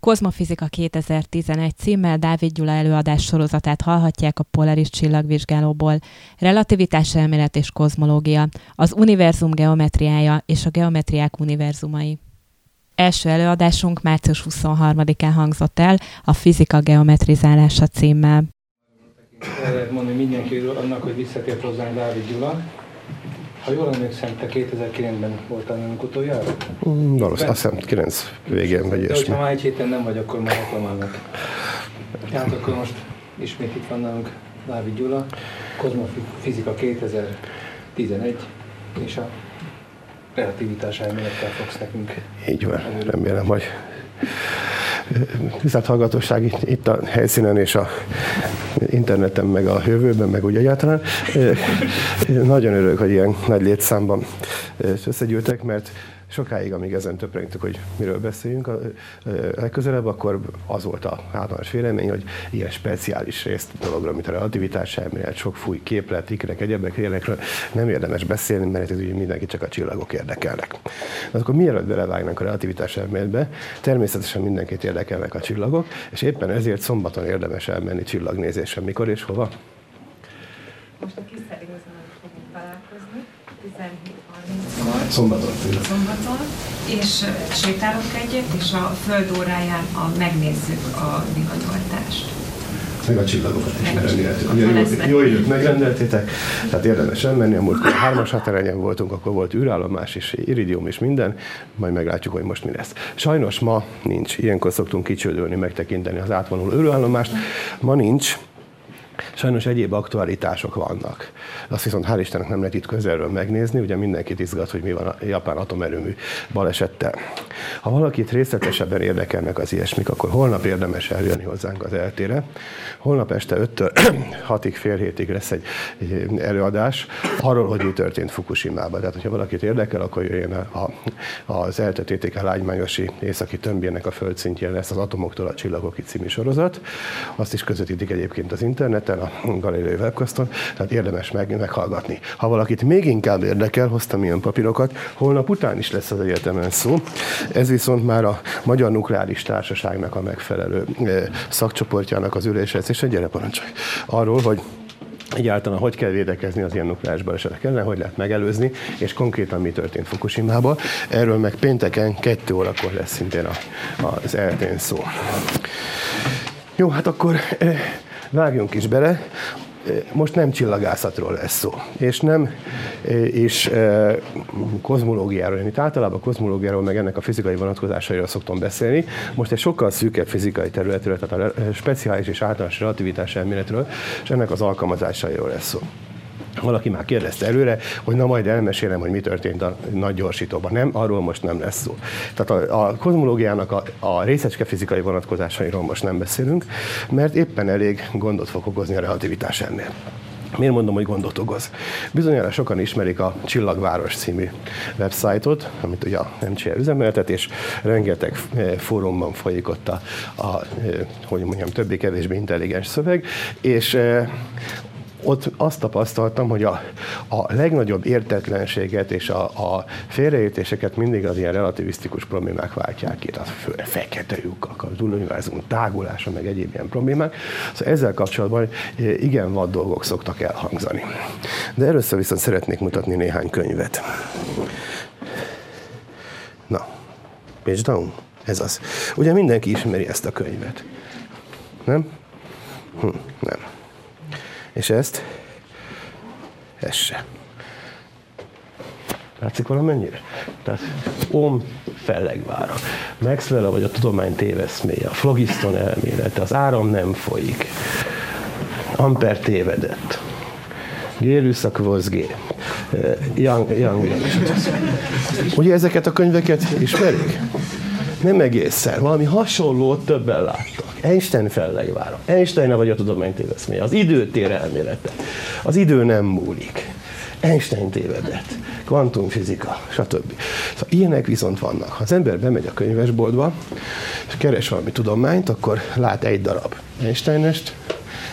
Kozmofizika 2011 címmel Dávid Gyula előadás sorozatát hallhatják a Polaris csillagvizsgálóból. Relativitás elmélet és kozmológia, az univerzum geometriája és a geometriák univerzumai. Első előadásunk március 23-án hangzott el a fizika geometrizálása címmel. Mondani mindenkiről annak, hogy visszatért hozzánk Dávid Gyula, ha jól emlékszem, te 2009-ben voltál nálunk utoljára? Mm, valószínűleg, azt hiszem 9 végén vagy De hogyha már egy héten nem vagy, akkor már reklamálnak. Tehát akkor most ismét itt van nálunk Dávid Gyula, Kozmofizika 2011, és a relativitás elmélettel fogsz nekünk. Így van, remélem, hogy tisztelt hallgatóság itt a helyszínen és a interneten, meg a jövőben, meg úgy egyáltalán. Nagyon örülök, hogy ilyen nagy létszámban összegyűltek, mert sokáig, amíg ezen töprengtük, hogy miről beszéljünk a, legközelebb, akkor az volt a általános vélemény, hogy ilyen speciális részt dologra, mint a relativitás elmélet, sok fúj képlet, ikrek, egyebek, ilyenekről nem érdemes beszélni, mert ez úgy mindenki csak a csillagok érdekelnek. De akkor mielőtt belevágnánk a relativitás elméletbe, természetesen mindenkit érdekelnek a csillagok, és éppen ezért szombaton érdemes elmenni csillagnézésre. Mikor és hova? Most a kis fogunk találkozni, 17 Szombaton. Szombaton, és sétálunk egyet, és a föld óráján a, megnézzük a villanyoltást meg a csillagokat is megrendeltük. Ugye jó, jó időt megrendeltétek, tehát érdemes elmenni. A múltkor hármas határenyen voltunk, akkor volt űrállomás és iridium és minden, majd meglátjuk, hogy most mi lesz. Sajnos ma nincs. Ilyenkor szoktunk kicsődölni, megtekinteni az átvonuló űrállomást. Ma nincs, Sajnos egyéb aktualitások vannak. Azt viszont hál' Istennek nem lehet itt közelről megnézni, ugye mindenkit izgat, hogy mi van a japán atomerőmű balesettel. Ha valakit részletesebben érdekelnek az ilyesmik, akkor holnap érdemes eljönni hozzánk az eltére. Holnap este 5-től 6-ig, fél hétig lesz egy, előadás arról, hogy mi történt Fukushima-ban. Tehát, hogyha valakit érdekel, akkor jöjjön a, az ELTE lágymányosi északi tömbjének a földszintjén lesz az Atomoktól a Csillagok című sorozat. Azt is közvetítik egyébként az internet interneten, a Galilei webcaston, tehát érdemes meg, meghallgatni. Ha valakit még inkább érdekel, hoztam ilyen papírokat, holnap után is lesz az egyetemen szó. Ez viszont már a Magyar Nukleáris Társaságnak a megfelelő eh, szakcsoportjának az ülésre, gyere parancsolj. Arról, hogy egyáltalán hogy kell védekezni az ilyen nukleáris balesetek ellen, hogy lehet megelőzni, és konkrétan mi történt Fukushima-ban. Erről meg pénteken kettő órakor lesz szintén a, az eltén szó. Jó, hát akkor eh, vágjunk is bele. Most nem csillagászatról lesz szó, és nem és kozmológiáról. Én itt általában kozmológiáról, meg ennek a fizikai vonatkozásairól szoktam beszélni. Most egy sokkal szűkebb fizikai területről, tehát a speciális és általános relativitás elméletről, és ennek az alkalmazásairól lesz szó. Valaki már kérdezte előre, hogy na majd elmesélem, hogy mi történt a nagy gyorsítóban. Nem, arról most nem lesz szó. Tehát a, a kozmológiának a, a részecske fizikai vonatkozásairól most nem beszélünk, mert éppen elég gondot fog okozni a relativitás ennél. Miért mondom, hogy gondot okoz? Bizonyára sokan ismerik a Csillagváros című websájtot, amit ugye a MCL üzemeltet, és rengeteg eh, fórumban folyik ott a, a eh, hogy mondjam, többé-kevésbé intelligens szöveg, és eh, ott azt tapasztaltam, hogy a, a legnagyobb értetlenséget és a, a félreértéseket mindig az ilyen relativisztikus problémák váltják ki, a fekete lyukak, az univerzum tágulása, meg egyéb ilyen problémák. Szóval ezzel kapcsolatban igen vad dolgok szoktak elhangzani. De először viszont szeretnék mutatni néhány könyvet. Na, page down, ez az. Ugye mindenki ismeri ezt a könyvet. Nem? Hm, nem. És ezt? Ez se. Látszik valamennyire? Tehát Om fellegvára, Maxwell vagy a tudomány téveszméje, a flogiston elmélete, az áram nem folyik, Amper tévedett, Gérűsz a kvozgé, Young, Young, Ugye ezeket a könyveket ismerik? Nem egészen. Valami hasonlót többen láttak. Einstein fellegvára. Einstein vagy a tudomány téveszméje. Az időtér elmélete. Az idő nem múlik. Einstein tévedett. Kvantumfizika, stb. Szóval ilyenek viszont vannak. Ha az ember bemegy a könyvesboltba, és keres valami tudományt, akkor lát egy darab Einsteinest,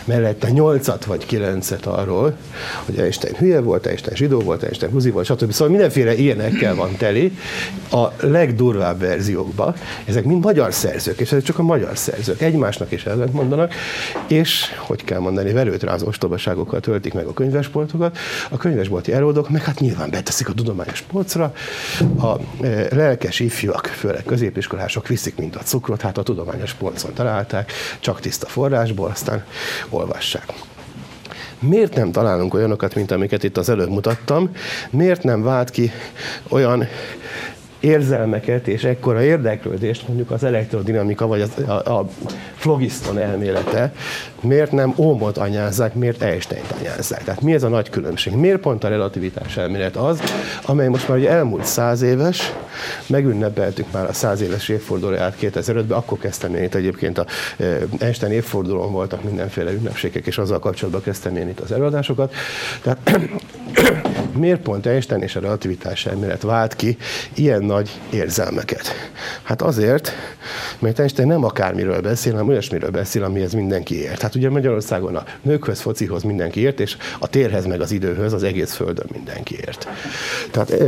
mellette nyolcat vagy kilencet arról, hogy Einstein hülye volt, Einstein zsidó volt, Einstein buzi volt, stb. Szóval mindenféle ilyenekkel van teli a legdurvább verziókba. Ezek mind magyar szerzők, és ezek csak a magyar szerzők. Egymásnak is ellent mondanak, és, hogy kell mondani, verőtrázó ostobaságokkal töltik meg a könyvespoltokat. A könyvesbolti eródok meg hát nyilván beteszik a tudományos polcra. A e, lelkes ifjúak, főleg középiskolások viszik mind a cukrot, hát a tudományos polcon találták, csak tiszta forrásból, aztán olvassák. Miért nem találunk olyanokat, mint amiket itt az előbb mutattam? Miért nem vált ki olyan érzelmeket és ekkora érdeklődést, mondjuk az elektrodinamika vagy az, a, a flogiston elmélete, miért nem Ómot anyázzák, miért einstein anyázzák? Tehát mi ez a nagy különbség? Miért pont a relativitás elmélet az, amely most már ugye elmúlt száz éves, megünnepeltük már a száz éves évfordulóját 2005-ben, akkor kezdtem én itt egyébként a e, Einstein évfordulón voltak mindenféle ünnepségek, és azzal kapcsolatban kezdtem én itt az előadásokat. Tehát miért pont Einstein és a relativitás elmélet vált ki ilyen nagy érzelmeket? Hát azért, mert Einstein nem akármiről beszél, hanem olyasmiről beszél, amihez mindenki ért. Hát ugye Magyarországon a nőkhöz, focihoz mindenki ért, és a térhez meg az időhöz az egész földön mindenki ért. Tehát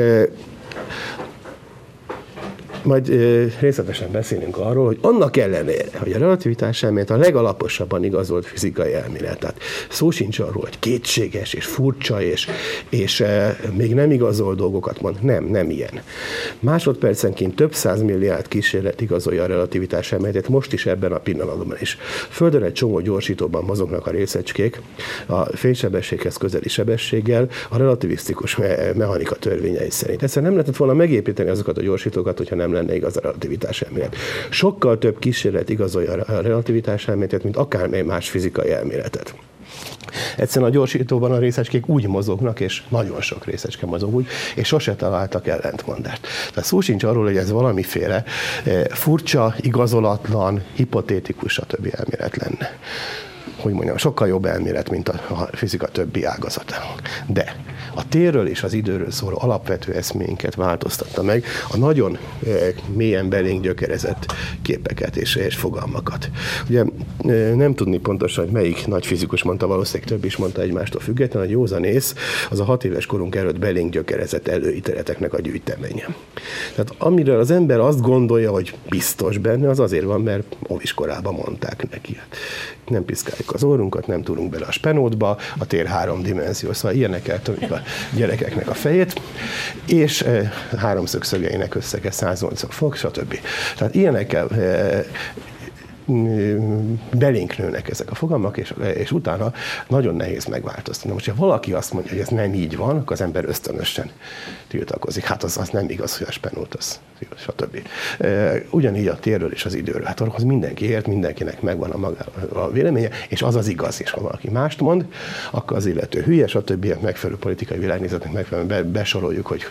majd részletesen beszélünk arról, hogy annak ellenére, hogy a relativitás elmélet a legalaposabban igazolt fizikai elmélet, tehát szó sincs arról, hogy kétséges és furcsa és, és még nem igazol dolgokat mond. Nem, nem ilyen. Másodpercenként több száz milliárd kísérlet igazolja a relativitás elméletet, most is ebben a pillanatban is. Földön egy csomó gyorsítóban mozognak a részecskék, a fénysebességhez közeli sebességgel, a relativisztikus mechanika törvényei szerint. Egyszerűen nem lehetett volna megépíteni azokat a gyorsítókat, hogyha nem lenne igaz a relativitás elmélet. Sokkal több kísérlet igazolja a relativitás elméletet, mint akármely más fizikai elméletet. Egyszerűen a gyorsítóban a részecskék úgy mozognak, és nagyon sok részecske mozog úgy, és sose találtak ellentmondást. Tehát szó sincs arról, hogy ez valamiféle eh, furcsa, igazolatlan, hipotétikus, stb. elmélet lenne hogy mondjam, sokkal jobb elmélet, mint a, fizika többi ágazata. De a térről és az időről szóló alapvető eszménket változtatta meg a nagyon e, mélyen belénk gyökerezett képeket és, és fogalmakat. Ugye e, nem tudni pontosan, hogy melyik nagy fizikus mondta, valószínűleg több is mondta egymástól függetlenül, hogy józanész az a hat éves korunk előtt belénk gyökerezett előítéleteknek a gyűjteménye. Tehát amiről az ember azt gondolja, hogy biztos benne, az azért van, mert óviskorában mondták neki. Nem piszkáljuk az orrunkat, nem tudunk bele a spenótba, a tér három dimenzió, szóval ilyenek eltömik a gyerekeknek a fejét, és e, háromszög szögeinek összege 180 fok, stb. Tehát ilyenekkel e, belénk nőnek ezek a fogalmak, és, és utána nagyon nehéz megváltoztatni. Most, ha valaki azt mondja, hogy ez nem így van, akkor az ember ösztönösen tiltakozik. Hát az, az nem igaz, hogy a spenót az, stb. Ugyanígy a térről és az időről. Hát ahhoz mindenki ért, mindenkinek megvan a maga a véleménye, és az az igaz, és ha valaki mást mond, akkor az illető hülye, stb. megfelelő politikai világnézetnek megfelelően besoroljuk, hogy,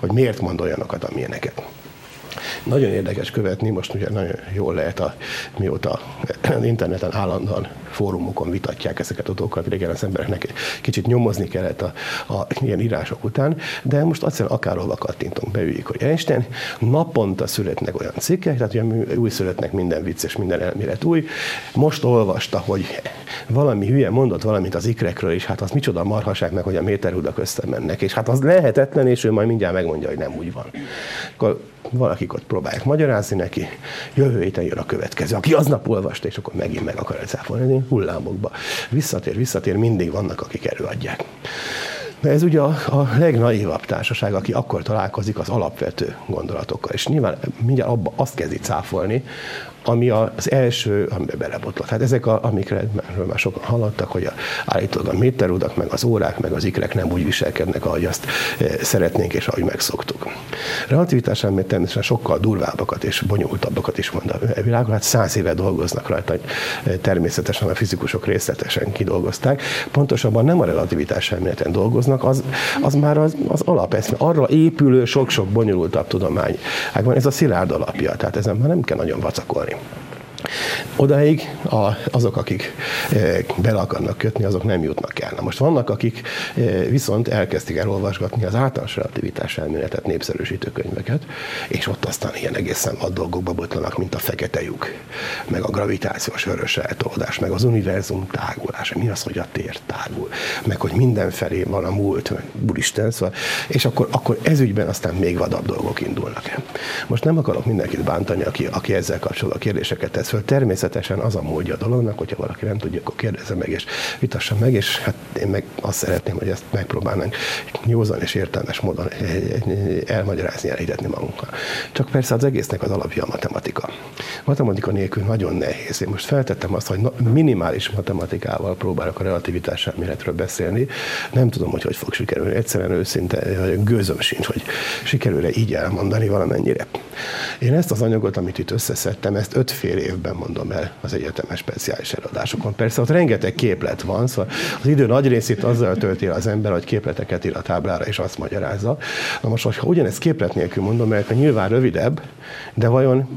hogy miért mond olyanokat, amilyeneket. Nagyon érdekes követni, most ugye nagyon jól lehet, a, mióta az interneten állandóan fórumokon vitatják ezeket a dolgokat, régen az embereknek kicsit nyomozni kellett a, a ilyen írások után, de most egyszerűen akárhova kattintunk, beüljük, hogy Einstein, naponta születnek olyan cikkek, tehát ugye új születnek minden vicc és minden elmélet új. Most olvasta, hogy valami hülye mondott valamit az ikrekről, és hát az micsoda marhaság meg, hogy a méterhudak összemennek, és hát az lehetetlen, és ő majd mindjárt megmondja, hogy nem úgy van. Akkor valakik ott próbálják magyarázni neki, jövő héten jön a következő, aki aznap olvasta, és akkor megint meg akar elszáfolni, hullámokba. Visszatér, visszatér, mindig vannak, akik előadják. De ez ugye a, a legnaivabb társaság, aki akkor találkozik az alapvető gondolatokkal. És nyilván mindjárt abba azt kezdi cáfolni, ami az első, amiben belebotlott. Hát ezek, a, amikről már sokan hallottak, hogy a, állítólag a méterudak, meg az órák, meg az ikrek nem úgy viselkednek, ahogy azt e, szeretnénk és ahogy megszoktuk. Relativitás elmélet természetesen sokkal durvábbakat és bonyolultabbakat is mond a világon. Hát száz éve dolgoznak rajta, e, természetesen a fizikusok részletesen kidolgozták. Pontosabban nem a relativitás elméleten dolgoznak, az, az már az, az alapeszme. Arra épülő sok-sok bonyolultabb tudomány. Hát ez a szilárd alapja, tehát ezen már nem kell nagyon vacakolni. Okay. Odáig a, azok, akik e, bele akarnak kötni, azok nem jutnak el. Na most vannak, akik e, viszont elkezdték elolvasgatni az általános relativitás elméletet, népszerűsítő könyveket, és ott aztán ilyen egészen vad dolgokba botlanak, mint a fekete lyuk, meg a gravitációs vörös eltolódás, meg az univerzum tágulása, mi az, hogy a tér tágul, meg hogy mindenfelé van a múlt, meg úristen, szóval, és akkor, akkor ezügyben aztán még vadabb dolgok indulnak el. Most nem akarok mindenkit bántani, aki, aki ezzel kapcsolatban kérdéseket tesz föl. Természetesen az a módja a dolognak, hogyha valaki nem tudja, akkor kérdezze meg és vitassa meg, és hát én meg azt szeretném, hogy ezt megpróbálnánk józan és értelmes módon elmagyarázni, elhitetni magunkkal. Csak persze az egésznek az alapja a matematika. Matematika nélkül nagyon nehéz. Én most feltettem azt, hogy minimális matematikával próbálok a relativitás elméletről beszélni. Nem tudom, hogy hogy fog sikerülni. Egyszerűen őszinte gőzöm sincs, hogy sikerül-e így elmondani valamennyire. Én ezt az anyagot, amit itt összeszedtem, ezt öt fél évben mondom el az egyetemes speciális előadásokon. Persze ott rengeteg képlet van, szóval az idő nagy részét azzal tölti az ember, hogy képleteket ír a táblára, és azt magyarázza. Na most, ha ugyanezt képlet nélkül mondom, mert nyilván rövidebb, de vajon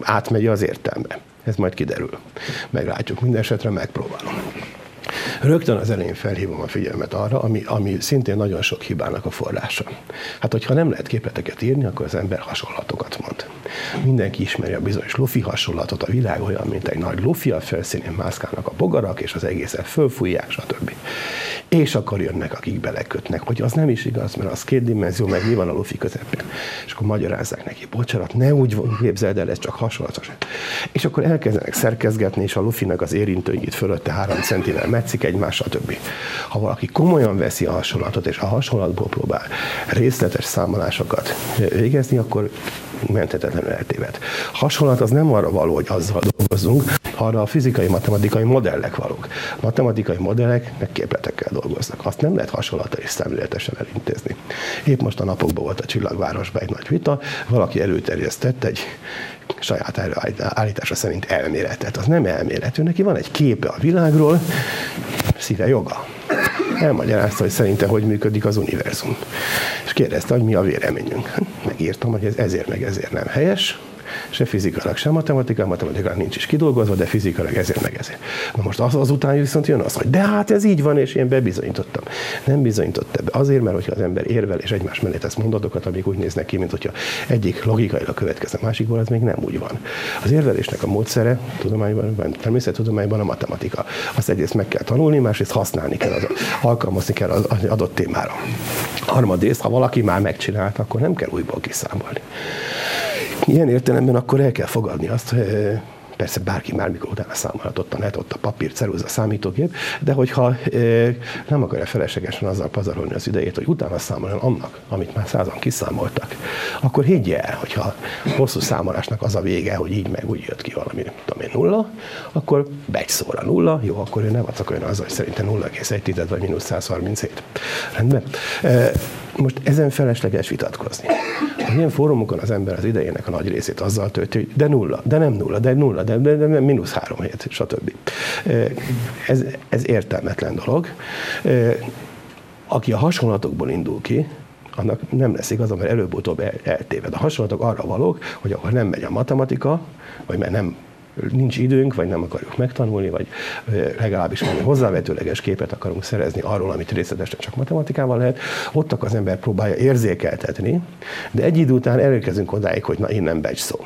átmegy az értelme? Ez majd kiderül. Meglátjuk, minden esetre megpróbálom. Rögtön az elején felhívom a figyelmet arra, ami, ami szintén nagyon sok hibának a forrása. Hát, hogyha nem lehet képleteket írni, akkor az ember hasonlatokat mond. Mindenki ismeri a bizonyos lufi hasonlatot, a világ olyan, mint egy nagy lufi, a felszínén mászkálnak a bogarak, és az egészet fölfújják, stb. És akkor jönnek, akik belekötnek, hogy az nem is igaz, mert az két dimenzió, meg mi van a lufi közepén. És akkor magyarázzák neki, bocsánat, ne úgy képzeld el, ez csak hasonlatos. És akkor elkezdenek szerkezgetni, és a lufinak az érintőit fölötte három centivel metszik egymással, stb. Ha valaki komolyan veszi a hasonlatot, és a hasonlatból próbál részletes számolásokat végezni, akkor menthetetlenül eltéved. Hasonlat az nem arra való, hogy azzal dolgozzunk, arra a fizikai, matematikai modellek valók. Matematikai modellek meg képletekkel dolgoznak. Azt nem lehet hasonlata és szemléletesen elintézni. Épp most a napokban volt a Csillagvárosban egy nagy vita, valaki előterjesztett egy saját állítása szerint elméletet. Az nem elmélet, ő neki van egy képe a világról, szíve joga. Elmagyarázta, hogy szerinte hogy működik az univerzum. És kérdezte, hogy mi a véleményünk. Megírtam, hogy ez ezért meg ezért nem helyes, se fizikailag, se matematikailag, matematikailag nincs is kidolgozva, de fizikailag ezért meg ezért. Na most az, azután viszont jön az, hogy de hát ez így van, és én bebizonyítottam. Nem bizonyított be. Azért, mert hogyha az ember érvel és egymás mellé tesz mondatokat, amik úgy néznek ki, mint hogyha egyik logikailag következne másikból, az még nem úgy van. Az érvelésnek a módszere tudományban, természettudományban a matematika. Azt egyrészt meg kell tanulni, másrészt használni kell, az, alkalmazni kell az adott témára. Harmadrészt, ha valaki már megcsinálta, akkor nem kell újból kiszámolni. Ilyen értelemben akkor el kell fogadni azt, hogy persze bárki már mikor utána számolhatott a net, ott a papír, ceruza, számítógép, de hogyha e, nem akarja feleslegesen azzal pazarolni az idejét, hogy utána számoljon annak, amit már százan kiszámoltak, akkor higgye el, hogyha hosszú számolásnak az a vége, hogy így meg úgy jött ki valami, nem tudom én, nulla, akkor begy szóra nulla, jó, akkor ő ne vacakoljon azzal, hogy szerintem 0,1 vagy mínusz 137. Rendben? Most ezen felesleges vitatkozni. Ilyen fórumokon az ember az idejének a nagy részét azzal tölti, hogy de nulla, de nem nulla, de nulla, de, de, de nem mínusz három hét, stb. Ez, ez értelmetlen dolog. Aki a hasonlatokból indul ki, annak nem lesz igaza, mert előbb-utóbb el, eltéved. A hasonlatok arra valók, hogy akkor nem megy a matematika, vagy mert nem nincs időnk, vagy nem akarjuk megtanulni, vagy legalábbis valami hozzávetőleges képet akarunk szerezni arról, amit részletesen csak matematikával lehet, ott az ember próbálja érzékeltetni, de egy idő után elérkezünk odáig, hogy na innen begy szó.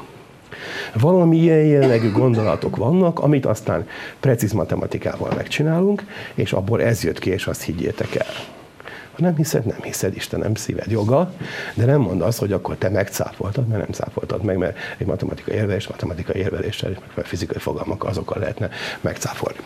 Valami ilyen jellegű gondolatok vannak, amit aztán precíz matematikával megcsinálunk, és abból ez jött ki, és azt higgyétek el. Ha nem hiszed, nem hiszed, Istenem, szíved joga, de nem mond azt, hogy akkor te megcáfoltad, mert nem cáfoltad meg, mert egy matematikai érvelés, matematikai érveléssel, meg fizikai fogalmakkal azokkal lehetne megcáfolni.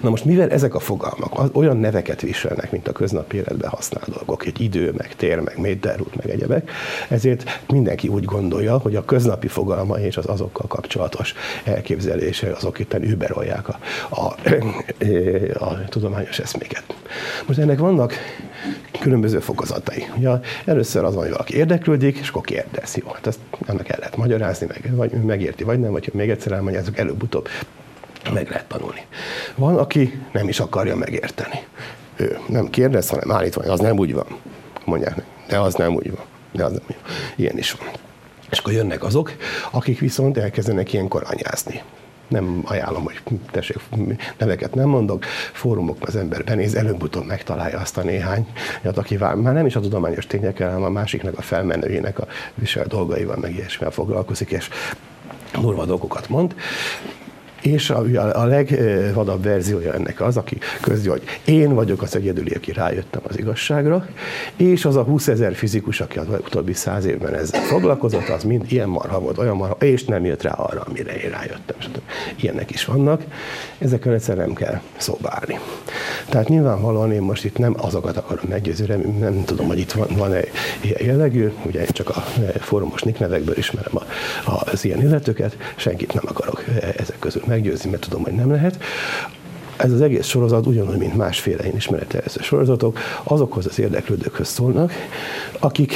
Na most mivel ezek a fogalmak olyan neveket viselnek, mint a köznapi életben használt dolgok, egy idő, meg tér, meg méterút, meg egyebek, ezért mindenki úgy gondolja, hogy a köznapi fogalma és az azokkal kapcsolatos elképzelése azok itt überolják a, a, a, a tudományos eszméket. Most ennek vannak különböző fokozatai. Ugye először az van, hogy valaki érdeklődik, és akkor kérdez. Jó, hát ezt ennek el lehet magyarázni, meg, vagy megérti, vagy nem, vagy még egyszer elmagyarázzuk, előbb-utóbb meg lehet tanulni. Van, aki nem is akarja megérteni. Ő nem kérdez, hanem állítva, hogy az nem úgy van. Mondják neki, de az nem úgy van. De az nem úgy van. Ilyen is van. És akkor jönnek azok, akik viszont elkezdenek ilyenkor anyázni. Nem ajánlom, hogy tessék, neveket nem mondok, fórumok az ember benéz, előbb-utóbb megtalálja azt a néhány, aki már nem is a tudományos tényekkel, hanem a másiknak a felmenőjének a visel dolgaival, meg ilyesmivel foglalkozik, és durva dolgokat mond. És a, a legvadabb verziója ennek az, aki közdi, hogy én vagyok az egyedüli, aki rájöttem az igazságra, és az a 20 ezer fizikus, aki az utóbbi száz évben ezzel foglalkozott, az mind ilyen marha volt, olyan marha, és nem jött rá arra, amire én rájöttem. Ilyenek is vannak. Ezekkel egyszer nem kell szobálni. Tehát nyilvánvalóan én most itt nem azokat akarom meggyőzni, nem, nem tudom, hogy itt van, van-e ilyen jellegű, ugye csak a fórumos nevekből ismerem a, az ilyen illetőket, senkit nem akarok ezek közül meggyőzni, mert tudom, hogy nem lehet. Ez az egész sorozat ugyanúgy, mint másféle én ismeretterjesztő sorozatok, azokhoz az érdeklődőkhöz szólnak, akik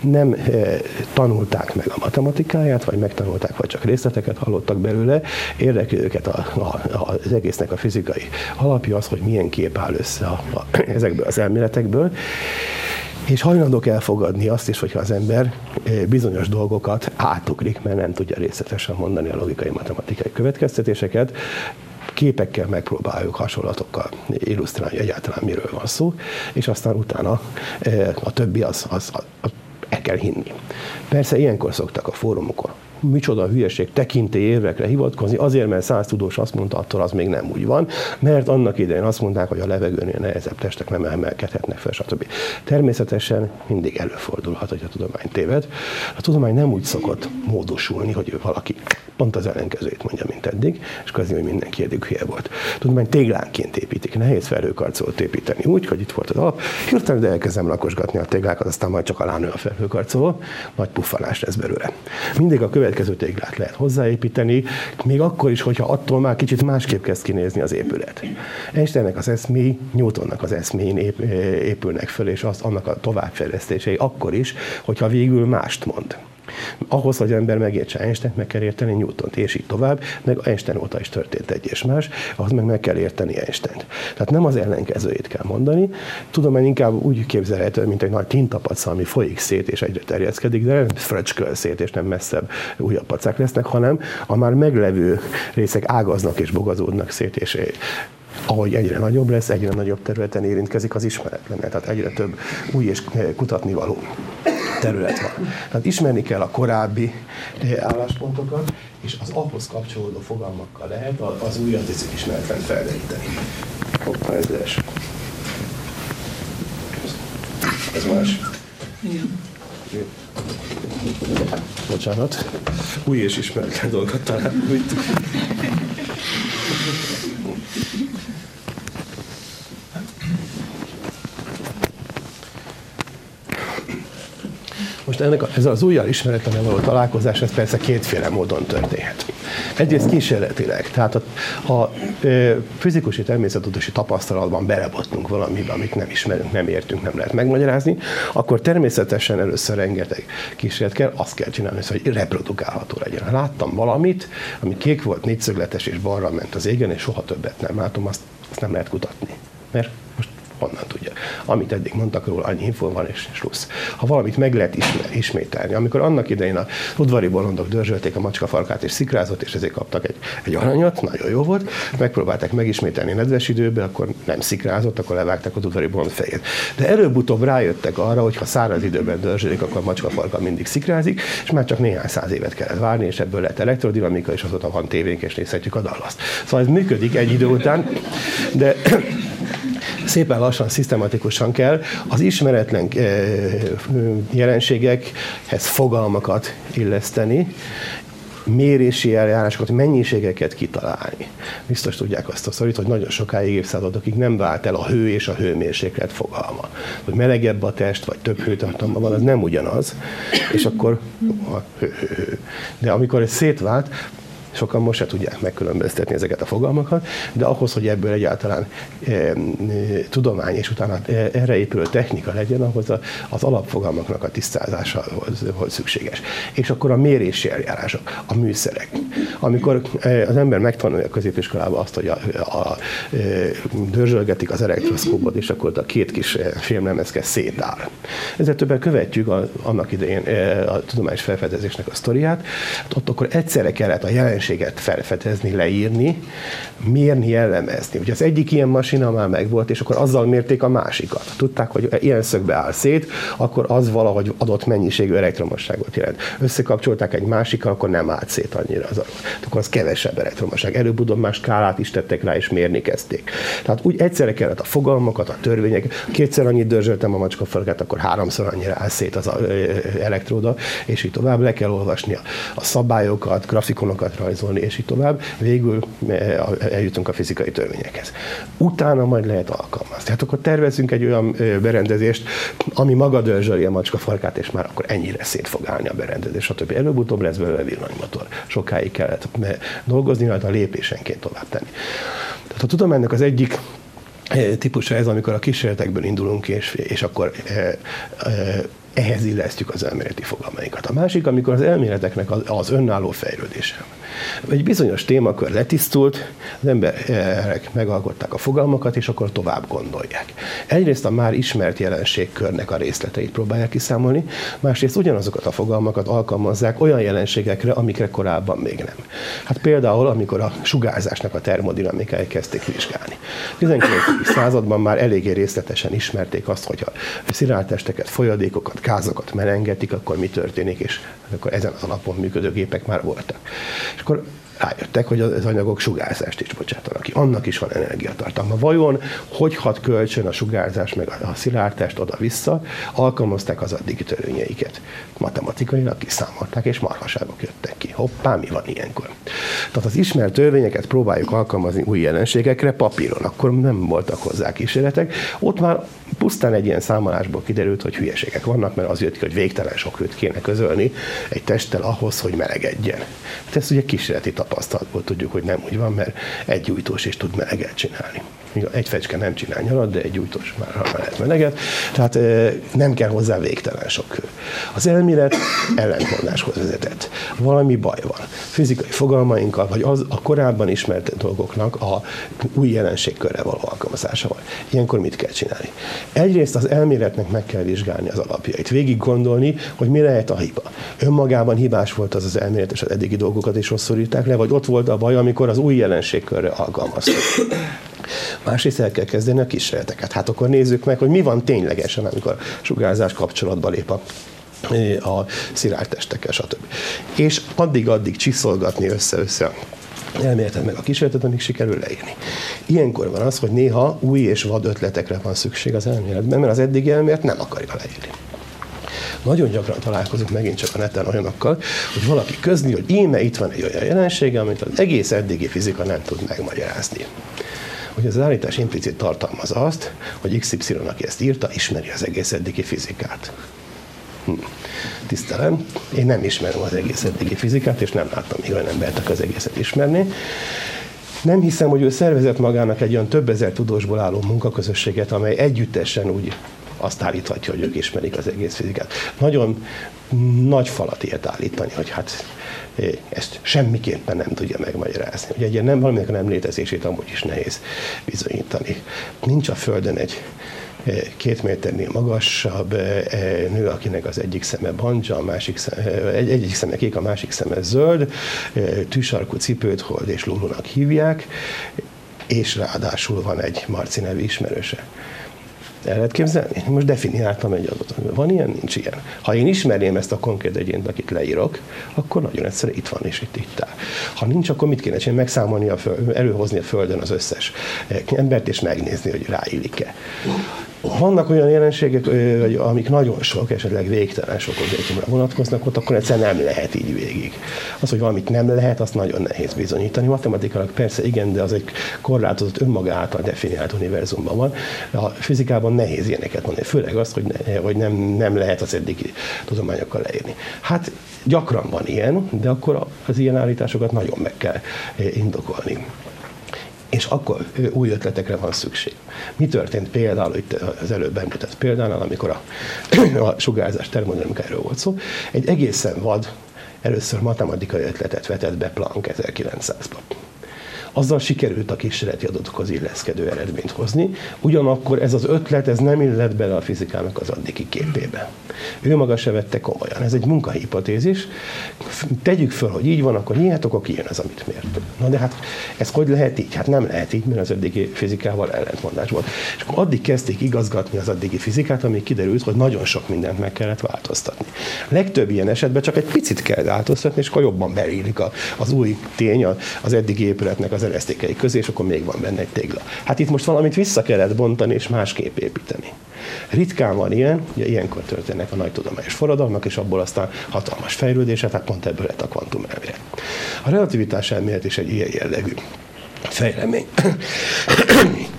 nem e, tanulták meg a matematikáját, vagy megtanulták, vagy csak részleteket hallottak belőle, érdekli őket a, a, az egésznek a fizikai alapja az, hogy milyen kép áll össze a, a, ezekből az elméletekből, és hajlandók elfogadni azt is, hogyha az ember eh, bizonyos dolgokat átugrik, mert nem tudja részletesen mondani a logikai matematikai következtetéseket, képekkel megpróbáljuk hasonlatokkal illusztrálni, egyáltalán miről van szó, és aztán utána eh, a többi az, az, az el kell hinni. Persze ilyenkor szoktak a fórumokon micsoda hülyeség tekintély érvekre hivatkozni, azért, mert száz tudós azt mondta, attól az még nem úgy van, mert annak idején azt mondták, hogy a levegőnél nehezebb testek nem emelkedhetnek fel, stb. Természetesen mindig előfordulhat, hogy a tudomány téved. A tudomány nem úgy szokott módosulni, hogy valaki pont az ellenkezőjét mondja, mint eddig, és közé, hogy mindenki eddig hülye volt. A tudomány téglánként építik, nehéz felhőkarcolót építeni úgy, hogy itt volt az alap, hirtelen de elkezdem lakosgatni a téglákat, aztán majd csak alá nő a felhőkarcoló, nagy puffanás lesz belőle. Mindig a következő téglát lehet hozzáépíteni, még akkor is, hogyha attól már kicsit másképp kezd kinézni az épület. Einsteinnek az eszméi, Newtonnak az eszmén épülnek föl, és az, annak a továbbfejlesztései akkor is, hogyha végül mást mond. Ahhoz, hogy ember megértse einstein meg kell érteni newton és így tovább, meg Einstein óta is történt egy és más, ahhoz meg meg kell érteni einstein -t. Tehát nem az ellenkezőjét kell mondani, tudomány inkább úgy képzelhető, mint egy nagy tintapaca, ami folyik szét és egyre terjeszkedik, de nem fröcsköl szét, és nem messzebb újabb pacák lesznek, hanem a már meglevő részek ágaznak és bogazódnak szét, és ahogy egyre nagyobb lesz, egyre nagyobb területen érintkezik az ismeretlen, tehát egyre több új és kutatni való terület van. Tehát ismerni kell a korábbi eh, álláspontokat, és az ahhoz kapcsolódó fogalmakkal lehet az új az ismeretlen felderíteni. Hoppá, ez lesz. Ez más. Igen. Bocsánat. Új és ismeretlen dolgokat találunk Most ennek a, ez az újjal ismeretlen való találkozás, ez persze kétféle módon történhet. Egyrészt kísérletileg, tehát a, a e, fizikusi természettudási tapasztalatban belebottunk valamibe, amit nem ismerünk, nem értünk, nem lehet megmagyarázni, akkor természetesen először rengeteg kísérlet kell, azt kell csinálni, hogy reprodukálható legyen. Láttam valamit, ami kék volt, négyszögletes és balra ment az égen, és soha többet nem látom, azt, azt nem lehet kutatni. Mert honnan tudja. Amit eddig mondtak róla, annyi info van, és slussz. Ha valamit meg lehet ismer, ismételni, amikor annak idején a udvari bolondok dörzsölték a macskafarkát, és szikrázott, és ezért kaptak egy, egy aranyat, nagyon jó volt, megpróbálták megismételni nedves időben, akkor nem szikrázott, akkor levágták az udvari bolond fejét. De előbb-utóbb rájöttek arra, hogy ha száraz időben dörzsölik, akkor a macskafarka mindig szikrázik, és már csak néhány száz évet kellett várni, és ebből lett elektrodinamika, és azóta van tévénk, és nézhetjük a dallaszt. Szóval ez működik egy idő után, de szépen lassan, szisztematikusan kell az ismeretlen eh, jelenségekhez fogalmakat illeszteni, mérési eljárásokat, mennyiségeket kitalálni. Biztos tudják azt a szorít, hogy nagyon sokáig évszázadokig nem vált el a hő és a hőmérséklet fogalma. Hogy melegebb a test, vagy több hőtartalma van, az nem ugyanaz. És akkor a hő, hő, hő. De amikor ez szétvált, sokan most se tudják megkülönböztetni ezeket a fogalmakat, de ahhoz, hogy ebből egyáltalán e, tudomány és utána e, erre épülő technika legyen, ahhoz a, az alapfogalmaknak a tisztázása volt szükséges. És akkor a mérési eljárások, a műszerek. Amikor az ember megtanulja a középiskolában azt, hogy a, a, a, dörzsölgetik az elektroszkópot, és akkor a két kis filmlemezke szétáll. Ezzel többen követjük a, annak idején a tudományos felfedezésnek a sztoriát, ott akkor egyszerre kellett a jelenség jelenséget felfedezni, leírni, mérni, jellemezni. Ugye az egyik ilyen masina már megvolt, és akkor azzal mérték a másikat. Tudták, hogy ilyen szögbe áll szét, akkor az valahogy adott mennyiségű elektromosságot jelent. Összekapcsolták egy másikkal, akkor nem állt szét annyira az Akkor az kevesebb elektromosság. Előbb-utóbb más skálát is tettek rá, és mérni kezdték. Tehát úgy egyszerre kellett a fogalmakat, a törvények. Kétszer annyit dörzsöltem a macskafarkát, akkor háromszor annyira áll szét az elektróda, és így tovább. Le kell olvasni a, a szabályokat, grafikonokat rajzolni, és így tovább. Végül eljutunk a fizikai törvényekhez. Utána majd lehet alkalmazni. Tehát akkor tervezünk egy olyan berendezést, ami maga dörzsöli a macskafarkát, és már akkor ennyire szét fog állni a berendezés, stb. Előbb-utóbb lesz belőle villanymotor. Sokáig kellett dolgozni, hát a lépésenként tovább tenni. Tehát a tudománynak az egyik típusa ez, amikor a kísérletekből indulunk, és, és akkor ehhez illesztjük az elméleti fogalmainkat. A másik, amikor az elméleteknek az, az önálló fejlődése. Egy bizonyos témakör letisztult, az emberek megalkották a fogalmakat, és akkor tovább gondolják. Egyrészt a már ismert jelenségkörnek a részleteit próbálják kiszámolni, másrészt ugyanazokat a fogalmakat alkalmazzák olyan jelenségekre, amikre korábban még nem. Hát például, amikor a sugárzásnak a termodinamikáját kezdték vizsgálni. 19. században már eléggé részletesen ismerték azt, hogy a szilárd testeket, folyadékokat, gázokat melengetik, akkor mi történik, és akkor ezen az alapon működő gépek már voltak. És akkor rájöttek, hogy az anyagok sugárzást is bocsátanak ki. Annak is van energiatartalma. Vajon hogy hat kölcsön a sugárzás meg a szilárdtest oda-vissza? Alkalmazták az addigi törvényeiket. Matematikailag kiszámolták, és marhaságok jöttek ki. Hoppá, mi van ilyenkor? Tehát az ismert törvényeket próbáljuk alkalmazni új jelenségekre papíron. Akkor nem voltak hozzá kísérletek. Ott már pusztán egy ilyen számolásból kiderült, hogy hülyeségek vannak, mert az jött ki, hogy végtelen sok hőt kéne közölni egy testtel ahhoz, hogy melegedjen. Hát ezt ugye kísérleti tapasztalatból tudjuk, hogy nem úgy van, mert egy gyújtós is tud meleget csinálni. Egy fecske nem csinál nyarat, de egy gyújtós már lehet meleget. Tehát nem kell hozzá végtelen sok hő. Az elmélet ellentmondáshoz vezetett. Valami baj van. Fizikai fogalmainkkal, vagy az a korábban ismert dolgoknak a új jelenségkörre való alkalmazásával. Ilyenkor mit kell csinálni? Egyrészt az elméletnek meg kell vizsgálni az alapjait, végig gondolni, hogy mi lehet a hiba. Önmagában hibás volt az az elmélet, és az eddigi dolgokat is rosszul le, vagy ott volt a baj, amikor az új jelenségkörre alkalmaztak. Másrészt el kell kezdeni a kísérleteket. Hát akkor nézzük meg, hogy mi van ténylegesen, amikor sugárzás kapcsolatba lép a a szilárd testekkel, stb. És addig-addig csiszolgatni össze-össze elméletet meg a kísérletet, amíg sikerül leírni. Ilyenkor van az, hogy néha új és vad ötletekre van szükség az elméletben, mert az eddigi elmélet nem akarja leírni. Nagyon gyakran találkozunk megint csak a neten olyanokkal, hogy valaki közli, hogy íme itt van egy olyan jelensége, amit az egész eddigi fizika nem tud megmagyarázni hogy az állítás implicit tartalmaz azt, hogy XY, aki ezt írta, ismeri az egész eddigi fizikát. Hm. Tisztelem, én nem ismerem az egész eddigi fizikát, és nem láttam még olyan embert, az egészet ismerni. Nem hiszem, hogy ő szervezett magának egy olyan több ezer tudósból álló munkaközösséget, amely együttesen úgy azt állíthatja, hogy ők ismerik az egész fizikát. Nagyon nagy falat ilyet állítani, hogy hát ezt semmiképpen nem tudja megmagyarázni. Ugye egy nem, valaminek a nem létezését amúgy is nehéz bizonyítani. Nincs a Földön egy eh, két méternél magasabb eh, nő, akinek az egyik szeme banja, a másik szeme, egy, egyik szeme kék, a másik szeme zöld, tűsarkú cipőt hold és lulunak hívják, és ráadásul van egy Marci nevű ismerőse. El lehet képzelni? Most definiáltam egy adatot. Van ilyen? Nincs ilyen. Ha én ismerném ezt a konkrét egyént, akit leírok, akkor nagyon egyszerű itt van és itt itt áll. Ha nincs, akkor mit kéne csinálni? Megszámolni a föld, előhozni a Földön az összes embert, és megnézni, hogy ráillik-e. Vannak olyan jelenségek, amik nagyon sok, esetleg végtelen sok objektumra vonatkoznak, ott akkor egyszerűen nem lehet így végig. Az, hogy valamit nem lehet, azt nagyon nehéz bizonyítani. Matematikailag persze igen, de az egy korlátozott önmaga által definiált univerzumban van. A fizikában nehéz ilyeneket mondani, főleg azt, hogy, ne, hogy nem, nem lehet az eddigi tudományokkal leírni. Hát gyakran van ilyen, de akkor az ilyen állításokat nagyon meg kell indokolni és akkor új ötletekre van szükség. Mi történt például itt az előbb említett példánál, amikor a, a sugárzás termodinamikáról volt szó, egy egészen vad, először matematikai ötletet vetett be Planck 1900-ban. Azzal sikerült a kísérleti adatokhoz illeszkedő eredményt hozni, ugyanakkor ez az ötlet, ez nem illett bele a fizikának az addigi képébe. Ő maga se vette komolyan. Ez egy munkahipotézis. Tegyük föl, hogy így van, akkor nyiljátok, akkor kijön az, amit miért. Na de hát ez hogy lehet így? Hát nem lehet így, mert az eddigi fizikával ellentmondás volt. És akkor addig kezdték igazgatni az addigi fizikát, amíg kiderült, hogy nagyon sok mindent meg kellett változtatni. Legtöbb ilyen esetben csak egy picit kell változtatni, és akkor jobban beillik az új tény az eddigi épületnek az eresztékei közé, és akkor még van benne egy tégla. Hát itt most valamit vissza kellett bontani, és másképp építeni. Ritkán van ilyen, ugye ilyenkor történnek a nagy tudományos forradalmak, és abból aztán hatalmas fejlődése, tehát pont ebből lett a kvantum elmélet. A relativitás elmélet is egy ilyen jellegű fejlemény.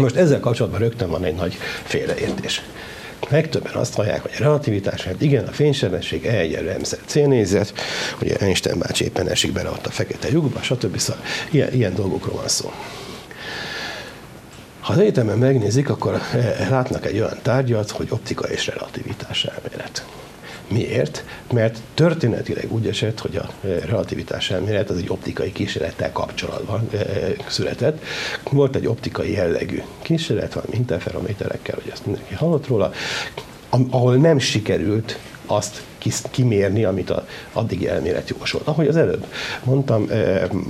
Most ezzel kapcsolatban rögtön van egy nagy félreértés. Legtöbben azt hallják, hogy a relativitás, hát igen, a fénysebesség E egyenlő mz c ugye Einstein bácsi éppen esik bele ott a fekete lyukba, stb. Szóval ilyen, ilyen dolgokról van szó. Ha az egyetemen megnézik, akkor eh, látnak egy olyan tárgyat, hogy optika és relativitás elmélet. Miért? Mert történetileg úgy esett, hogy a eh, relativitás elmélet az egy optikai kísérlettel kapcsolatban e, született. Volt egy optikai jellegű kísérlet, van interferométerekkel, hogy ezt mindenki hallott róla, ahol nem sikerült azt kimérni, amit a addigi elmélet jósolt. Ahogy az előbb mondtam,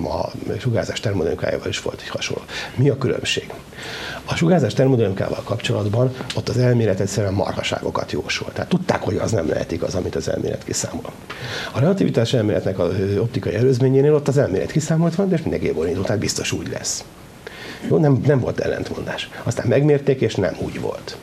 a sugárzás termodinamikájával is volt egy hasonló. Mi a különbség? A sugárzás termodinamikával kapcsolatban ott az elmélet egyszerűen marhaságokat jósolt. Tehát tudták, hogy az nem lehet igaz, amit az elmélet kiszámol. A relativitás elméletnek az optikai előzményénél ott az elmélet kiszámolt van, és mindenképpen indulták, biztos úgy lesz. Jó, nem, nem volt ellentmondás. Aztán megmérték, és nem úgy volt.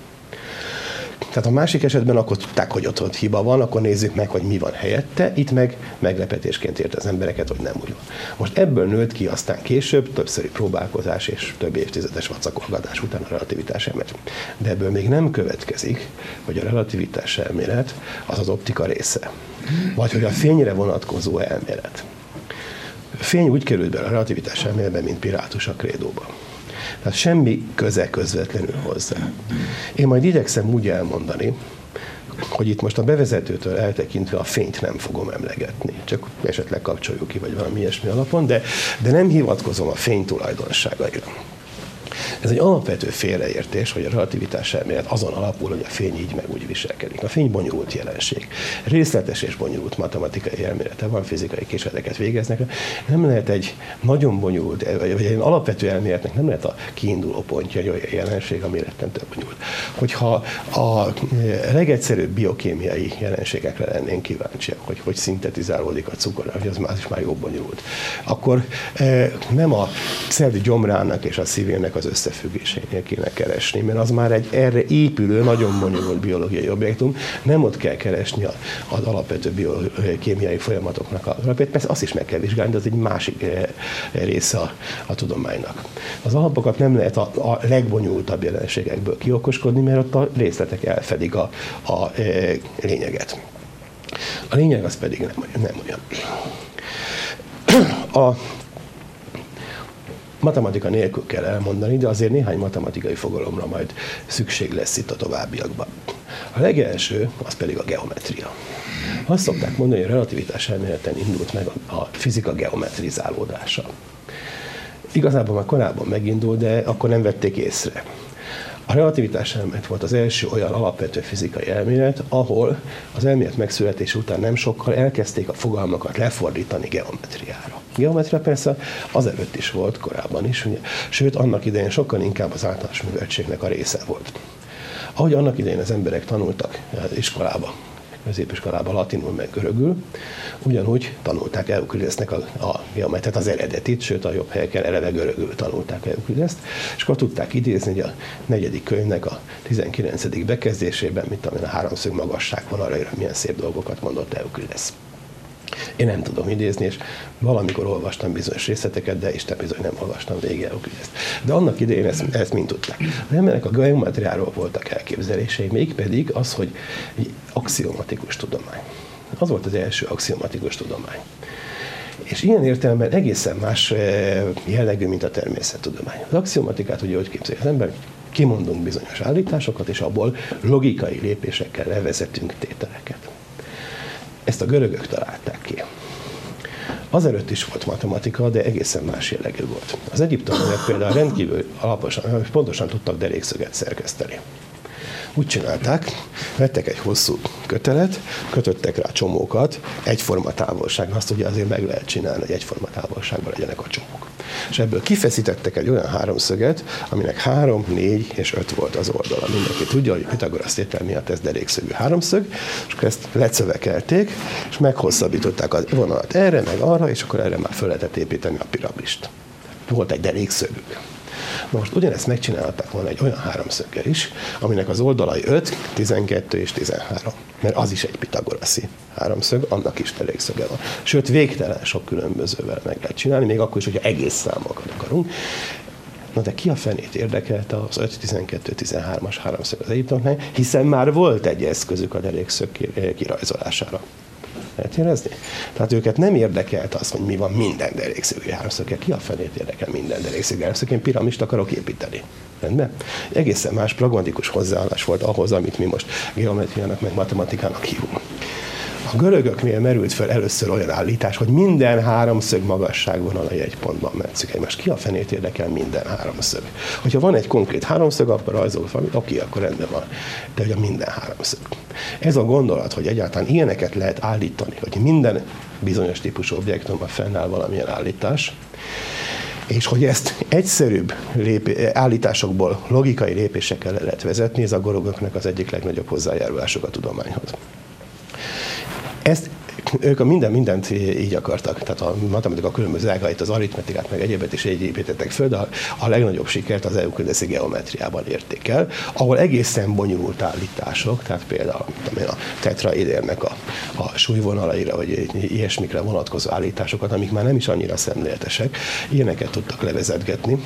Tehát a másik esetben akkor tudták, hogy ott, ott hiba van, akkor nézzük meg, hogy mi van helyette. Itt meg meglepetésként ért az embereket, hogy nem úgy van. Most ebből nőtt ki aztán később többszöri próbálkozás és több évtizedes vacakolgatás után a relativitás elmélet. De ebből még nem következik, hogy a relativitás elmélet az az optika része. Vagy hogy a fényre vonatkozó elmélet. Fény úgy került be a relativitás elméletbe, mint pirátus a krédóba. Tehát semmi köze közvetlenül hozzá. Én majd igyekszem úgy elmondani, hogy itt most a bevezetőtől eltekintve a fényt nem fogom emlegetni, csak esetleg kapcsoljuk ki, vagy valami ilyesmi alapon, de, de nem hivatkozom a fény tulajdonságaira. Ez egy alapvető félreértés, hogy a relativitás elmélet azon alapul, hogy a fény így meg úgy viselkedik. A fény bonyolult jelenség. Részletes és bonyolult matematikai elmélete van, fizikai kísérleteket végeznek. Nem lehet egy nagyon bonyolult, vagy egy alapvető elméletnek nem lehet a kiinduló pontja egy olyan jelenség, ami rettentő bonyolult. Hogyha a legegyszerűbb biokémiai jelenségekre lennénk kíváncsiak, hogy hogy szintetizálódik a cukor, hogy az már is már jobb bonyolult, akkor eh, nem a szervi gyomrának és a szívének az összefüggésénél kéne keresni, mert az már egy erre épülő, nagyon bonyolult biológiai objektum, nem ott kell keresni az alapvető biokémiai folyamatoknak a alapját, persze azt is meg kell vizsgálni, de az egy másik eh, része a, a tudománynak. Az alapokat nem lehet a, a legbonyolultabb jelenségekből kiokoskodni, mert ott a részletek elfedik a, a e, lényeget. A lényeg az pedig nem, nem olyan. A matematika nélkül kell elmondani, de azért néhány matematikai fogalomra majd szükség lesz itt a továbbiakban. A legelső, az pedig a geometria. Azt szokták mondani, hogy a relativitás elméleten indult meg a fizika geometrizálódása. Igazából már korábban megindult, de akkor nem vették észre. A relativitás elmélet volt az első olyan alapvető fizikai elmélet, ahol az elmélet megszületés után nem sokkal elkezdték a fogalmakat lefordítani geometriára. Geometria persze azelőtt is volt, korábban is, ugye, sőt annak idején sokkal inkább az általános műveltségnek a része volt. Ahogy annak idején az emberek tanultak iskolába, középiskolában latinul meg görögül, ugyanúgy tanulták Euklidesnek a, a geometriát, az eredetit, sőt a jobb helyeken eleve görögül tanulták Euklideszt, és akkor tudták idézni, hogy a negyedik könyvnek a 19. bekezdésében, mint amin a háromszög magasság van, arra milyen szép dolgokat mondott Euklides. Én nem tudom idézni, és valamikor olvastam bizonyos részleteket, de Isten bizony nem olvastam végig ezt. De annak idején ezt, ezt mind tudták. Az emberek a geometriáról voltak elképzelései, mégpedig az, hogy egy axiomatikus tudomány. Az volt az első axiomatikus tudomány. És ilyen értelemben egészen más eh, jellegű, mint a természettudomány. Az axiomatikát ugye hogy képzelje az ember, kimondunk bizonyos állításokat, és abból logikai lépésekkel levezetünk tételeket. Ezt a görögök találták ki. Azelőtt is volt matematika, de egészen más jellegű volt. Az egyiptomiak például rendkívül alaposan, pontosan tudtak derékszöget szerkeszteni. Úgy csinálták, vettek egy hosszú kötelet, kötöttek rá csomókat, egyforma távolság, azt ugye azért meg lehet csinálni, hogy egyforma távolságban legyenek a csomók. És ebből kifeszítettek egy olyan háromszöget, aminek három, négy és öt volt az oldala. Mindenki tudja, hogy Pitagorasz tétel miatt ez derékszögű háromszög, és akkor ezt lecövekelték, és meghosszabbították a vonalat erre, meg arra, és akkor erre már föl lehetett építeni a piramist. Volt egy derékszögük. Most ugyanezt megcsinálták volna egy olyan háromszöggel is, aminek az oldalai 5, 12 és 13. Mert az is egy pitagoraszi háromszög, annak is derékszöge van. Sőt, végtelen sok különbözővel meg lehet csinálni, még akkor is, hogyha egész számokat akarunk. Na de ki a fenét érdekelte az 5-12-13-as háromszög az egyiptomnál, hiszen már volt egy eszközük a derékszög kirajzolására. Lehet érezni? Tehát őket nem érdekelt az, hogy mi van minden derékszögű háromszöggel. Ki a fenét érdekel minden derékszögű háromszög? Én piramist akarok építeni. Rendben? Egészen más pragmatikus hozzáállás volt ahhoz, amit mi most geometriának, meg matematikának hívunk. A görögöknél merült fel először olyan állítás, hogy minden háromszög magasságvonalai egy pontban metszik egymást. Ki a fenét érdekel minden háromszög? Hogyha van egy konkrét háromszög, akkor rajzol valami, oké, akkor rendben van. De hogy a minden háromszög. Ez a gondolat, hogy egyáltalán ilyeneket lehet állítani, hogy minden bizonyos típusú objektumban fennáll valamilyen állítás, és hogy ezt egyszerűbb lép, állításokból logikai lépésekkel le lehet vezetni, ez a gorogoknak az egyik legnagyobb hozzájárulások a tudományhoz. Ezt ők a minden mindent így akartak, tehát a matematika különböző ágait, az aritmetikát, meg egyébet is így építettek föl, de a, a legnagyobb sikert az euklideszi geometriában érték el, ahol egészen bonyolult állítások, tehát például tudom a tetraédérnek a, a súlyvonalaira, vagy ilyesmikre vonatkozó állításokat, amik már nem is annyira szemléletesek, ilyeneket tudtak levezetgetni,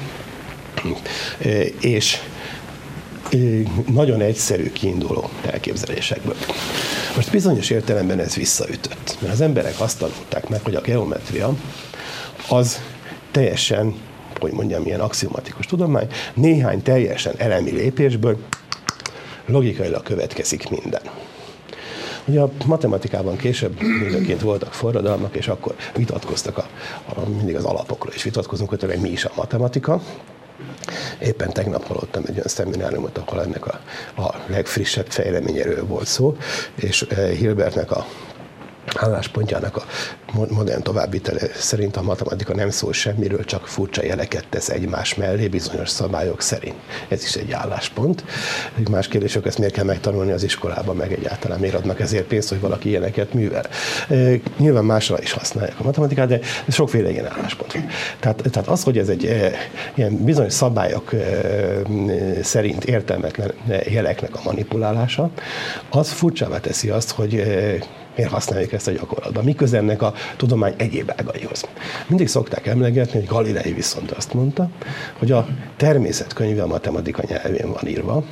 és nagyon egyszerű kiinduló elképzelésekből. Most bizonyos értelemben ez visszaütött, mert az emberek azt tanulták meg, hogy a geometria az teljesen, hogy mondjam, ilyen axiomatikus tudomány, néhány teljesen elemi lépésből logikailag következik minden. Ugye a matematikában később időnként voltak forradalmak, és akkor vitatkoztak a, a, mindig az alapokról, és vitatkozunk, hogy mi is a matematika. Éppen tegnap hallottam egy olyan szemináriumot, ahol ennek a, a legfrissebb fejleményéről volt szó, és eh, Hilbertnek a álláspontjának a modern továbbvitele szerint a matematika nem szól semmiről, csak furcsa jeleket tesz egymás mellé bizonyos szabályok szerint. Ez is egy álláspont. Más kérdés, hogy ezt miért kell megtanulni az iskolában, meg egyáltalán miért adnak ezért pénzt, hogy valaki ilyeneket művel. Nyilván másra is használják a matematikát, de sokféle ilyen álláspont van. Tehát, tehát az, hogy ez egy ilyen bizonyos szabályok szerint értelmetlen jeleknek a manipulálása, az furcsává teszi azt, hogy miért használjuk ezt a gyakorlatban? Mi ennek a tudomány egyéb ágaihoz? Mindig szokták emlegetni, hogy Galilei viszont azt mondta, hogy a természetkönyve a matematika nyelvén van írva,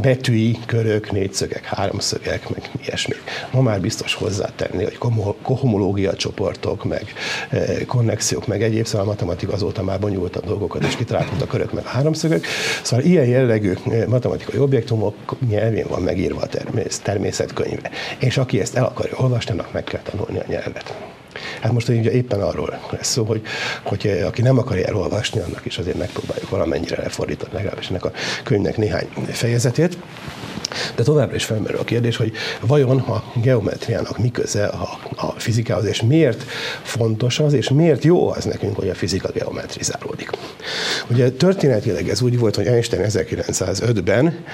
betűi, körök, négyszögek, háromszögek, meg ilyesmi. Ma már biztos hozzátenni, hogy kohomológia csoportok, meg eh, konnexiók, meg egyéb, szóval a matematika azóta már bonyolultabb dolgokat is kitaláltunk a körök, meg a háromszögök. Szóval ilyen jellegű eh, matematikai objektumok nyelvén van megírva a természetkönyve. És aki ezt el akarja olvasni, annak meg kell tanulni a nyelvet. Hát most ugye éppen arról lesz szó, hogy, hogy aki nem akarja elolvasni, annak is azért megpróbáljuk valamennyire lefordítani legalábbis ennek a könyvnek néhány fejezetét. De továbbra is felmerül a kérdés, hogy vajon a geometriának mi köze a, a fizikához, és miért fontos az, és miért jó az nekünk, hogy a fizika geometrizálódik. Ugye történetileg ez úgy volt, hogy Einstein 1905-ben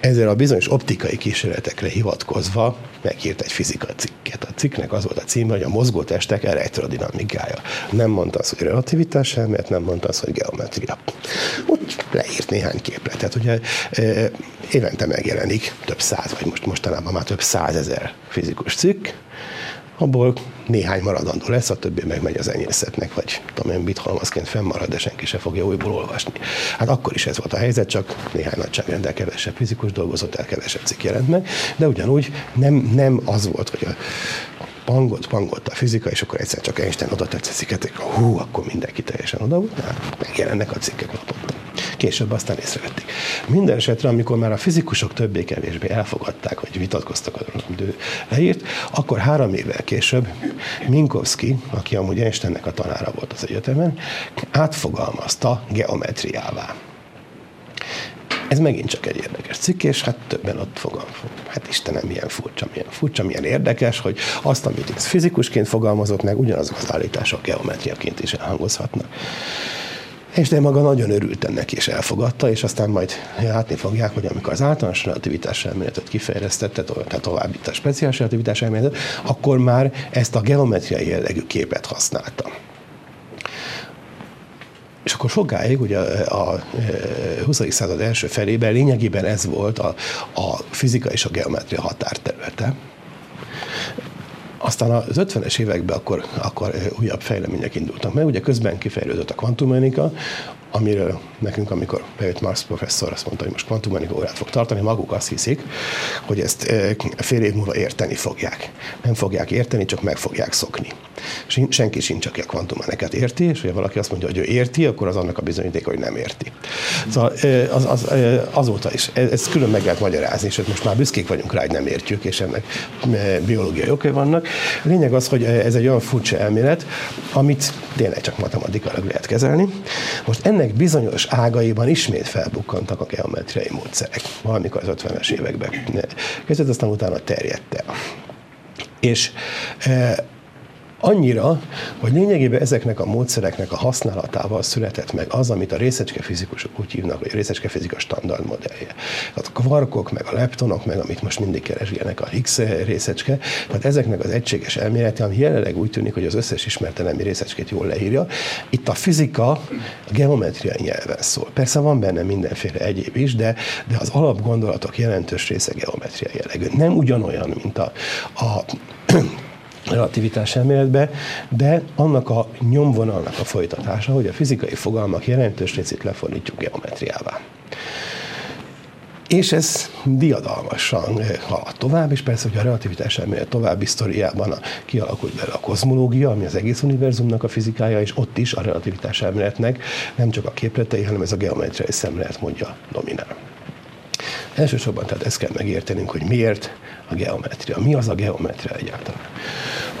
ezzel a bizonyos optikai kísérletekre hivatkozva megírt egy fizika cikket. A cikknek az volt a címe, hogy a mozgótestek elektrodinamikája. Nem mondta az, hogy relativitás elmélet, nem mondta az, hogy geometria. Ott leírt néhány képletet. Ugye e, évente megjelenik több száz, vagy most mostanában már több százezer fizikus cikk, abból néhány maradandó lesz, a többi megmegy az enyészetnek, vagy tudom én, bithalmazként fennmarad, de senki se fogja újból olvasni. Hát akkor is ez volt a helyzet, csak néhány nagyságrendel kevesebb fizikus dolgozott el, kevesebb cikk jelent meg, de ugyanúgy nem, nem az volt, hogy a pangot, pangot a fizika, és akkor egyszer csak Einstein oda tett cikket, hú, akkor mindenki teljesen oda volt, hát megjelennek a cikkek naponta. Később aztán észrevették. Minden esetre, amikor már a fizikusok többé-kevésbé elfogadták, vagy vitatkoztak a ő leírt, akkor három évvel később Minkowski, aki amúgy Einsteinnek a tanára volt az egyetemen, átfogalmazta geometriává. Ez megint csak egy érdekes cikk, és hát többen ott fogom. Hát Istenem, milyen furcsa, milyen furcsa, milyen érdekes, hogy azt, amit ez fizikusként fogalmazott meg, ugyanazok az állítások geometriaként is elhangozhatnak. És de maga nagyon örült ennek és elfogadta, és aztán majd látni fogják, hogy amikor az általános relativitás elméletet kifejlesztette, tehát tovább itt a speciális relativitás elméletet, akkor már ezt a geometriai jellegű képet használta. És akkor sokáig, ugye a 20. század első felében lényegében ez volt a, a fizika és a geometria határterülete. Aztán az 50-es években akkor, akkor újabb fejlemények indultak meg. Ugye közben kifejlődött a kvantummechanika, amiről nekünk, amikor bejött Marx professzor, azt mondta, hogy most kvantummechanika órát fog tartani, maguk azt hiszik, hogy ezt fél év múlva érteni fogják. Nem fogják érteni, csak meg fogják szokni. Senki sincs, aki a kvantummechanikát érti, és ha valaki azt mondja, hogy ő érti, akkor az annak a bizonyítéka, hogy nem érti. Szóval az, az, azóta is, ezt külön meg lehet magyarázni, és most már büszkék vagyunk rá, hogy nem értjük, és ennek biológiai okai vannak. Lényeg az, hogy ez egy olyan furcsa elmélet, amit tényleg csak matematikailag lehet kezelni. Most ennek bizonyos ágaiban ismét felbukkantak a geometriai módszerek, valamikor az 50-es években. Kezdett aztán utána terjedt. És Annyira, hogy lényegében ezeknek a módszereknek a használatával született meg az, amit a részecske fizikusok úgy hívnak, hogy a részecske fizika standard modellje. A kvarkok, meg a leptonok, meg amit most mindig keresgélnek a Higgs részecske, tehát ezeknek az egységes elmélete, ami jelenleg úgy tűnik, hogy az összes ismertelemi részecskét jól leírja. Itt a fizika a geometriai nyelven szól. Persze van benne mindenféle egyéb is, de, de az alapgondolatok jelentős része geometriai jellegű. Nem ugyanolyan, mint a, a relativitás elméletbe, de annak a nyomvonalnak a folytatása, hogy a fizikai fogalmak jelentős részét lefordítjuk geometriává. És ez diadalmasan halad tovább, és persze, hogy a relativitás elmélet további sztoriában kialakult bele a kozmológia, ami az egész univerzumnak a fizikája, és ott is a relativitás elméletnek nem csak a képletei, hanem ez a geometriai szemlélet mondja dominál. Elsősorban tehát ezt kell megértenünk, hogy miért a geometria. Mi az a geometria egyáltalán?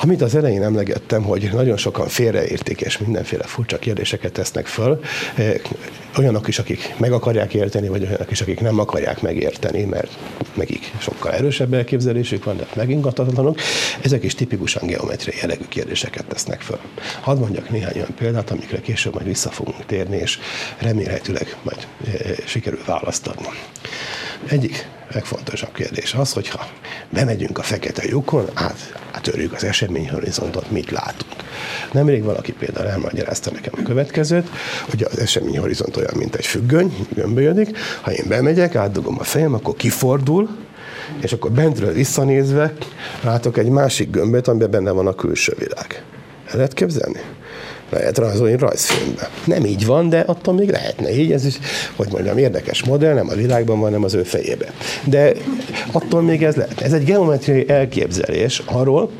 Amit az elején emlegettem, hogy nagyon sokan félreértik és mindenféle furcsa kérdéseket tesznek föl, eh, olyanok is, akik meg akarják érteni, vagy olyanok is, akik nem akarják megérteni, mert nekik sokkal erősebb elképzelésük van, de megingatatlanok, ezek is tipikusan geometriai jellegű kérdéseket tesznek föl. Hadd mondjak néhány olyan példát, amikre később majd vissza fogunk térni, és remélhetőleg majd eh, sikerül választ adni. Egyik legfontosabb kérdés az, hogyha bemegyünk a fekete lyukon, át, átörjük az eseményhorizontot, mit látunk. Nemrég valaki például elmagyarázta nekem a következőt, hogy az eseményhorizont olyan, mint egy függöny, gömbölyödik, ha én bemegyek, átdugom a fejem, akkor kifordul, és akkor bentről visszanézve látok egy másik gömböt, amiben benne van a külső világ. El lehet képzelni? Lehet rajzolni rajzfilmbe. Nem így van, de attól még lehetne így. Ez is, hogy mondjam, érdekes modell, nem a világban van, hanem az ő fejébe. De attól még ez lehet. Ez egy geometriai elképzelés arról,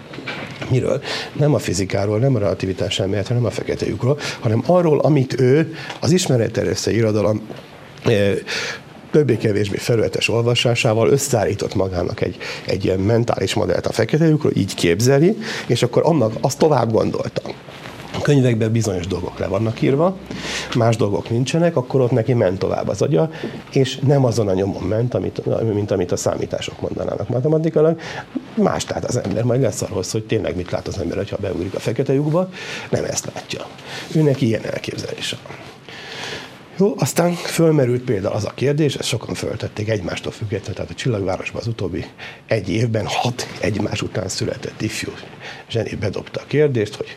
Miről? Nem a fizikáról, nem a relativitás elméletről, nem a fekete lyukról, hanem arról, amit ő az ismeretterjesztő irodalom többé-kevésbé felületes olvasásával összeállított magának egy, egy ilyen mentális modellt a fekete lyukról, így képzeli, és akkor annak azt tovább gondolta. A könyvekben bizonyos dolgok le vannak írva, más dolgok nincsenek, akkor ott neki ment tovább az agya, és nem azon a nyomon ment, amit, mint amit a számítások mondanának matematikailag. Más tehát az ember, majd lesz arról hogy tényleg mit lát az ember, ha beugrik a fekete lyukba, nem ezt látja. Őnek ilyen elképzelése. Jó, aztán fölmerült például az a kérdés, ezt sokan föltették egymástól függetlenül, tehát a Csillagvárosban az utóbbi egy évben hat egymás után született ifjú zseni bedobta a kérdést, hogy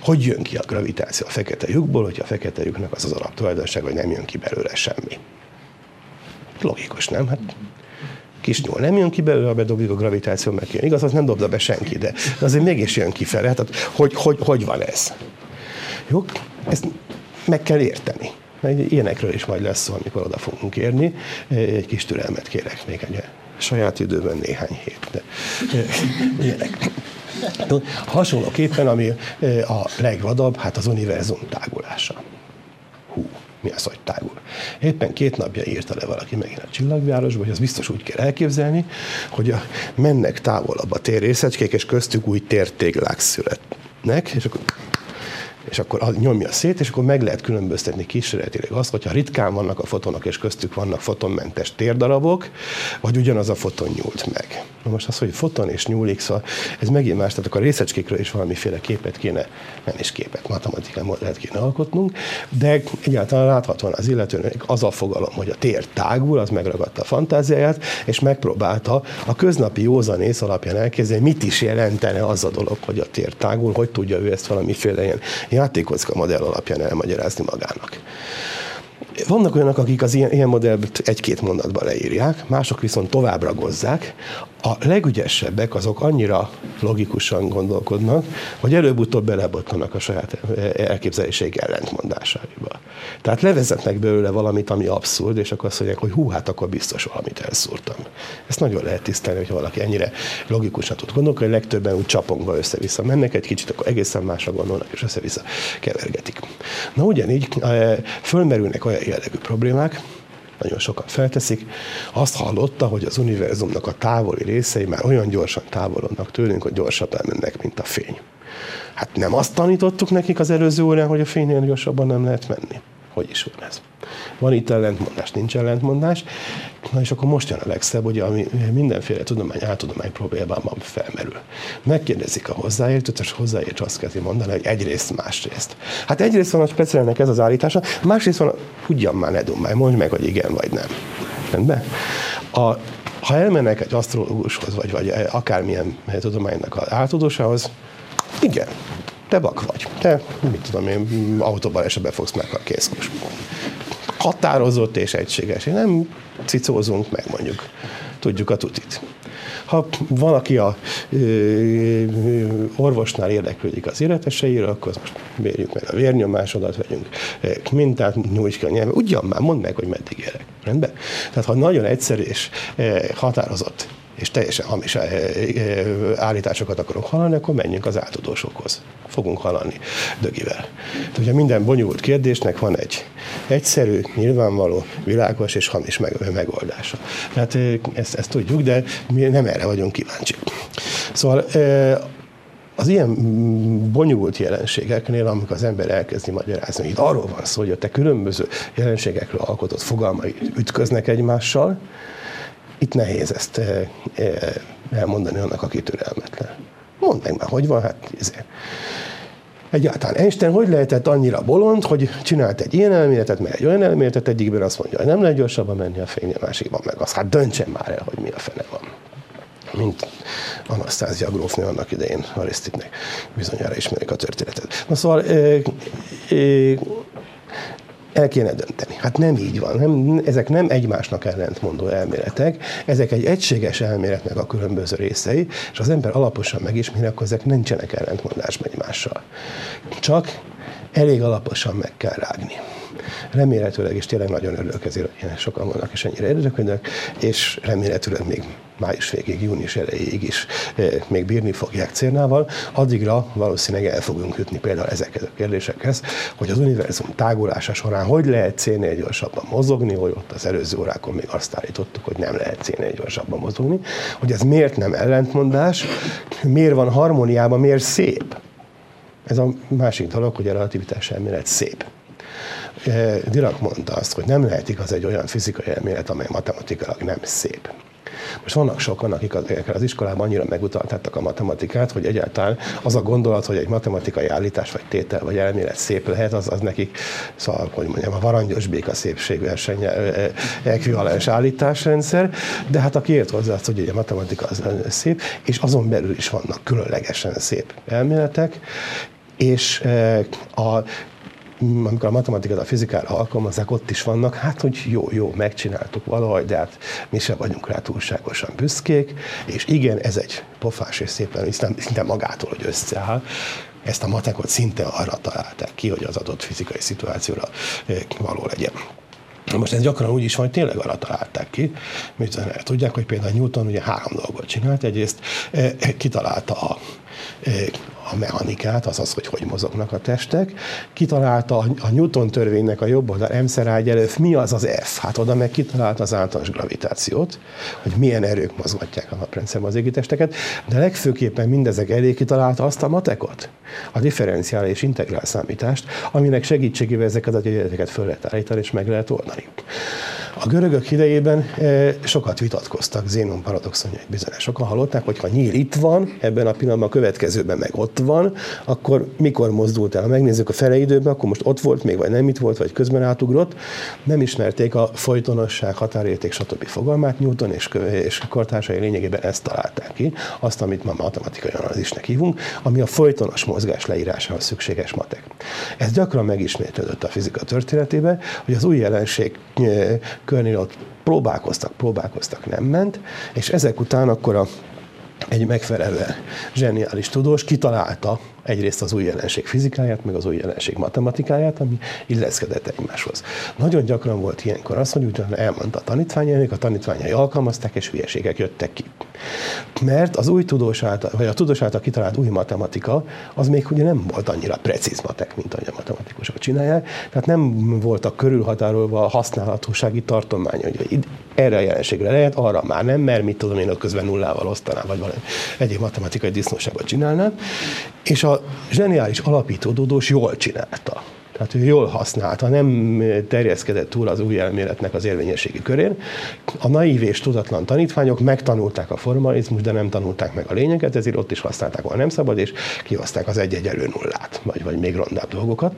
hogy jön ki a gravitáció a fekete lyukból, hogyha a fekete lyuknak az az alaptulajdonság, hogy nem jön ki belőle semmi. Logikus, nem? Hát kis nyúl nem jön ki belőle, ha bedobjuk a gravitáció, meg jön. Igaz, az nem dobta be senki, de azért mégis jön ki fel. Hát, hogy, hogy, hogy van ez? Jó? Ezt meg kell érteni. Meg ilyenekről is majd lesz szó, amikor oda fogunk érni. Egy kis türelmet kérek még egy saját időben néhány hét, de ilyenek. Hasonlóképpen, ami a legvadabb, hát az univerzum tágulása. Hú. mi az, hogy tágul. Éppen két napja írta le valaki megint a csillagvárosba, hogy az biztos úgy kell elképzelni, hogy a, mennek távolabb a térrészecskék, és köztük új tértéglák születnek, és akkor és akkor nyomja szét, és akkor meg lehet különböztetni kísérletileg azt, hogyha ritkán vannak a fotonok, és köztük vannak fotonmentes térdarabok, vagy ugyanaz a foton nyúlt meg. Na most az, hogy foton és nyúlik, szóval ez megint más, tehát akkor a részecskékről is valamiféle képet kéne, nem is képet, matematikán lehet kéne alkotnunk, de egyáltalán láthatóan az illetőnek az a fogalom, hogy a tér tágul, az megragadta a fantáziáját, és megpróbálta a köznapi józanész alapján elképzelni, mit is jelentene az a dolog, hogy a tér tágul, hogy tudja ő ezt valamiféle ilyen játékocka modell alapján elmagyarázni magának. Vannak olyanok, akik az ilyen, ilyen modellt egy-két mondatban leírják, mások viszont tovább ragozzák, a legügyesebbek azok annyira logikusan gondolkodnak, hogy előbb-utóbb belebottanak a saját elképzeléseik ellentmondásaiba. Tehát levezetnek belőle valamit, ami abszurd, és akkor azt mondják, hogy hú, hát akkor biztos valamit elszúrtam. Ezt nagyon lehet tisztelni, hogy valaki ennyire logikusan tud gondolkodni, hogy legtöbben úgy csapongva össze-vissza mennek, egy kicsit akkor egészen másra gondolnak, és össze-vissza kevergetik. Na ugyanígy eh, fölmerülnek olyan jellegű problémák, nagyon sokan felteszik, azt hallotta, hogy az univerzumnak a távoli részei már olyan gyorsan távolodnak tőlünk, hogy gyorsabban mennek, mint a fény. Hát nem azt tanítottuk nekik az előző órán, hogy a fénynél gyorsabban nem lehet menni. Hogy is van ez? Van itt ellentmondás, nincs ellentmondás. Na és akkor most jön a legszebb, ugye, ami mindenféle tudomány, áltudomány problémában felmerül. Megkérdezik a hozzáértőt, és hozzáért azt kezdi mondani, hogy egyrészt, másrészt. Hát egyrészt van a speciálnek ez az állítása, másrészt van, ugyan már ne dumálj, mondd meg, hogy igen vagy nem. Rendben? A, ha elmennek egy asztrológushoz, vagy, vagy akármilyen tudománynak az átudósához, igen, te vak vagy. Te, mit tudom én, autóban esetben fogsz meg a készkus határozott és egységes. Nem cicózunk meg mondjuk. Tudjuk a tutit. Ha valaki a ö, orvosnál érdeklődik az életeseire, akkor most mérjük meg a vérnyomásodat, vegyünk mintát, nyújts ki a nyelve. Ugyan már, mondd meg, hogy meddig érek. Rendben? Tehát ha nagyon egyszerű és határozott és teljesen hamis eh, eh, állításokat akarunk hallani, akkor menjünk az átudósokhoz. Fogunk hallani dögivel. Tehát, ugye minden bonyolult kérdésnek van egy egyszerű, nyilvánvaló, világos és hamis megoldása. Tehát eh, ezt, ezt tudjuk, de mi nem erre vagyunk kíváncsi. Szóval az ilyen bonyolult jelenségeknél, amikor az ember elkezdi magyarázni, hogy arról van szó, hogy a te különböző jelenségekről alkotott fogalmai ütköznek egymással, itt nehéz ezt eh, eh, elmondani annak, aki türelmetlen. Mondd meg már, hogy van, hát ezért. Egyáltalán Einstein hogy lehetett annyira bolond, hogy csinált egy ilyen elméletet, meg egy olyan elméletet, egyikben azt mondja, hogy nem lehet gyorsabban menni a fény, a másikban meg az. Hát döntsen már el, hogy mi a fene van. Mint Anasztázia grófnő annak idején Arisztitnek bizonyára ismerik a történetet. Na szóval e, e, el kéne dönteni. Hát nem így van. Nem, ezek nem egymásnak ellentmondó elméletek, ezek egy egységes elméletnek a különböző részei, és az ember alaposan megismeri, akkor ezek nincsenek ellentmondásban egymással. Csak elég alaposan meg kell rágni. Remélhetőleg, és tényleg nagyon örülök ezért, hogy ilyen sokan vannak, és ennyire érdeklődnek, és remélhetőleg még május végéig, június elejéig is eh, még bírni fogják Cérnával. Addigra valószínűleg el fogunk jutni például ezekhez a kérdésekhez, hogy az univerzum tágulása során hogy lehet cénél gyorsabban mozogni, hogy ott az előző órákon még azt állítottuk, hogy nem lehet cénél gyorsabban mozogni, hogy ez miért nem ellentmondás, miért van harmóniában, miért szép. Ez a másik dolog, hogy a relativitás elmélet szép. Eh, Dirac mondta azt, hogy nem lehet igaz egy olyan fizikai elmélet, amely matematikailag nem szép. Most vannak sokan, akik az, az iskolában annyira megutaltattak a matematikát, hogy egyáltalán az a gondolat, hogy egy matematikai állítás, vagy tétel, vagy elmélet szép lehet, az, az nekik, szóval, hogy mondjam, a varangyos béka szépségverseny ekvivalens állításrendszer, de hát aki ért hozzá azt, hogy a matematika az szép, és azon belül is vannak különlegesen szép elméletek, és a amikor a matematikát a fizikára alkalmazzák, ott is vannak, hát hogy jó, jó, megcsináltuk valahogy, de hát mi sem vagyunk rá túlságosan büszkék, és igen, ez egy pofás és szépen, szinte magától, hogy összeáll, ezt a matekot szinte arra találták ki, hogy az adott fizikai szituációra eh, való legyen. Most ez gyakran úgy is van, hogy tényleg arra találták ki, mert tudják, hogy például Newton ugye három dolgot csinált. Egyrészt eh, kitalálta a, a mechanikát, azaz, hogy hogy mozognak a testek, kitalálta a Newton törvénynek a jobb oldal M előtt, mi az az F? Hát oda meg kitalálta az általános gravitációt, hogy milyen erők mozgatják a naprendszerben az égitesteket, de legfőképpen mindezek elé kitalálta azt a matekot, a differenciál és integrál számítást, aminek segítségével ezeket a egyenleteket föl lehet állítani és meg lehet oldani. A görögök idejében sokat vitatkoztak Zénon paradoxonjait bizonyos. Sokan hallották, hogy ha nyíl itt van, ebben a pillanatban a következőben meg ott van, akkor mikor mozdult el? Ha megnézzük a feleidőben, akkor most ott volt még, vagy nem itt volt, vagy közben átugrott. Nem ismerték a folytonosság, határérték, stb. fogalmát. Newton és, és kortársai lényegében ezt találták ki, azt, amit ma matematikai analízisnek hívunk, ami a folytonos mozgás leírásához szükséges matek. Ez gyakran megismétlődött a fizika történetében, hogy az új jelenség eh, körnél ott próbálkoztak, próbálkoztak, nem ment, és ezek után akkor a egy megfelelő zseniális tudós kitalálta egyrészt az új jelenség fizikáját, meg az új jelenség matematikáját, ami illeszkedett egymáshoz. Nagyon gyakran volt ilyenkor az, hogy utána elmondta a tanítványainak, a tanítványai alkalmazták, és hülyeségek jöttek ki. Mert az új tudós által, vagy a tudós által kitalált új matematika, az még ugye nem volt annyira precíz matek, mint ahogy a matematikusok csinálják, tehát nem voltak körülhatárolva a használhatósági tartomány, hogy erre a jelenségre lehet, arra már nem, mert mit tudom én, ott közben nullával osztanám, vagy valami egyéb matematikai disznóságot csinálnám. És a zseniális alapítódódós jól csinálta. Tehát ő jól használta, nem terjeszkedett túl az új elméletnek az érvényességi körén. A naív és tudatlan tanítványok megtanulták a formalizmus, de nem tanulták meg a lényeget, ezért ott is használták, ahol nem szabad, és kihozták az egy-egy nullát, vagy, vagy még rondább dolgokat.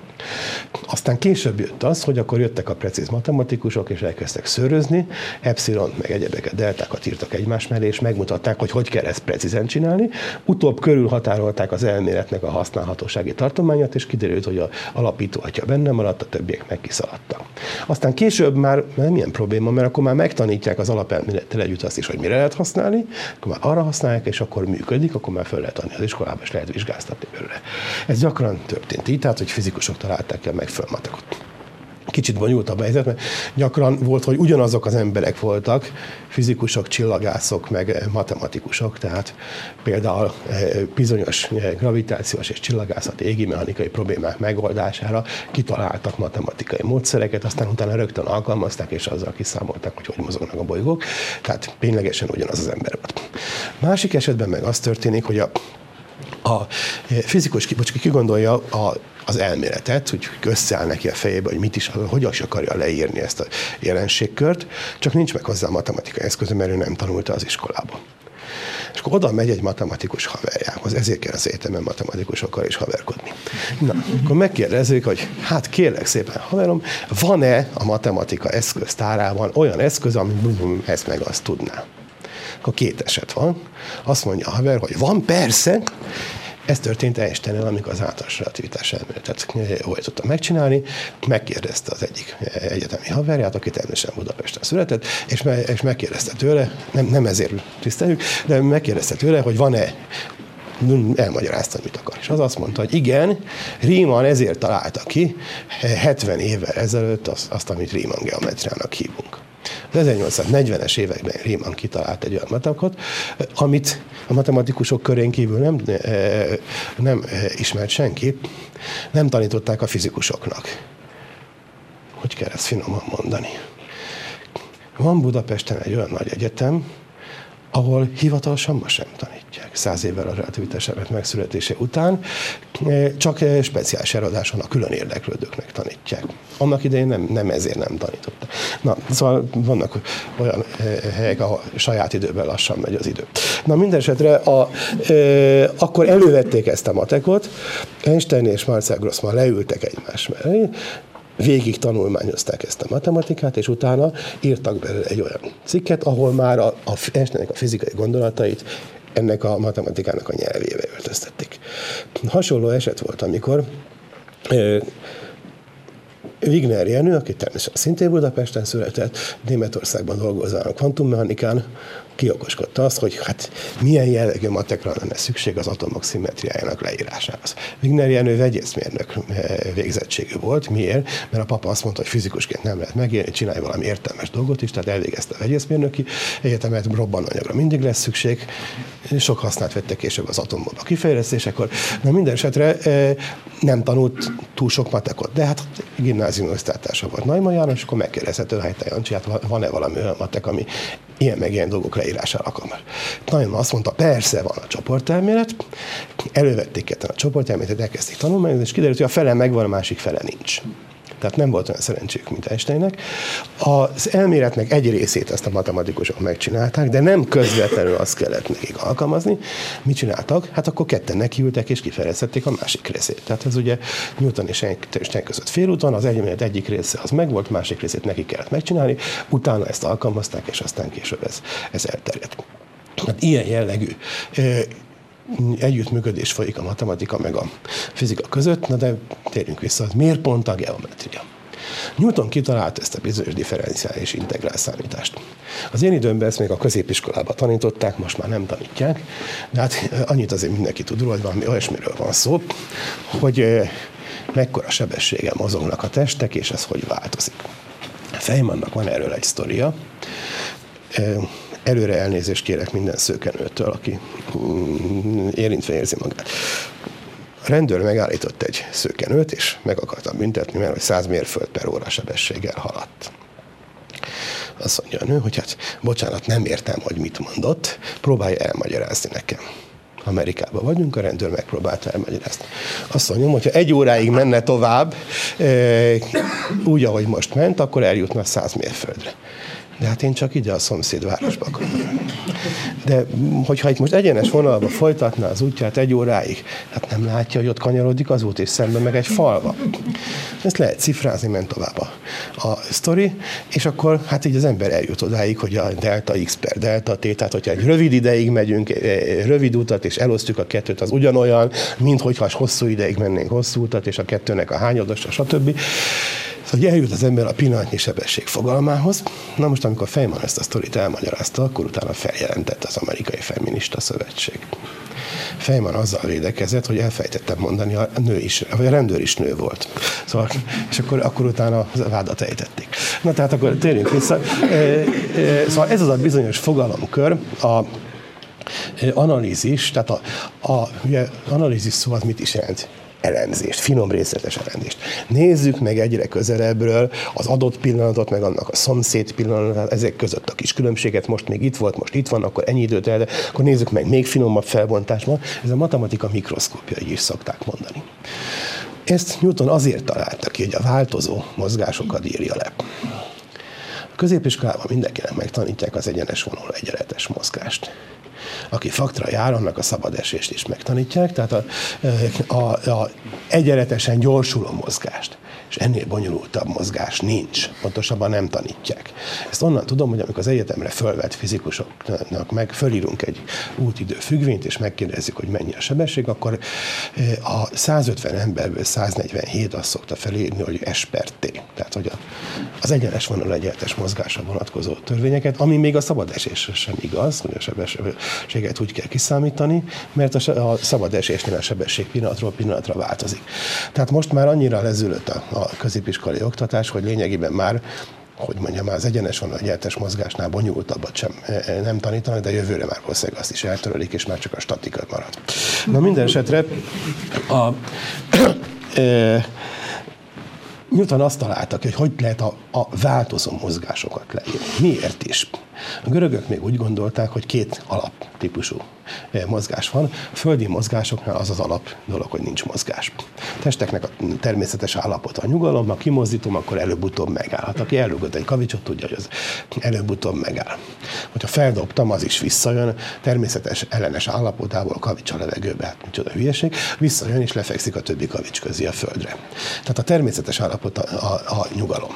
Aztán később jött az, hogy akkor jöttek a precíz matematikusok, és elkezdtek szörözni, epsilon meg egyebeket, deltákat írtak egymás mellé, és megmutatták, hogy hogy kell ezt precízen csinálni. Utóbb körülhatárolták az elméletnek a használhatósági tartományát, és kiderült, hogy a alapító atya benne maradt, a többiek meg kiszaladtak. Aztán később már nem ilyen probléma, mert akkor már megtanítják az alapelmélettel együtt azt is, hogy mire lehet használni, akkor már arra használják, és akkor működik, akkor már fel lehet adni az iskolába, és lehet vizsgáztatni belőle. Ez gyakran történt így, tehát hogy fizikusok találták el meg kicsit bonyolultabb helyzet, mert gyakran volt, hogy ugyanazok az emberek voltak, fizikusok, csillagászok, meg matematikusok, tehát például eh, bizonyos eh, gravitációs és csillagászati égi mechanikai problémák megoldására kitaláltak matematikai módszereket, aztán utána rögtön alkalmazták, és azzal kiszámolták, hogy hogy mozognak a bolygók, tehát ténylegesen ugyanaz az ember volt. Másik esetben meg az történik, hogy a a eh, fizikus, bocs, ki gondolja a az elméletet, hogy összeáll neki a fejébe, hogy mit is, hogyan is akarja leírni ezt a jelenségkört, csak nincs meg hozzá a matematikai eszköze, mert ő nem tanulta az iskolába. És akkor oda megy egy matematikus haverjához, ezért kell az egyetemen matematikusokkal is haverkodni. Na, akkor megkérdezik, hogy hát kérlek szépen, haverom, van-e a matematika eszköztárában olyan eszköz, ami ezt meg azt tudná? Akkor két eset van. Azt mondja a haver, hogy van persze, ez történt einstein amikor az általános relativitás elméletet tudta megcsinálni. Megkérdezte az egyik egyetemi haverját, aki természetesen Budapesten született, és, me- és megkérdezte tőle, nem, nem ezért tiszteljük, de megkérdezte tőle, hogy van-e elmagyarázta, mit akar. És az azt mondta, hogy igen, Riemann ezért találta ki 70 évvel ezelőtt azt, azt amit Riemann geometriának hívunk. Az 1840-es években Riemann kitalált egy olyan matematikus, amit a matematikusok körén kívül nem, eh, nem eh, ismert senki, nem tanították a fizikusoknak. Hogy kell ezt finoman mondani? Van Budapesten egy olyan nagy egyetem, ahol hivatalosan ma sem tanítják. Száz évvel a relativitás elmélet megszületése után eh, csak eh, speciális eladáson a külön érdeklődőknek tanítják. Annak idején nem, nem ezért nem tanítottak. Na, szóval vannak olyan eh, helyek, ahol saját időben lassan megy az idő. Na minden esetre a, e, akkor elővették ezt a matekot, Einstein és Marcel Grossman leültek egymás mellé, végig tanulmányozták ezt a matematikát, és utána írtak belőle egy olyan cikket, ahol már a, a Einsteinnek a fizikai gondolatait ennek a matematikának a nyelvébe öltöztették. Hasonló eset volt, amikor Wigner Jenő, aki természetesen szintén Budapesten született, Németországban dolgozott a kvantummechanikán, kiokoskodta azt, hogy hát milyen jellegű matekra lenne szükség az atomok szimmetriájának leírásához. Wigner Jenő vegyészmérnök eh, végzettségű volt. Miért? Mert a papa azt mondta, hogy fizikusként nem lehet megélni, csinálj valami értelmes dolgot is, tehát elvégezte a vegyészmérnöki egyetemet, robbananyagra mindig lesz szükség. Sok hasznát vette később az atombomba kifejlesztésekor. Na minden esetre eh, nem tanult túl sok matekot, de hát gimnázium osztálytársa volt Najma János, akkor megkérdezhető, hogy te Jancsi, hát van-e valami olyan matek, ami ilyen meg ilyen dolgok leírására alkalmas. Nagyon azt mondta, persze van a csoportelmélet, elővették ketten a csoportelméletet, elkezdték tanulmányozni, és kiderült, hogy a fele megvan, a másik fele nincs. Tehát nem volt olyan szerencséjük, mint Einsteinnek. Az elméletnek egy részét ezt a matematikusok megcsinálták, de nem közvetlenül azt kellett nekik alkalmazni. Mit csináltak? Hát akkor ketten nekiültek és kifejezhették a másik részét. Tehát ez ugye Newton és Einstein között félúton, az elmélet egyik része az megvolt, másik részét neki kellett megcsinálni, utána ezt alkalmazták, és aztán később ez, ez elterjedt. Hát ilyen jellegű együttműködés folyik a matematika meg a fizika között, na de térjünk vissza, miért pont a geometria? Newton kitalált ezt a bizonyos differenciális integrál számítást. Az én időmben ezt még a középiskolában tanították, most már nem tanítják, de hát annyit azért mindenki tud róla, hogy valami olyasmiről van szó, hogy mekkora sebességgel mozognak a testek, és ez hogy változik. Feynmannak van erről egy sztoria, Előre elnézést kérek minden szőkenőtől, aki mm, érintve érzi magát. A rendőr megállított egy szőkenőt, és meg akarta büntetni, mert 100 mérföld per óra sebességgel haladt. Azt mondja a nő, hogy hát bocsánat, nem értem, hogy mit mondott, próbálja elmagyarázni nekem. Amerikában vagyunk, a rendőr megpróbálta elmagyarázni. Azt mondjam, hogyha egy óráig menne tovább, úgy, ahogy most ment, akkor eljutna 100 mérföldre. De hát én csak ide a szomszéd városba akarok. De hogyha itt most egyenes vonalba folytatná az útját egy óráig, hát nem látja, hogy ott kanyarodik az út, és szemben meg egy falva. Ezt lehet cifrázni, ment tovább a, a sztori, és akkor hát így az ember eljut odáig, hogy a delta x per delta t, tehát hogyha egy rövid ideig megyünk, e, e, rövid utat, és elosztjuk a kettőt, az ugyanolyan, mint hogyha hosszú ideig mennénk hosszú utat, és a kettőnek a hányadosa, stb. Szóval eljut az ember a pillanatnyi sebesség fogalmához. Na most, amikor Feynman ezt a sztorit elmagyarázta, akkor utána feljelentett az amerikai feminista szövetség. Feynman azzal védekezett, hogy elfejtettem mondani, a nő is, vagy a rendőr is nő volt. Szóval, és akkor, akkor utána a vádat ejtették. Na tehát akkor térjünk vissza. E, e, szóval ez az a bizonyos fogalomkör, a analízis, tehát a, a ugye, analízis szó az mit is jelent? Elemzést, finom részletes elemzést. Nézzük meg egyre közelebbről az adott pillanatot, meg annak a szomszéd pillanatát, ezek között a kis különbséget, most még itt volt, most itt van, akkor ennyi időt el, akkor nézzük meg még finomabb felbontásban. Ez a matematika mikroszkópja, így is szokták mondani. Ezt Newton azért találta ki, hogy a változó mozgásokat írja le. Középiskolában mindenkinek megtanítják az egyenes vonal egyenletes mozgást. Aki faktra jár, annak a szabad esést is megtanítják, tehát a, a, a egyenletesen gyorsuló mozgást és ennél bonyolultabb mozgás nincs. Pontosabban nem tanítják. Ezt onnan tudom, hogy amikor az egyetemre fölvett fizikusoknak meg fölírunk egy útidő függvényt, és megkérdezzük, hogy mennyi a sebesség, akkor a 150 emberből 147 azt szokta felírni, hogy S. Tehát, hogy az egyenes vonal egyenletes mozgásra vonatkozó törvényeket, ami még a szabad esésre sem igaz, hogy a sebességet úgy kell kiszámítani, mert a szabad esésnél a sebesség pillanatról pillanatra változik. Tehát most már annyira lezülött a, a középiskolai oktatás, hogy lényegében már hogy mondjam, az egyenes van a gyertes mozgásnál bonyolultabbat sem e, e, nem tanítanak, de jövőre már valószínűleg azt is eltörölik, és már csak a statika marad. Na minden esetre a, e, Newton azt találtak, hogy hogy lehet a, a változó mozgásokat leírni. Miért is? A görögök még úgy gondolták, hogy két alaptípusú mozgás van. A földi mozgásoknál az az alap dolog, hogy nincs mozgás. A testeknek a természetes állapota a nyugalom, ha kimozdítom, akkor előbb-utóbb megáll. Hát aki elrugott egy kavicsot, tudja, hogy az előbb-utóbb megáll. Hogyha feldobtam, az is visszajön, természetes ellenes állapotából kavics a levegőbe, hát micsoda hülyeség, visszajön és lefekszik a többi kavics közé a földre. Tehát a természetes állapota a, a nyugalom.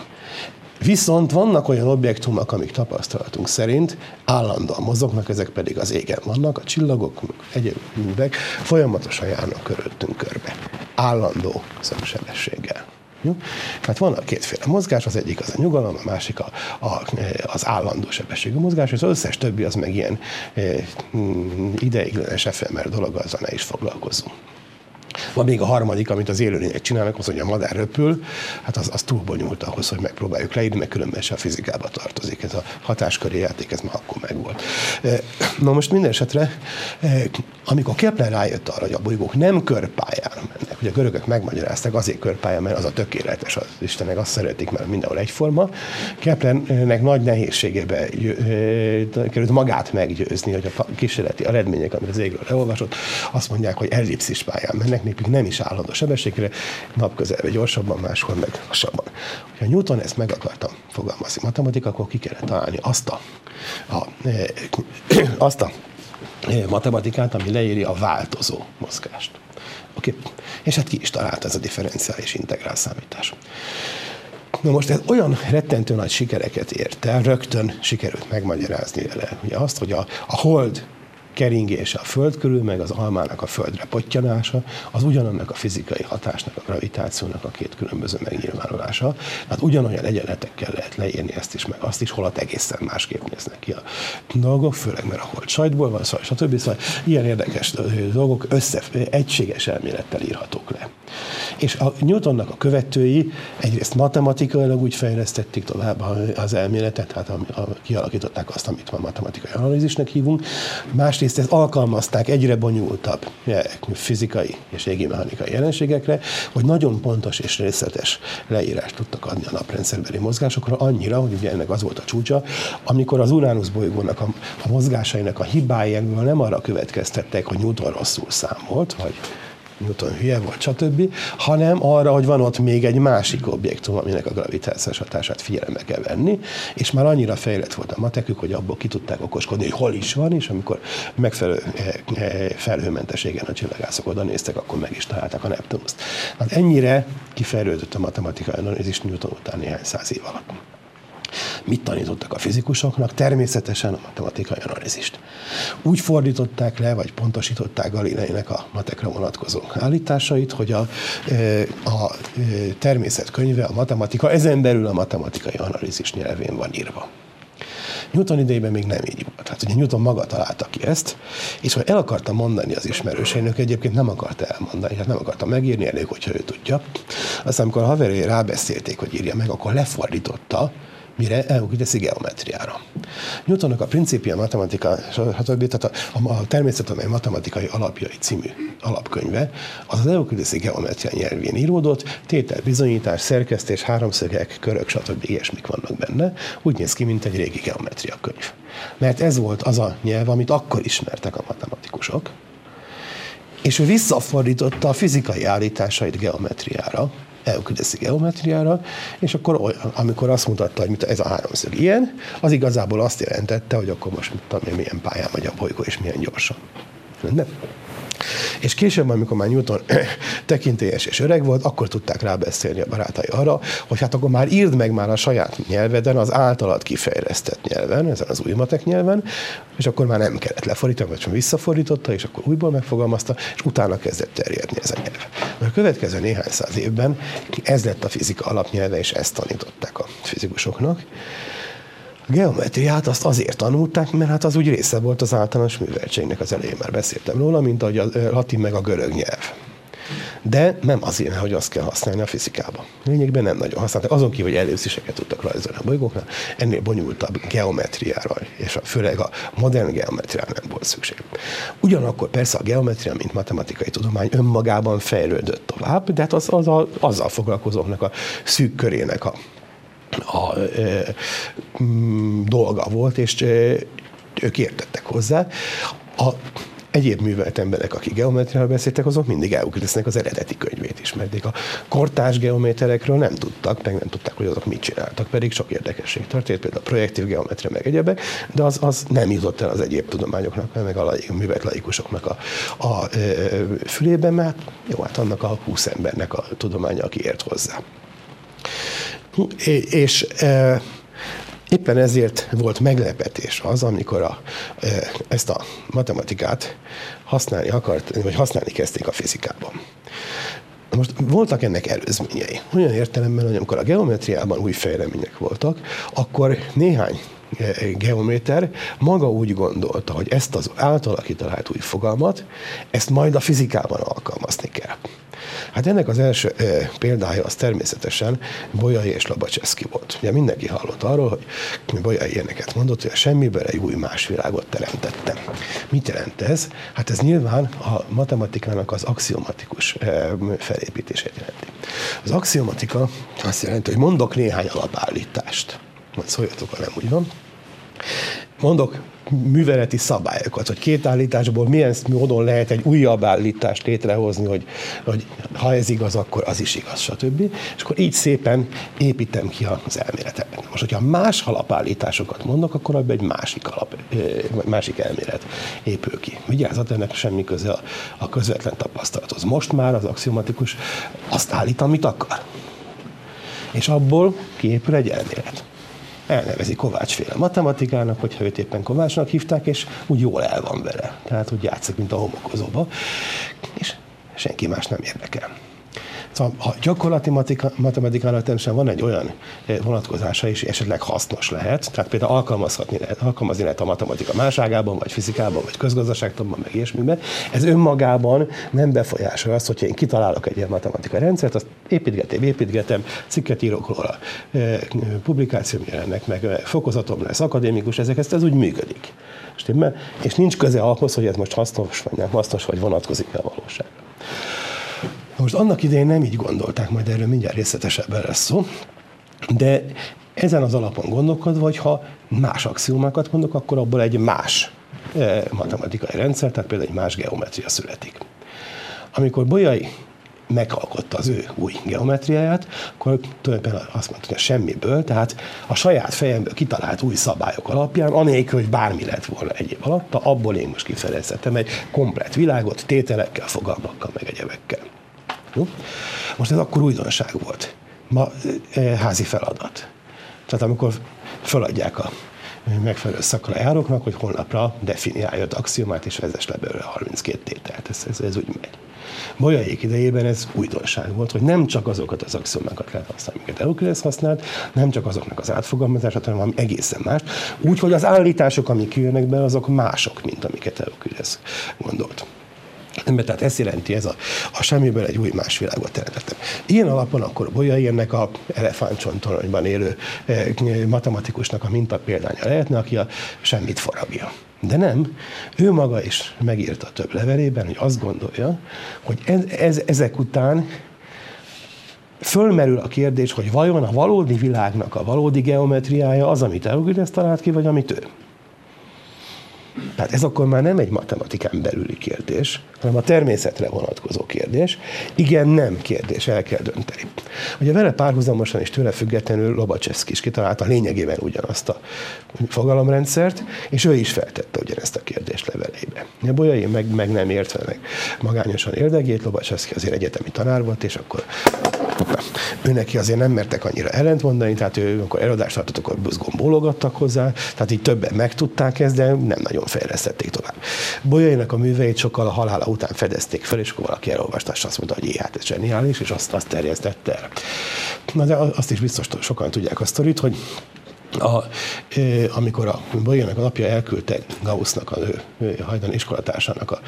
Viszont vannak olyan objektumok, amik tapasztalatunk szerint állandóan mozognak, ezek pedig az égen vannak, a csillagok, egyéb folyamatosan járnak körülöttünk körbe. Állandó szögsebességgel. Jó? Tehát van a kétféle mozgás, az egyik az a nyugalom, a másik a, a, az állandó sebességű mozgás, és az összes többi az meg ilyen e, ideiglenes efemer dolog, azzal ne is foglalkozunk. Van még a harmadik, amit az élőlények csinálnak, az, hogy a madár röpül, hát az, az túl bonyolult ahhoz, hogy megpróbáljuk leírni, mert különben se a fizikába tartozik. Ez a hatásköri játék, ez már akkor megvolt. E, na most minden esetre, e, amikor Kepler rájött arra, hogy a bolygók nem körpályán mennek, hogy a görögök megmagyarázták, azért körpályán, mert az a tökéletes, az Istenek azt szeretik, mert mindenhol egyforma. Keplernek nagy nehézségébe e, került magát meggyőzni, hogy a kísérleti eredmények, amit az égről leolvasott, azt mondják, hogy ellipszis pályán mennek, még nem is állandó sebességre, napközelve gyorsabban, máshol meg lassabban. Ha Newton ezt meg akartam fogalmazni matematika, akkor ki kellett találni azt a, a, e, azt a e, matematikát, ami leírja a változó mozgást. Okay. És hát ki is talált ez a differenciális integrál számítás. Na most ez olyan rettentő nagy sikereket ért el, rögtön sikerült megmagyarázni vele. Ugye azt, hogy a, a hold keringése a föld körül, meg az almának a földre pottyanása, az ugyanannak a fizikai hatásnak, a gravitációnak a két különböző megnyilvánulása. Tehát ugyanolyan egyenletekkel lehet leírni ezt is, meg azt is, holott egészen másképp néznek ki a dolgok, főleg mert a hold sajtból van, szóval, stb. Szóval ilyen érdekes dolgok össze, egységes elmélettel írhatók le. És a Newtonnak a követői egyrészt matematikailag úgy fejlesztették tovább az elméletet, tehát kialakították azt, amit ma matematikai analízisnek hívunk, másrészt ezt alkalmazták egyre bonyolultabb fizikai és égimechanikai jelenségekre, hogy nagyon pontos és részletes leírást tudtak adni a naprendszerbeli mozgásokra, annyira, hogy ugye ennek az volt a csúcsa, amikor az Uranus bolygónak a, a mozgásainak a hibájából nem arra következtettek, hogy Newton rosszul számolt, vagy Newton hülye volt, stb., hanem arra, hogy van ott még egy másik objektum, aminek a gravitációs hatását figyelembe kell venni, és már annyira fejlett volt a matekük, hogy abból ki tudták okoskodni, hogy hol is van, és amikor megfelelő eh, eh, felhőmentességen a csillagászok oda néztek, akkor meg is találták a Neptunuszt. Hát ennyire kifejlődött a matematikai analízis Newton után néhány száz év alatt. Mit tanítottak a fizikusoknak? Természetesen a matematikai analízist. Úgy fordították le, vagy pontosították Galileinek a matekra vonatkozó állításait, hogy a, e, a e, természetkönyve, a matematika, ezen belül a matematikai analízis nyelvén van írva. Newton idejében még nem így volt. Hát ugye Newton maga találta ki ezt, és ha el akarta mondani az ismerőseinek, egyébként nem akarta elmondani, hát nem akarta megírni, elég, hogyha ő tudja. Aztán, amikor a haverjai rábeszélték, hogy írja meg, akkor lefordította, mire elugrik geometriára. Newtonnak a Principia Matematika, stb. Tehát a, a, természetudományi matematikai alapjai című alapkönyve, az az euklideszi geometria nyelvén íródott, tétel, bizonyítás, szerkesztés, háromszögek, körök, stb. ilyesmik vannak benne. Úgy néz ki, mint egy régi geometria könyv. Mert ez volt az a nyelv, amit akkor ismertek a matematikusok, és ő visszafordította a fizikai állításait geometriára, Euklideszi geometriára, és akkor amikor azt mutatta, hogy ez a háromszög ilyen, az igazából azt jelentette, hogy akkor most tudom én, milyen pályán megy a bolygó, és milyen gyorsan. Nem? És később, amikor már Newton tekintélyes és öreg volt, akkor tudták rábeszélni a barátai arra, hogy hát akkor már írd meg már a saját nyelveden, az általad kifejlesztett nyelven, ezen az új matek nyelven, és akkor már nem kellett lefordítani, vagy visszafordította, és akkor újból megfogalmazta, és utána kezdett terjedni ez a nyelv. A következő néhány száz évben ez lett a fizika alapnyelve, és ezt tanították a fizikusoknak. Geometriát azt azért tanulták, mert hát az úgy része volt az általános műveltségnek, az elején már beszéltem róla, mint ahogy a latin meg a görög nyelv. De nem azért, hogy azt kell használni a fizikában. Lényegben nem nagyon használták. Azon kívül, hogy előzéseket tudtak rajzolni a bolygóknál, ennél bonyolultabb geometriára, és a, főleg a modern geometriára nem volt szükség. Ugyanakkor persze a geometria, mint matematikai tudomány önmagában fejlődött tovább, de hát az, az a, azzal foglalkozóknak a szűk körének a a, e, dolga volt, és e, ők értettek hozzá. A egyéb művelt emberek, akik geometriáról beszéltek, azok mindig Euklidesnek az eredeti könyvét ismerték. A kortás geométerekről nem tudtak, meg nem tudták, hogy azok mit csináltak, pedig sok érdekesség történt, például a projektív geometria, meg egyebek, de az, az nem jutott el az egyéb tudományoknak, meg a laik, művelt laikusoknak a, a, a fülében, mert jó, hát annak a húsz embernek a tudománya, aki ért hozzá. És e, éppen ezért volt meglepetés az, amikor a, e, ezt a matematikát használni akart, vagy használni kezdték a fizikában. Most voltak ennek előzményei. Olyan értelemben, hogy amikor a geometriában új fejlemények voltak, akkor néhány geométer maga úgy gondolta, hogy ezt az általa kitalált új fogalmat, ezt majd a fizikában alkalmazni kell. Hát ennek az első e, példája az természetesen Bolyai és Lobacseszki volt. Ugye mindenki hallott arról, hogy Bolyai ilyeneket mondott, hogy a semmiből egy új más világot teremtettem. Mit jelent ez? Hát ez nyilván a matematikának az axiomatikus e, felépítését jelenti. Az axiomatika azt jelenti, hogy mondok néhány alapállítást. Majd szóljatok, ha nem úgy van. Mondok műveleti szabályokat, hogy két állításból milyen módon lehet egy újabb állítást létrehozni, hogy, hogy ha ez igaz, akkor az is igaz, stb. És akkor így szépen építem ki az elméletet. Most, hogyha más alapállításokat mondok, akkor abban egy másik, alap, másik elmélet épül ki. Vigyázat, ennek semmi köze a, a közvetlen tapasztalathoz. Most már az axiomatikus azt állít, amit akar. És abból kiépül egy elmélet elnevezi Kovácsféle matematikának, hogyha őt éppen Kovácsnak hívták, és úgy jól el van vele. Tehát úgy játszik, mint a homokozóba, és senki más nem érdekel. Szóval a gyakorlati matematikának természetesen van egy olyan eh, vonatkozása is, esetleg hasznos lehet, tehát például alkalmazhatni lehet, alkalmazni lehet a matematika máságában, vagy fizikában, vagy közgazdaságtanban, meg ilyesmiben. Ez önmagában nem befolyásolja azt, hogyha én kitalálok egy ilyen matematikai rendszert, azt építgetem, építgetem, cikket írok róla, eh, publikációm jelennek meg, eh, fokozatom lesz, akadémikus, ezek, ez, ez úgy működik. És nincs köze ahhoz, hogy ez most hasznos vagy nem hasznos, vagy vonatkozik a valóságra. Most annak idején nem így gondolták, majd erről mindjárt részletesebben lesz szó, de ezen az alapon gondolkodva, hogy ha más axiomákat mondok, akkor abból egy más eh, matematikai rendszer, tehát például egy más geometria születik. Amikor Bolyai megalkotta az ő új geometriáját, akkor tulajdonképpen azt mondta, hogy a semmiből, tehát a saját fejemből kitalált új szabályok alapján, anélkül, hogy bármi lett volna egyéb alatta, abból én most kifejezhetem egy komplet világot, tételekkel, fogalmakkal, meg egyebekkel. Jó? Most ez akkor újdonság volt. Ma e, házi feladat. Tehát amikor feladják a megfelelő szakra járóknak, hogy holnapra definiálja az axiomát, és vezess le belőle 32 tételt. Ez, ez, ez úgy megy. Bolyaik idejében ez újdonság volt, hogy nem csak azokat az axiomákat lehet használni, amiket Euclides használt, nem csak azoknak az átfogalmazását, hanem valami egészen más. Úgyhogy az állítások, amik jönnek be, azok mások, mint amiket Euclides gondolt. Mert tehát ezt jelenti ez a, a semmiből egy új más világot teremtettem. Ilyen alapon akkor Bolyai ennek a elefántcsontoronyban élő eh, matematikusnak a mintapéldánya lehetne, aki a semmit faragja. De nem, ő maga is megírta több levelében, hogy azt gondolja, hogy ez, ez, ezek után fölmerül a kérdés, hogy vajon a valódi világnak a valódi geometriája az, amit Euclides talált ki, vagy amit ő. Tehát ez akkor már nem egy matematikán belüli kérdés, hanem a természetre vonatkozó kérdés. Igen, nem kérdés, el kell dönteni. Ugye vele párhuzamosan és tőle függetlenül Lobacseszki is kitalálta lényegében ugyanazt a fogalomrendszert, és ő is feltette ugyanezt a kérdést levelébe. A Bolyai meg, meg nem értve meg magányosan érdegét, Lobacseszki azért egyetemi tanár volt, és akkor ő neki azért nem mertek annyira ellent mondani, tehát ő, amikor előadást tartott, akkor buzgón bólogattak hozzá, tehát így többen megtudták ezt, de nem nagyon fejlesztették tovább. Bolyainak a műveit sokkal a halála után fedezték fel, és akkor valaki elolvasta, és azt mondta, hogy hát ez zseniális, és azt, azt terjesztette el. Na de azt is biztos sokan tudják a sztorit, hogy a, amikor a Bolyának a napja elküldte Gaussnak, az ő hajdan iskolatársának a,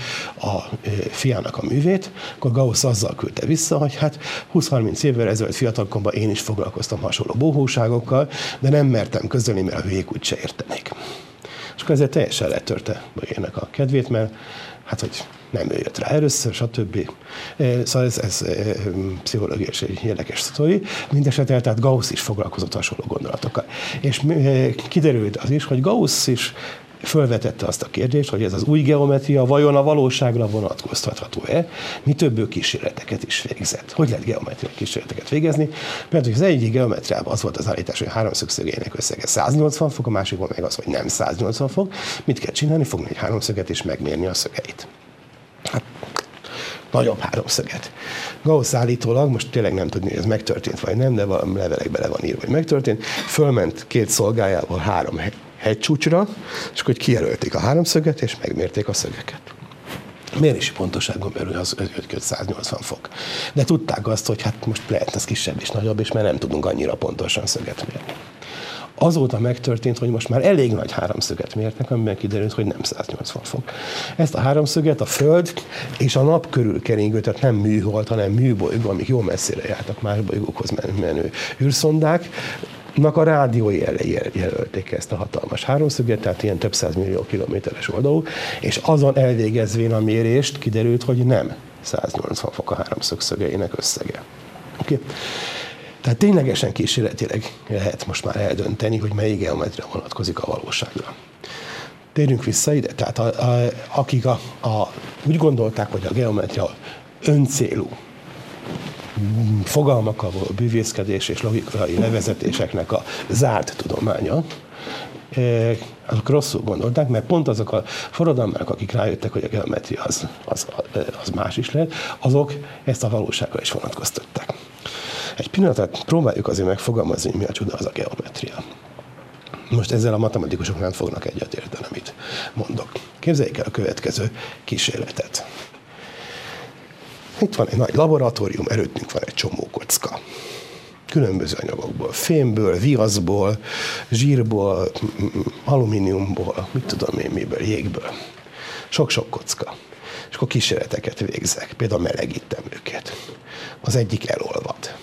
a fiának a művét, akkor Gauss azzal küldte vissza, hogy hát 20-30 évvel ezelőtt fiatalkomban én is foglalkoztam hasonló bohóságokkal, de nem mertem közölni, mert a hülyék úgyse értenék. És akkor ezért teljesen letörte Bolyának a kedvét, mert hát, hogy nem ő jött rá először, stb. Szóval ez, ez pszichológiai és egy érdekes sztori. Mindenesetre, tehát Gauss is foglalkozott hasonló gondolatokkal. És kiderült az is, hogy Gauss is fölvetette azt a kérdést, hogy ez az új geometria vajon a valóságra vonatkoztatható-e, mi több kísérleteket is végzett. Hogy lehet geometriai kísérleteket végezni? Mert hogy az egyik geometriában az volt az állítás, hogy a háromszögszögének összege 180 fok, a másikban meg az, hogy nem 180 fok. Mit kell csinálni? Fogni egy háromszöget és megmérni a szögeit. Hát, nagyobb háromszöget. Gauss állítólag, most tényleg nem tudni, hogy ez megtörtént vagy nem, de valami levelekben le van írva, hogy megtörtént, fölment két szolgájával három hegycsúcsra, és akkor kijelölték a háromszöget, és megmérték a szögeket. mérési pontoságon belül az 180 fok. De tudták azt, hogy hát most lehet ez kisebb és nagyobb, és mert nem tudunk annyira pontosan szöget mérni. Azóta megtörtént, hogy most már elég nagy háromszöget mértek, amiben kiderült, hogy nem 180 fok. Ezt a háromszöget a Föld és a nap körül keringő, tehát nem műhold, hanem műbolygó, amik jó messzire jártak más bolygókhoz menő űrszondák, nak a rádiói elejé jelölték ezt a hatalmas háromszöget, tehát ilyen több száz millió kilométeres oldalú, és azon elvégezvén a mérést kiderült, hogy nem 180 fok a háromszög szögeinek összege. Okay. Tehát ténylegesen kísérletileg lehet most már eldönteni, hogy melyik geometria vonatkozik a valóságra. Térjünk vissza ide. Tehát a, a, akik a, a, úgy gondolták, hogy a geometria öncélú, fogalmakkal való bűvészkedés és logikai levezetéseknek a zárt tudománya, eh, azok rosszul gondolták, mert pont azok a forradalmak, akik rájöttek, hogy a geometria az, az, az más is lehet, azok ezt a valóságra is vonatkoztatták. Egy pillanatot próbáljuk azért megfogalmazni, hogy mi a csoda az a geometria. Most ezzel a matematikusok nem fognak egyetérteni, amit mondok. Képzeljék el a következő kísérletet. Itt van egy nagy laboratórium, előttünk van egy csomó kocka. Különböző anyagokból, fémből, viaszból, zsírból, alumíniumból, mit tudom én miből, jégből. Sok-sok kocka. És akkor kísérleteket végzek, például melegítem őket. Az egyik elolvad,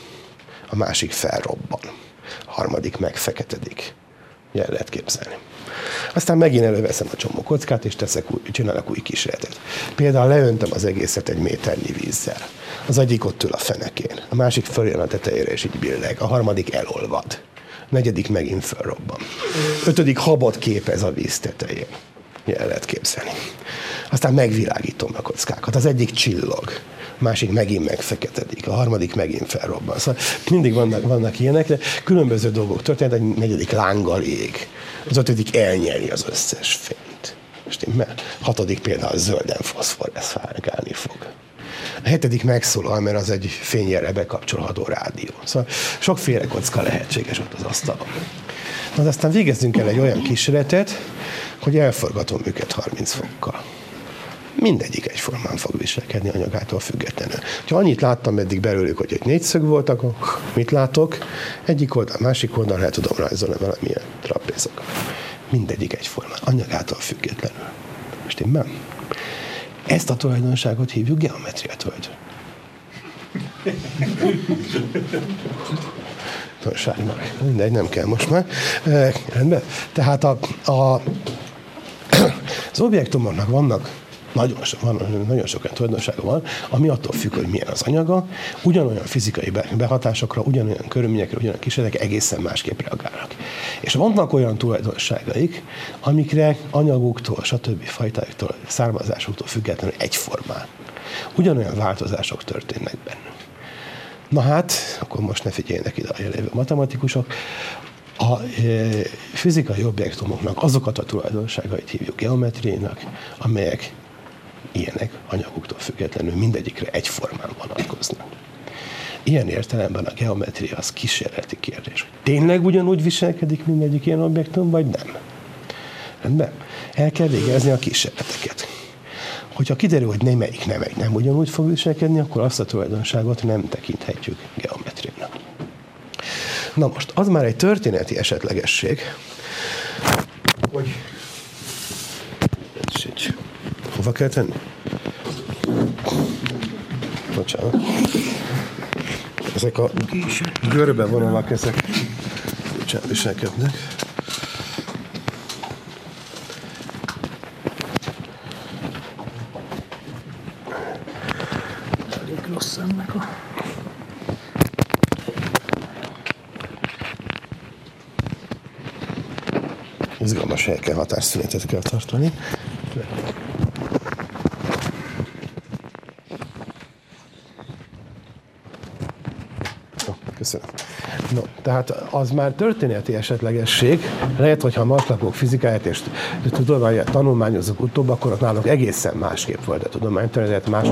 a másik felrobban, a harmadik megfeketedik. Ugye lehet képzelni. Aztán megint előveszem a csomó kockát, és teszek új, csinálok új kísérletet. Például leöntem az egészet egy méternyi vízzel. Az egyik ott ül a fenekén, a másik följön a tetejére, és így billeg, a harmadik elolvad. A negyedik megint fölrobban. Ötödik habot képez a víz tetején. El lehet képzelni. Aztán megvilágítom a kockákat. Az egyik csillog, másik megint megfeketedik, a harmadik megint felrobban. Szóval mindig vannak, vannak ilyenek, de különböző dolgok történnek, egy negyedik lánggal ég, az ötödik elnyeli az összes fényt. Mert hatodik például zölden foszforeszfárgálni fog. A hetedik megszólal, mert az egy fényjelre bekapcsolható rádió. Szóval sokféle kocka lehetséges ott az asztalon. Na, aztán végezzünk el egy olyan kísérletet, hogy elforgatom őket 30 fokkal mindegyik egyformán fog viselkedni anyagától függetlenül. Ha annyit láttam eddig belőlük, hogy egy négyszög voltak, mit látok? Egyik oldal, másik oldal el tudom rajzolni valamilyen trapézok. Mindegyik egyformán, anyagától függetlenül. Most én nem. Ezt a tulajdonságot hívjuk geometria tulajdon. Tanulságnak. Mindegy, nem kell most már. E, rendben. Tehát a, a, az objektumoknak vannak nagyon, van, nagyon sok olyan tulajdonsága van, ami attól függ, hogy milyen az anyaga, ugyanolyan fizikai behatásokra, ugyanolyan körülményekre, ugyanolyan kísérletek egészen másképp reagálnak. És vannak olyan tulajdonságaik, amikre anyagoktól, stb. fajtáiktól, származásoktól függetlenül egyformán. Ugyanolyan változások történnek bennünk. Na hát, akkor most ne figyeljenek ide a jelenlévő matematikusok, a e, fizikai objektumoknak azokat a tulajdonságait hívjuk geometriának, amelyek ilyenek anyagoktól függetlenül mindegyikre egyformán vonatkoznak. Ilyen értelemben a geometria az kísérleti kérdés. Tényleg ugyanúgy viselkedik mindegyik ilyen objektum, vagy nem? Rendben? El kell végezni a kísérleteket. Hogyha kiderül, hogy nem melyik nem, egy nem ugyanúgy fog viselkedni, akkor azt a tulajdonságot nem tekinthetjük geometriának. Na most, az már egy történeti esetlegesség, hogy Hova kell tenni? Bocsánat. Ezek a görbe vonalak, ezek viselkednek. Elég rossz ennek a izgalmas helyeken hatásszünetet kell tartani. Köszönöm. No, tehát az már történeti esetlegesség. Lehet, hogyha a maslakok fizikáját és tudományát tanulmányozok utóbb, akkor ott náluk egészen másképp volt a tudománytörténet, más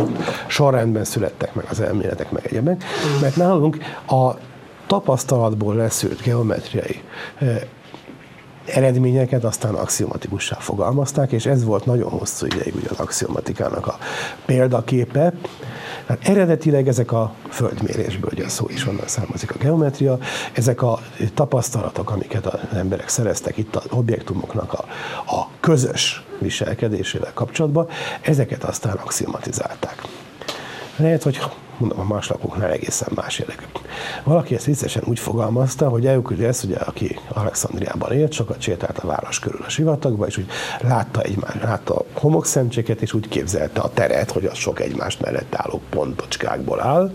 sorrendben születtek meg az elméletek, meg egyebek. Mert nálunk a tapasztalatból leszült geometriai eredményeket aztán axiomatikussá fogalmazták, és ez volt nagyon hosszú ideig ugye az axiomatikának a példaképe. Hát eredetileg ezek a földmérésből, ugye a szó is onnan származik a geometria, ezek a tapasztalatok, amiket az emberek szereztek itt az objektumoknak a, a közös viselkedésével kapcsolatban, ezeket aztán axiomatizálták. Lehet, hogy mondom, a más lapoknál egészen más jellegű. Valaki ezt viccesen úgy fogalmazta, hogy Euklides, ugye, aki Alexandriában élt, sokat sétált a város körül a sivatagba, és úgy látta, egymás, látta a homokszemcséket, és úgy képzelte a teret, hogy az sok egymást mellett álló pontocskákból áll,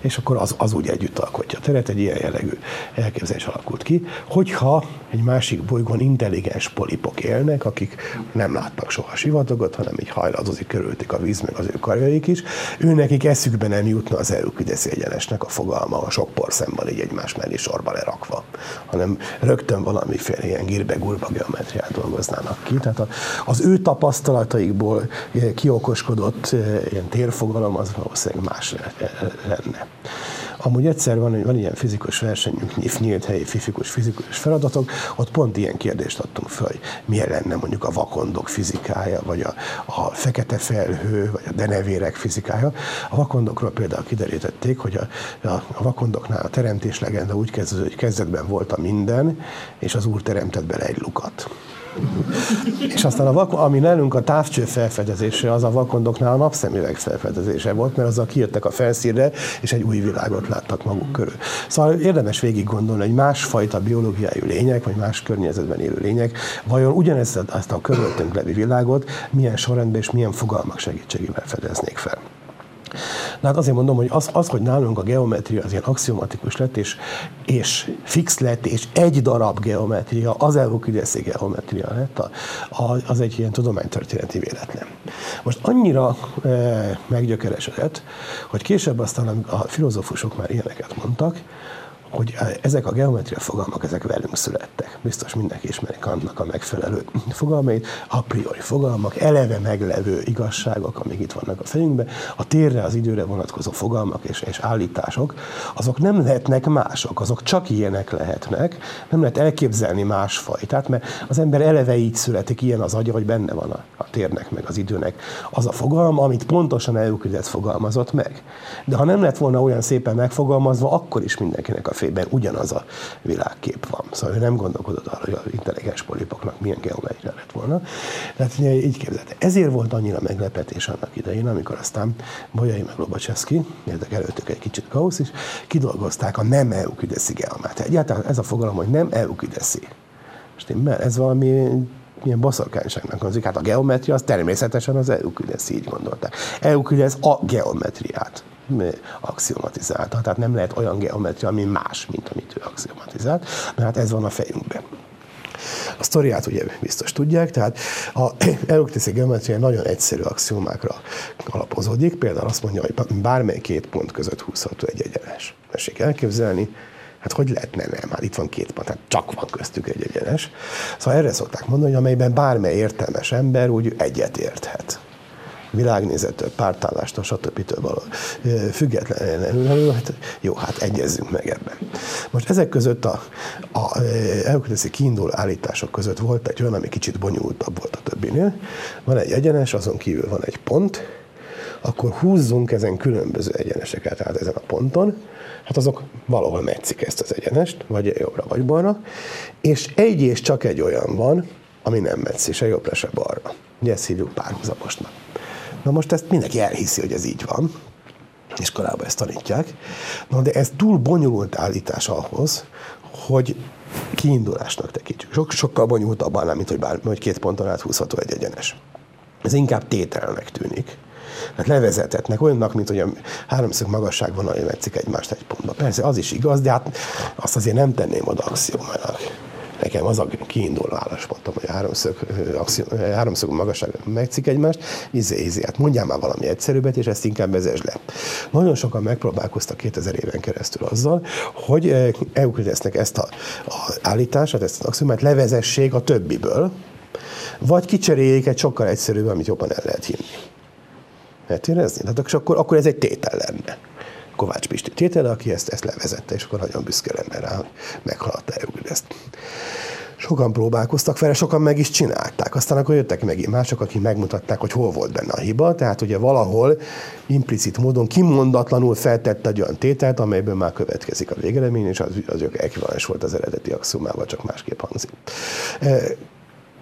és akkor az, az úgy együtt alkotja a teret, egy ilyen jellegű elképzelés alakult ki, hogyha egy másik bolygón intelligens polipok élnek, akik nem láttak soha sivatagot, hanem így hajladozik körültik a víz, meg az ő karjaik is, ő nekik eszükbe nem jutna az Euklides egyenesnek a fogalma a sok porszemban így egymás mellé sorba lerakva, hanem rögtön valamiféle ilyen gírbe-gurba geometriát dolgoznának ki. Tehát az ő tapasztalataikból kiokoskodott eh, ilyen térfogalom az valószínűleg más lenne. Amúgy egyszer van, van ilyen fizikus versenyünk, nyílt helyi fizikus, fizikus feladatok, ott pont ilyen kérdést adtunk föl, hogy milyen lenne mondjuk a vakondok fizikája, vagy a, a fekete felhő, vagy a denevérek fizikája. A vakondokról például kiderítették, hogy a, a, a vakondoknál a teremtés legenda úgy kezdődő, hogy kezdetben volt a minden, és az úr teremtett bele egy lukat. És aztán a vakon, ami nálunk a távcső felfedezése, az a vakondoknál a napszemüveg felfedezése volt, mert azzal kijöttek a felszínre, és egy új világot láttak maguk körül. Szóval érdemes végig gondolni, hogy másfajta biológiai lények, vagy más környezetben élő lények, vajon ugyanezt ezt a körülöttünk levő világot milyen sorrendben és milyen fogalmak segítségével fedeznék fel. De hát azért mondom, hogy az, az, hogy nálunk a geometria az ilyen axiomatikus lett, és, és fix lett, és egy darab geometria, az eukideszi geometria lett, a, a, az egy ilyen tudománytörténeti véletlen. Most annyira e, meggyökeresedett, hogy később aztán a filozófusok már ilyeneket mondtak, hogy ezek a geometria fogalmak, ezek velünk születtek. Biztos mindenki ismerik annak a megfelelő fogalmait, a priori fogalmak, eleve meglevő igazságok, amik itt vannak a fejünkben, a térre, az időre vonatkozó fogalmak és, és állítások, azok nem lehetnek mások, azok csak ilyenek lehetnek, nem lehet elképzelni másfajtát, mert az ember eleve így születik, ilyen az agya, hogy benne van a, a térnek, meg az időnek az a fogalma, amit pontosan Euklides fogalmazott meg. De ha nem lett volna olyan szépen megfogalmazva, akkor is mindenkinek a fében ugyanaz a világkép van. Szóval ő nem gondolkodott arra, hogy az intelligens polipoknak milyen geometria lett volna. Tehát így képzelte. Ezért volt annyira meglepetés annak idején, amikor aztán Bolyai meg Lobacseszki, érdek előttük egy kicsit Gauss is, kidolgozták a nem eukideszi geometriát. Egyáltalán ez a fogalom, hogy nem eukideszi. Most ez valami milyen baszorkányságnak hangzik. Hát a geometria az természetesen az Euclides így gondolták. Euclides a geometriát axiomatizálta. Tehát nem lehet olyan geometria, ami más, mint amit ő axiomatizált, mert hát ez van a fejünkben. A sztoriát ugye biztos tudják, tehát a eukliszi geometria nagyon egyszerű axiomákra alapozódik. Például azt mondja, hogy bármely két pont között húzható egy egyenes. Tessék elképzelni, Hát hogy lehetne nem? Hát itt van két pont, hát csak van köztük egy egyenes. Szóval erre szokták mondani, hogy amelyben bármely értelmes ember úgy egyet érthet világnézettől, pártállástól, stb. való függetlenül, hát jó, hát egyezzünk meg ebben. Most ezek között a, a elkötelezi kiinduló állítások között volt egy olyan, ami kicsit bonyolultabb volt a többinél. Van egy egyenes, azon kívül van egy pont, akkor húzzunk ezen különböző egyeneseket tehát ezen a ponton, hát azok valahol metszik ezt az egyenest, vagy jobbra, vagy balra, és egy és csak egy olyan van, ami nem metszik se jobbra, se balra. Ugye ezt hívjuk párhuzamosnak. Na most ezt mindenki elhiszi, hogy ez így van, iskolában ezt tanítják. Na, de ez túl bonyolult állítás ahhoz, hogy kiindulásnak tekintsük. Sok, sokkal bonyolultabb annál, mint hogy, bár, hogy két ponton át húzható egy egyenes. Ez inkább tételnek tűnik. Hát levezetetnek, olyannak, mint hogy a háromszög magasság van, hogy metszik egymást egy pontba. Persze, az is igaz, de hát azt azért nem tenném oda axiomának. Nekem az a kiinduló álláspontom, hogy háromszög, háromszög magasság megcik egymást, izé, izé, hát mondjál már valami egyszerűbbet, és ezt inkább vezesd le. Nagyon sokan megpróbálkoztak 2000 éven keresztül azzal, hogy Euklidesnek ezt a, a állítását, ezt az axiomát levezessék a többiből, vagy kicseréljék egy sokkal egyszerűbb, amit jobban el lehet hinni. Lehet érezni? Tehát akkor, akkor ez egy tétel lenne. Kovács Pisti tétele, aki ezt, ezt levezette, és akkor nagyon büszke lenne rá, hogy meghaladta ezt. Sokan próbálkoztak vele, sokan meg is csinálták. Aztán akkor jöttek megint mások, akik megmutatták, hogy hol volt benne a hiba. Tehát ugye valahol implicit módon kimondatlanul feltett egy olyan tételt, amelyből már következik a végeredmény, és az, az ekvivalens volt az eredeti axiomával, csak másképp hangzik. E,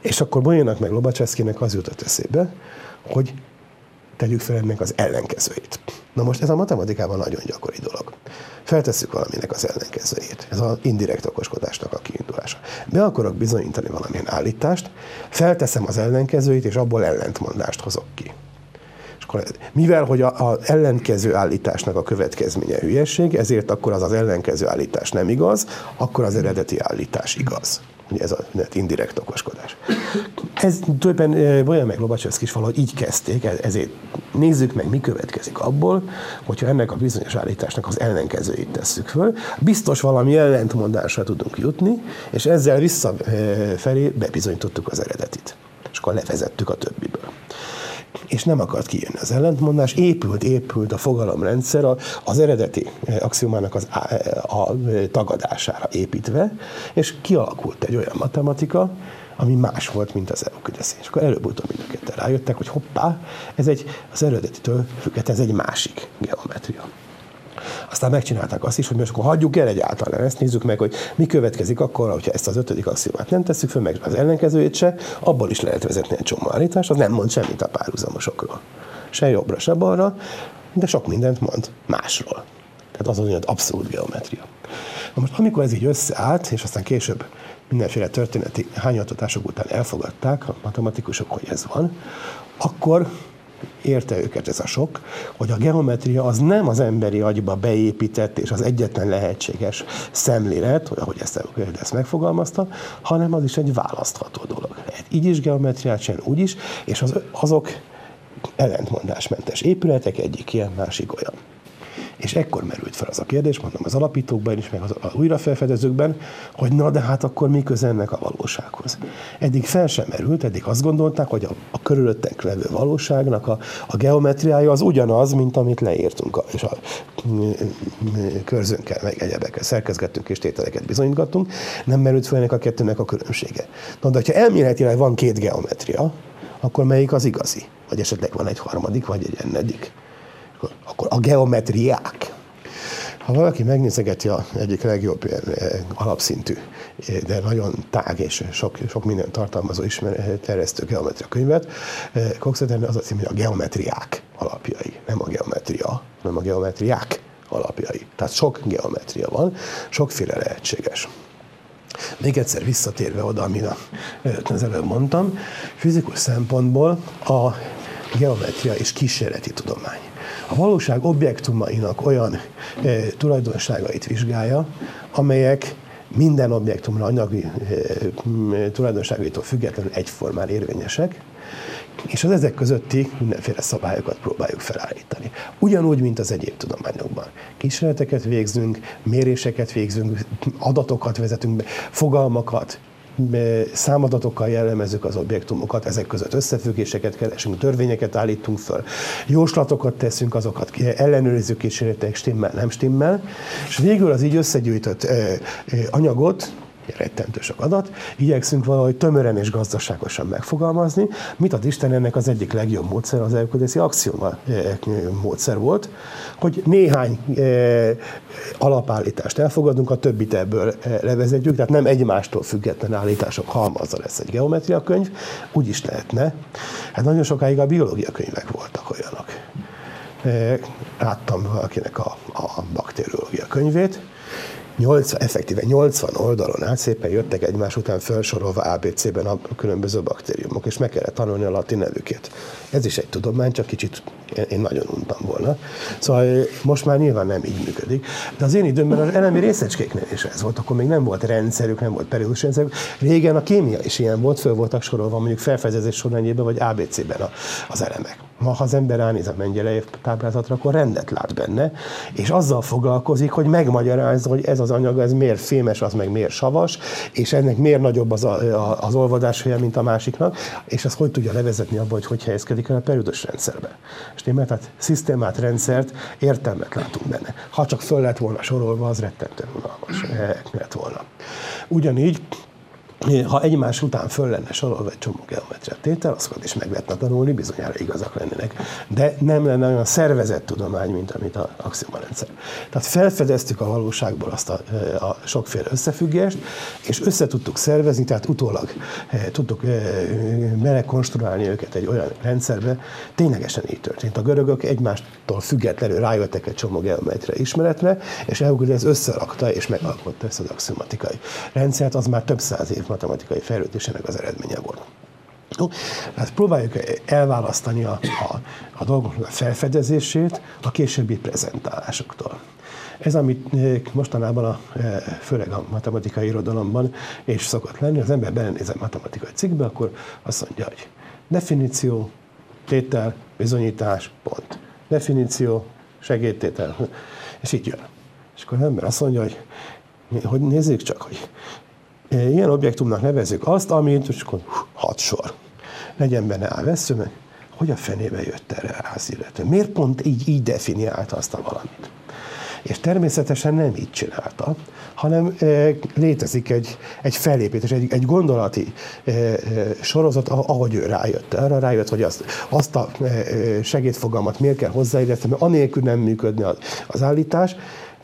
és akkor Bolyának meg Lobacseszkinek az jutott eszébe, hogy tegyük fel ennek az ellenkezőjét. Na most ez a matematikában nagyon gyakori dolog. Feltesszük valaminek az ellenkezőjét. Ez az indirekt okoskodásnak a kiindulása. Be akarok bizonyítani valamilyen állítást, felteszem az ellenkezőjét, és abból ellentmondást hozok ki. És akkor, mivel, hogy az ellenkező állításnak a következménye hülyeség, ezért akkor az az ellenkező állítás nem igaz, akkor az eredeti állítás igaz. Ugye ez a indirekt okoskodás. Ez tulajdonképpen olyan meg Lobacsevszki is valahogy így kezdték, e- ezért nézzük meg, mi következik abból, hogyha ennek a bizonyos állításnak az ellenkezőit tesszük föl. Biztos valami ellentmondásra tudunk jutni, és ezzel visszafelé bebizonyítottuk az eredetit. És akkor levezettük a többiből és nem akart kijönni az ellentmondás, épült, épült a fogalomrendszer az eredeti axiomának az, a, a tagadására építve, és kialakult egy olyan matematika, ami más volt, mint az Euklidesz. És akkor előbb-utóbb mind a rájöttek, hogy hoppá, ez egy, az eredetitől függet, ez egy másik geometria. Aztán megcsinálták azt is, hogy most akkor hagyjuk el egyáltalán ezt, nézzük meg, hogy mi következik akkor, hogyha ezt az ötödik axiomát nem tesszük föl, meg az ellenkezőjét se, abból is lehet vezetni egy csomó állítást, az nem mond semmit a párhuzamosokról. Se jobbra, se balra, de sok mindent mond másról. Tehát az az abszolút geometria. Na most, amikor ez így összeállt, és aztán később mindenféle történeti hányatatások után elfogadták a matematikusok, hogy ez van, akkor érte őket ez a sok, hogy a geometria az nem az emberi agyba beépített és az egyetlen lehetséges szemlélet, ahogy ezt, ezt megfogalmazta, hanem az is egy választható dolog. Lehet így is geometriát csinálni, úgy is, és az, azok ellentmondásmentes épületek, egyik ilyen, másik olyan. És ekkor merült fel az a kérdés, mondom az alapítókban is, meg az, újrafelfedezőkben, hogy na de hát akkor mi köze ennek a valósághoz. Eddig fel sem merült, eddig azt gondolták, hogy a, a körülöttek levő valóságnak a, a geometriája az ugyanaz, mint amit leírtunk, és a körzőnkkel, meg egyebekkel szerkezgettünk és tételeket bizonyítgattunk, nem merült fel ennek a kettőnek a különbsége. Na de ha elméletileg van két geometria, akkor melyik az igazi? Vagy esetleg van egy harmadik, vagy egy ennedik? Akkor a geometriák. Ha valaki megnézegeti a egyik legjobb ilyen eh, alapszintű, eh, de nagyon tág és sok, sok minden tartalmazó ismer, terjesztő geometria könyvet, eh, Cox az a cím, hogy a geometriák alapjai. Nem a geometria, hanem a geometriák alapjai. Tehát sok geometria van, sokféle lehetséges. Még egyszer visszatérve oda, amit az előbb mondtam, fizikus szempontból a geometria és kísérleti tudomány a valóság objektumainak olyan e, tulajdonságait vizsgálja, amelyek minden objektumra anyagi e, tulajdonságaitól függetlenül egyformán érvényesek, és az ezek közötti mindenféle szabályokat próbáljuk felállítani. Ugyanúgy, mint az egyéb tudományokban. Kísérleteket végzünk, méréseket végzünk, adatokat vezetünk be, fogalmakat, számadatokkal jellemezzük az objektumokat, ezek között összefüggéseket keresünk, törvényeket állítunk föl, jóslatokat teszünk, azokat ellenőrizzük kísérletek stimmel, nem stimmel, és végül az így összegyűjtött anyagot rettentő sok adat, igyekszünk valahogy tömören és gazdaságosan megfogalmazni. Mit ad Isten ennek az egyik legjobb módszer az elködészi axioma eh, módszer volt, hogy néhány eh, alapállítást elfogadunk, a többit ebből eh, levezetjük, tehát nem egymástól független állítások halmazza lesz egy geometria könyv, úgy is lehetne. Hát nagyon sokáig a biológia könyvek voltak olyanok. Láttam valakinek a, a bakteriológia könyvét, 80, effektíve 80 oldalon át szépen jöttek egymás után felsorolva ABC-ben a különböző baktériumok, és meg kellett tanulni a latin nevüket. Ez is egy tudomány, csak kicsit én nagyon untam volna. Szóval most már nyilván nem így működik. De az én időmben az elemi részecskéknél is ez volt, akkor még nem volt rendszerük, nem volt periódus rendszerük. Régen a kémia is ilyen volt, föl voltak sorolva mondjuk felfedezés sorrendjében vagy ABC-ben az elemek. Ma, ha az ember ránéz a Mendelejev táblázatra, akkor rendet lát benne, és azzal foglalkozik, hogy megmagyarázza, hogy ez az anyag, ez miért fémes, az meg miért savas, és ennek miért nagyobb az, a, az olvadás helye, mint a másiknak, és ezt hogy tudja levezetni abba, hogy hogy helyezkedik el a periódus rendszerbe. És német, tehát szisztémát, rendszert, értelmet látunk benne. Ha csak föl lett volna sorolva, az rettentően unalmas eh, lett volna. Ugyanígy ha egymás után föl lenne sorolva egy csomó geometria tétel, azokat is meg lehetne tanulni, bizonyára igazak lennének. De nem lenne olyan szervezett tudomány, mint amit a rendszer. Tehát felfedeztük a valóságból azt a, a sokféle összefüggést, és össze tudtuk szervezni, tehát utólag tudtuk belekonstruálni őket egy olyan rendszerbe, ténylegesen így történt. A görögök egymástól függetlenül rájöttek egy csomó geometria ismeretre, és Euclides összerakta és megalkotta ezt az axiomatikai rendszert, az már több száz év matematikai fejlődésének az eredménye volt. Jó, hát próbáljuk elválasztani a, a, a dolgoknak a felfedezését a későbbi prezentálásoktól. Ez, amit eh, mostanában, a, eh, főleg a matematikai irodalomban és szokott lenni, az ember belenéz a matematikai cikkbe, akkor azt mondja, hogy definíció, tétel, bizonyítás, pont. Definíció, segédtétel, és így jön. És akkor az ember azt mondja, hogy, hogy nézzük csak, hogy Ilyen objektumnak nevezzük azt, amit és akkor hat sor. Legyen benne A vesző, hogy a fenébe jött erre az illető? Miért pont így, így definiálta azt a valamit? És természetesen nem így csinálta, hanem e, létezik egy, egy felépítés, egy, egy gondolati e, e, sorozat, ahogy ő rájött. Arra rájött, hogy azt, azt a e, segédfogalmat miért kell hozzáilleszteni, mert anélkül nem működne az, az állítás,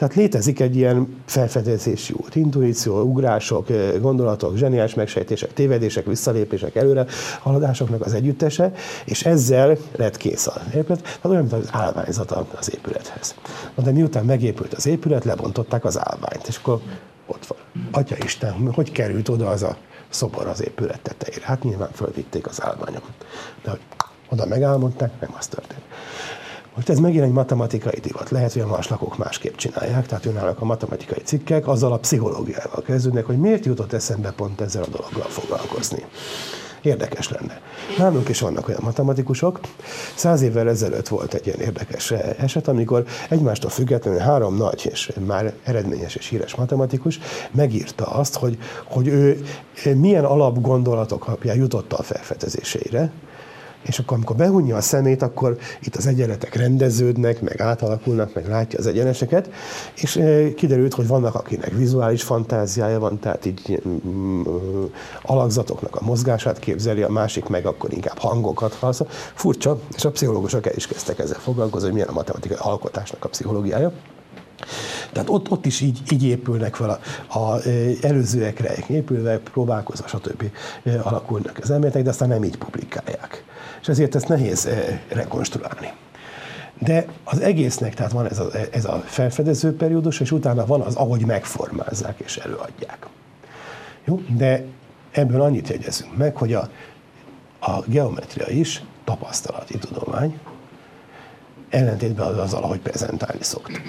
tehát létezik egy ilyen felfedezési út, intuíció, ugrások, gondolatok, zseniális megsejtések, tévedések, visszalépések, előre haladásoknak az együttese, és ezzel lett kész az épület. Tehát olyan, mint az állványzat az épülethez. De miután megépült az épület, lebontották az állványt, és akkor ott van. Atya Isten, hogy került oda az a szobor az épület tetejére? Hát nyilván fölvitték az állványokat. De hogy oda megálmodták, nem az történt. Most ez megint egy matematikai divat. Lehet, hogy a más lakók másképp csinálják, tehát jönnek a matematikai cikkek, azzal a pszichológiával kezdődnek, hogy miért jutott eszembe pont ezzel a dologgal foglalkozni. Érdekes lenne. Nálunk is vannak olyan matematikusok. Száz évvel ezelőtt volt egy ilyen érdekes eset, amikor egymástól függetlenül három nagy és már eredményes és híres matematikus megírta azt, hogy, hogy ő milyen alapgondolatok alapján jutott a felfedezéseire, és akkor, amikor behunja a szemét, akkor itt az egyenletek rendeződnek, meg átalakulnak, meg látja az egyeneseket, és kiderült, hogy vannak, akinek vizuális fantáziája van, tehát így mm, alakzatoknak a mozgását képzeli, a másik meg akkor inkább hangokat hall. Furcsa, és a pszichológusok el is kezdtek ezzel foglalkozni, hogy milyen a matematikai alkotásnak a pszichológiája. Tehát ott, ott is így, így épülnek fel a, a előzőekre, épülve, próbálkozva, stb. alakulnak az elméletek, de aztán nem így publikálják és ezért ezt nehéz eh, rekonstruálni. De az egésznek tehát van ez a, ez a felfedező periódus, és utána van az, ahogy megformázzák és előadják. Jó? De ebből annyit jegyezünk meg, hogy a, a geometria is tapasztalati tudomány, ellentétben azzal, ahogy prezentálni szoktuk.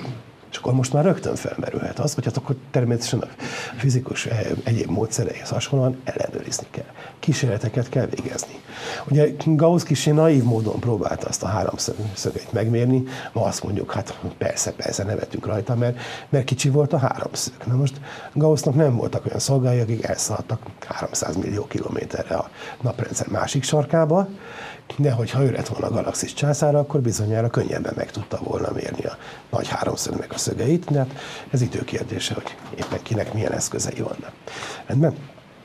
És akkor most már rögtön felmerülhet az, hogy hát akkor természetesen a fizikus eh, egyéb módszereihez hasonlóan ellenőrizni kell. Kísérleteket kell végezni. Ugye Gauss kicsi naív módon próbálta azt a három szögeit megmérni, ma azt mondjuk, hát persze, persze nevetünk rajta, mert, mert kicsi volt a háromszög. Na most Gaussnak nem voltak olyan szolgái, akik elszaladtak 300 millió kilométerre a naprendszer másik sarkába, de hogyha ő lett volna a galaxis császára, akkor bizonyára könnyebben meg tudta volna mérni a nagy háromszögnek a szögeit, de hát ez időkérdése, hogy éppen kinek milyen eszközei vannak. Rendben?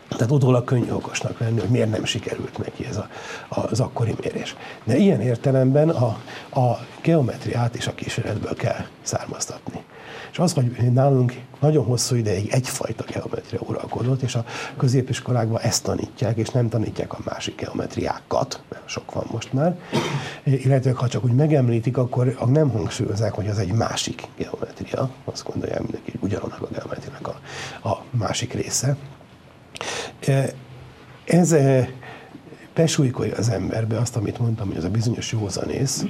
Tehát utólag könnyű okosnak lenni, hogy miért nem sikerült neki ez a, az akkori mérés. De ilyen értelemben a, a geometriát is a kísérletből kell származtatni. És az, hogy nálunk nagyon hosszú ideig egyfajta geometria uralkodott, és a középiskolákban ezt tanítják, és nem tanítják a másik geometriákat, mert sok van most már, illetve ha csak úgy megemlítik, akkor nem hangsúlyozzák, hogy az egy másik geometria, azt gondolják mindenki, hogy ugyanannak a geometriának a, a másik része. Ez besújkolja az emberbe azt, amit mondtam, hogy ez a bizonyos józanész,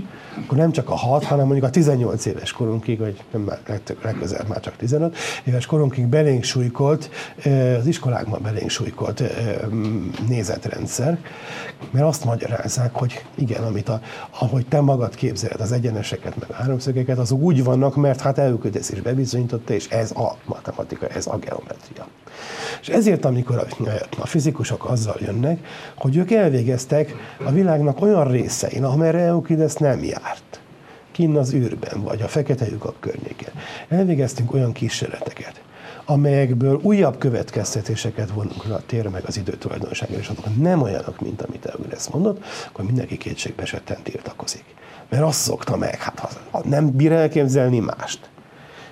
akkor nem csak a 6, hanem mondjuk a 18 éves korunkig, vagy nem legközelebb már csak 15 éves korunkig belénk súlykolt, az iskolákban belénk súlykolt nézetrendszer, mert azt magyarázzák, hogy igen, amit a, ahogy te magad képzeled az egyeneseket, meg a háromszögeket, azok úgy vannak, mert hát elkötés is bebizonyította, és ez a matematika, ez a geometria. És ezért, amikor a, a fizikusok azzal jönnek, hogy ők elvégeztek a világnak olyan részein, amerre Euclides nem járt, kinn az űrben, vagy a fekete lyukak környékén. Elvégeztünk olyan kísérleteket, amelyekből újabb következtetéseket vonunk le a tér meg az idő tulajdonságára, és azok nem olyanok, mint amit Eugenes mondott, akkor mindenki kétségbe esetten tiltakozik. Mert azt szokta meg, hát nem bír elképzelni mást,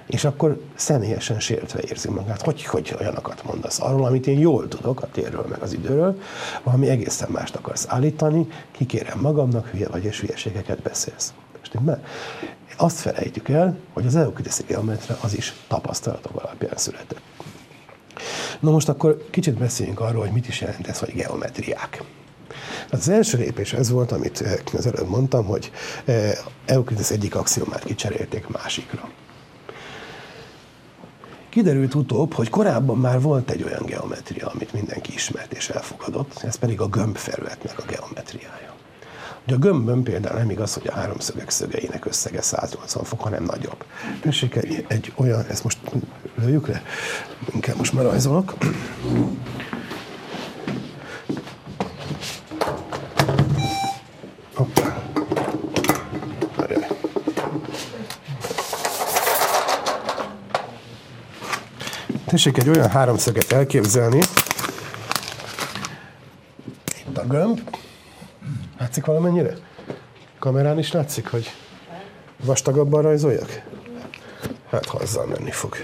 és akkor személyesen sértve érzi magát. Hogy, hogy olyanokat mondasz arról, amit én jól tudok a térről, meg az időről, valami egészen mást akarsz állítani, kikérem magamnak, hülye vagy, és hülyeségeket beszélsz. Stimmel? Azt felejtjük el, hogy az eukideszi geometra az is tapasztalatok alapján született. Na most akkor kicsit beszéljünk arról, hogy mit is jelent ez, hogy geometriák. Az első lépés ez volt, amit eh, az előbb mondtam, hogy eh, Euklides egyik axiomát kicserélték másikra. Kiderült utóbb, hogy korábban már volt egy olyan geometria, amit mindenki ismert és elfogadott, ez pedig a gömbfelületnek a geometriája. Ugye a gömbön például nem igaz, hogy a háromszögek szögeinek összege 180 fok, hanem nagyobb. Tessék, egy, egy olyan, ezt most lőjük le, inkább most már rajzolok. Tessék egy olyan háromszöget elképzelni, itt a gömb, látszik valamennyire? Kamerán is látszik, hogy vastagabban rajzoljak? Hát, ha azzal menni fog.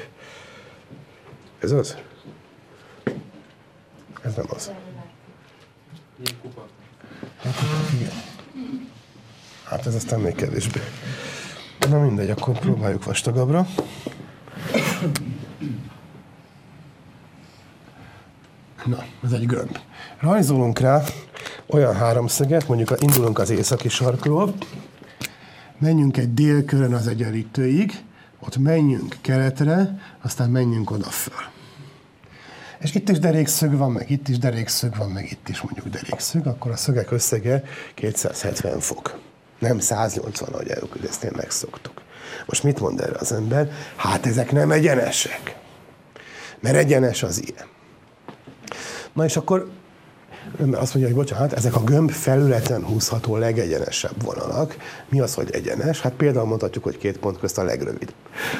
Ez az? Ez nem az. Hát, igen. Hát ez aztán még kevésbé. Na mindegy, akkor próbáljuk vastagabbra. Ez egy gömb. Rajzolunk rá olyan háromszöget, mondjuk indulunk az északi sarkról, menjünk egy délkörön az egyenlítőig, ott menjünk keletre, aztán menjünk oda föl. És itt is derékszög van, meg itt is derékszög van, meg itt is mondjuk derékszög, akkor a szögek összege 270 fok. Nem 180, ahogy Eukidesznél megszoktuk. Most mit mond erre az ember? Hát ezek nem egyenesek. Mert egyenes az ilyen. Na és akkor azt mondja, hogy bocsánat, ezek a gömb felületen húzható legegyenesebb vonalak. Mi az, hogy egyenes? Hát például mondhatjuk, hogy két pont közt a legrövidebb.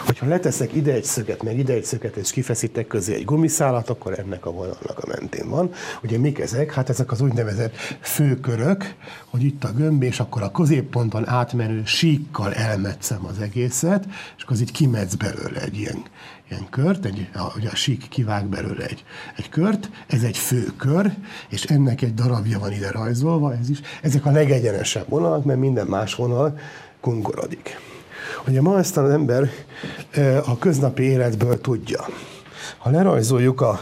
Hogyha leteszek ide egy szöget, meg ide egy szöget, és kifeszítek közé egy gumiszálat, akkor ennek a vonalnak a mentén van. Ugye mik ezek? Hát ezek az úgynevezett főkörök, hogy itt a gömb, és akkor a középponton átmenő síkkal elmetszem az egészet, és akkor az így kimetsz belőle egy ilyen ilyen kört, egy, a, ugye a sík kivág belőle egy, egy kört, ez egy főkör, és ennek egy darabja van ide rajzolva, ez is. Ezek a legegyenesebb vonalak, mert minden más vonal kungorodik. Ugye ma ezt az ember a köznapi életből tudja. Ha lerajzoljuk a...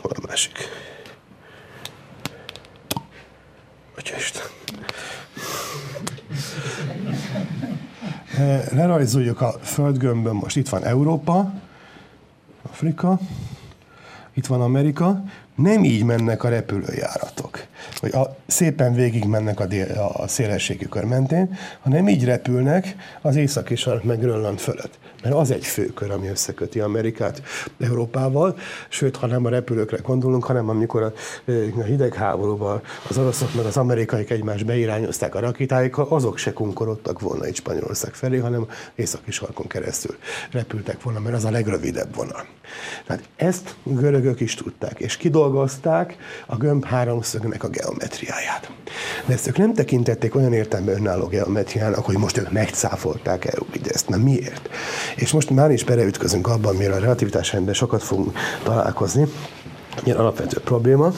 Hol a másik? Atyaisten. Lerajzoljuk a földgömbön, most itt van Európa, Afrika, itt van Amerika, nem így mennek a repülőjáratok, hogy a, szépen végig mennek a, dél, a szélességi kör mentén, hanem így repülnek az északi sark meg Grönland fölött mert az egy főkör, ami összeköti Amerikát Európával, sőt, ha nem a repülőkre gondolunk, hanem amikor a, a hidegháborúban az oroszok meg az amerikaiak egymás beirányozták a rakétáikkal, azok se kunkorodtak volna egy Spanyolország felé, hanem északi sarkon keresztül repültek volna, mert az a legrövidebb vonal. Tehát ezt görögök is tudták, és kidolgozták a gömb háromszögnek a geometriáját. De ezt ők nem tekintették olyan értelemben önálló geometriának, hogy most ők megcáfolták Eukideszt. Na miért? És most már is beleütközünk abban, mivel a relativitás rendben sokat fogunk találkozni, ilyen alapvető probléma,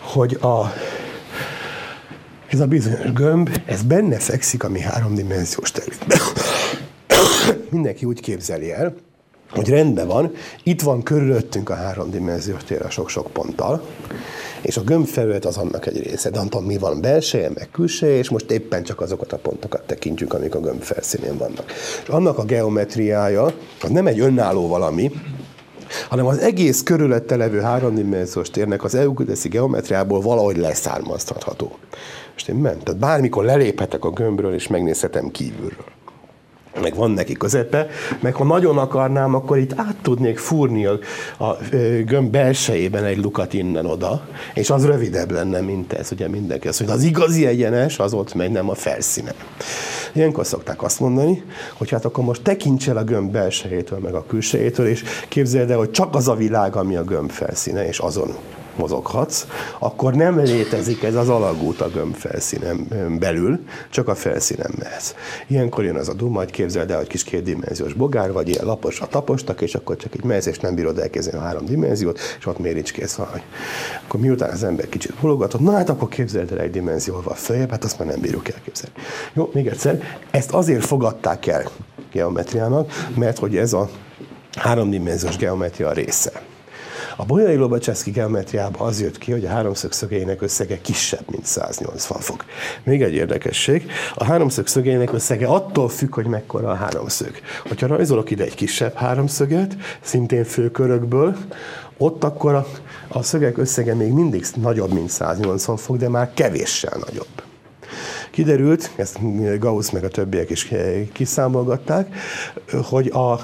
hogy a, ez a bizonyos gömb, ez benne fekszik a mi háromdimenziós területben. Mindenki úgy képzeli el, hogy rendben van, itt van körülöttünk a háromdimenziós tér a sok-sok ponttal, és a gömbfelület az annak egy része. De antam, mi van belseje, meg külseje, és most éppen csak azokat a pontokat tekintjük, amik a gömb felszínén vannak. És annak a geometriája, az nem egy önálló valami, hanem az egész körülötte levő háromdimenziós térnek az euklideszi geometriából valahogy leszármaztatható. És én ment. Tehát bármikor leléphetek a gömbről, és megnézhetem kívülről. Meg van neki közepe, meg ha nagyon akarnám, akkor itt át tudnék fúrni a, a gömb belsejében egy lukat innen-oda, és az rövidebb lenne, mint ez, ugye mindenki azt, hogy az igazi egyenes az ott megy, nem a felszínen. Ilyenkor szokták azt mondani, hogy hát akkor most tekints el a gömb belsejétől, meg a külsejétől, és képzeld el, hogy csak az a világ, ami a gömb felszíne, és azon mozoghatsz, akkor nem létezik ez az alagút a gömb felszínen belül, csak a felszínen mehetsz. Ilyenkor jön az a duma, hogy képzeld el, hogy kis kétdimenziós bogár, vagy ilyen lapos a tapostak, és akkor csak egy mehetsz, és nem bírod elkezdeni a három dimenziót, és ott méricskész van, akkor miután az ember kicsit bologatott, na hát akkor képzeld el egy dimenzióval följebb, hát azt már nem bírjuk elképzelni. Jó, még egyszer, ezt azért fogadták el geometriának, mert hogy ez a háromdimenziós geometria része. A bolyai Lobacseszki geometriában az jött ki, hogy a háromszög szögeinek összege kisebb, mint 180 fok. Még egy érdekesség, a háromszög szögeinek összege attól függ, hogy mekkora a háromszög. Hogyha rajzolok ide egy kisebb háromszöget, szintén főkörökből, ott akkor a, a szögek összege még mindig nagyobb, mint 180 fok, de már kevéssel nagyobb. Kiderült, ezt Gauss meg a többiek is kiszámolgatták, hogy a,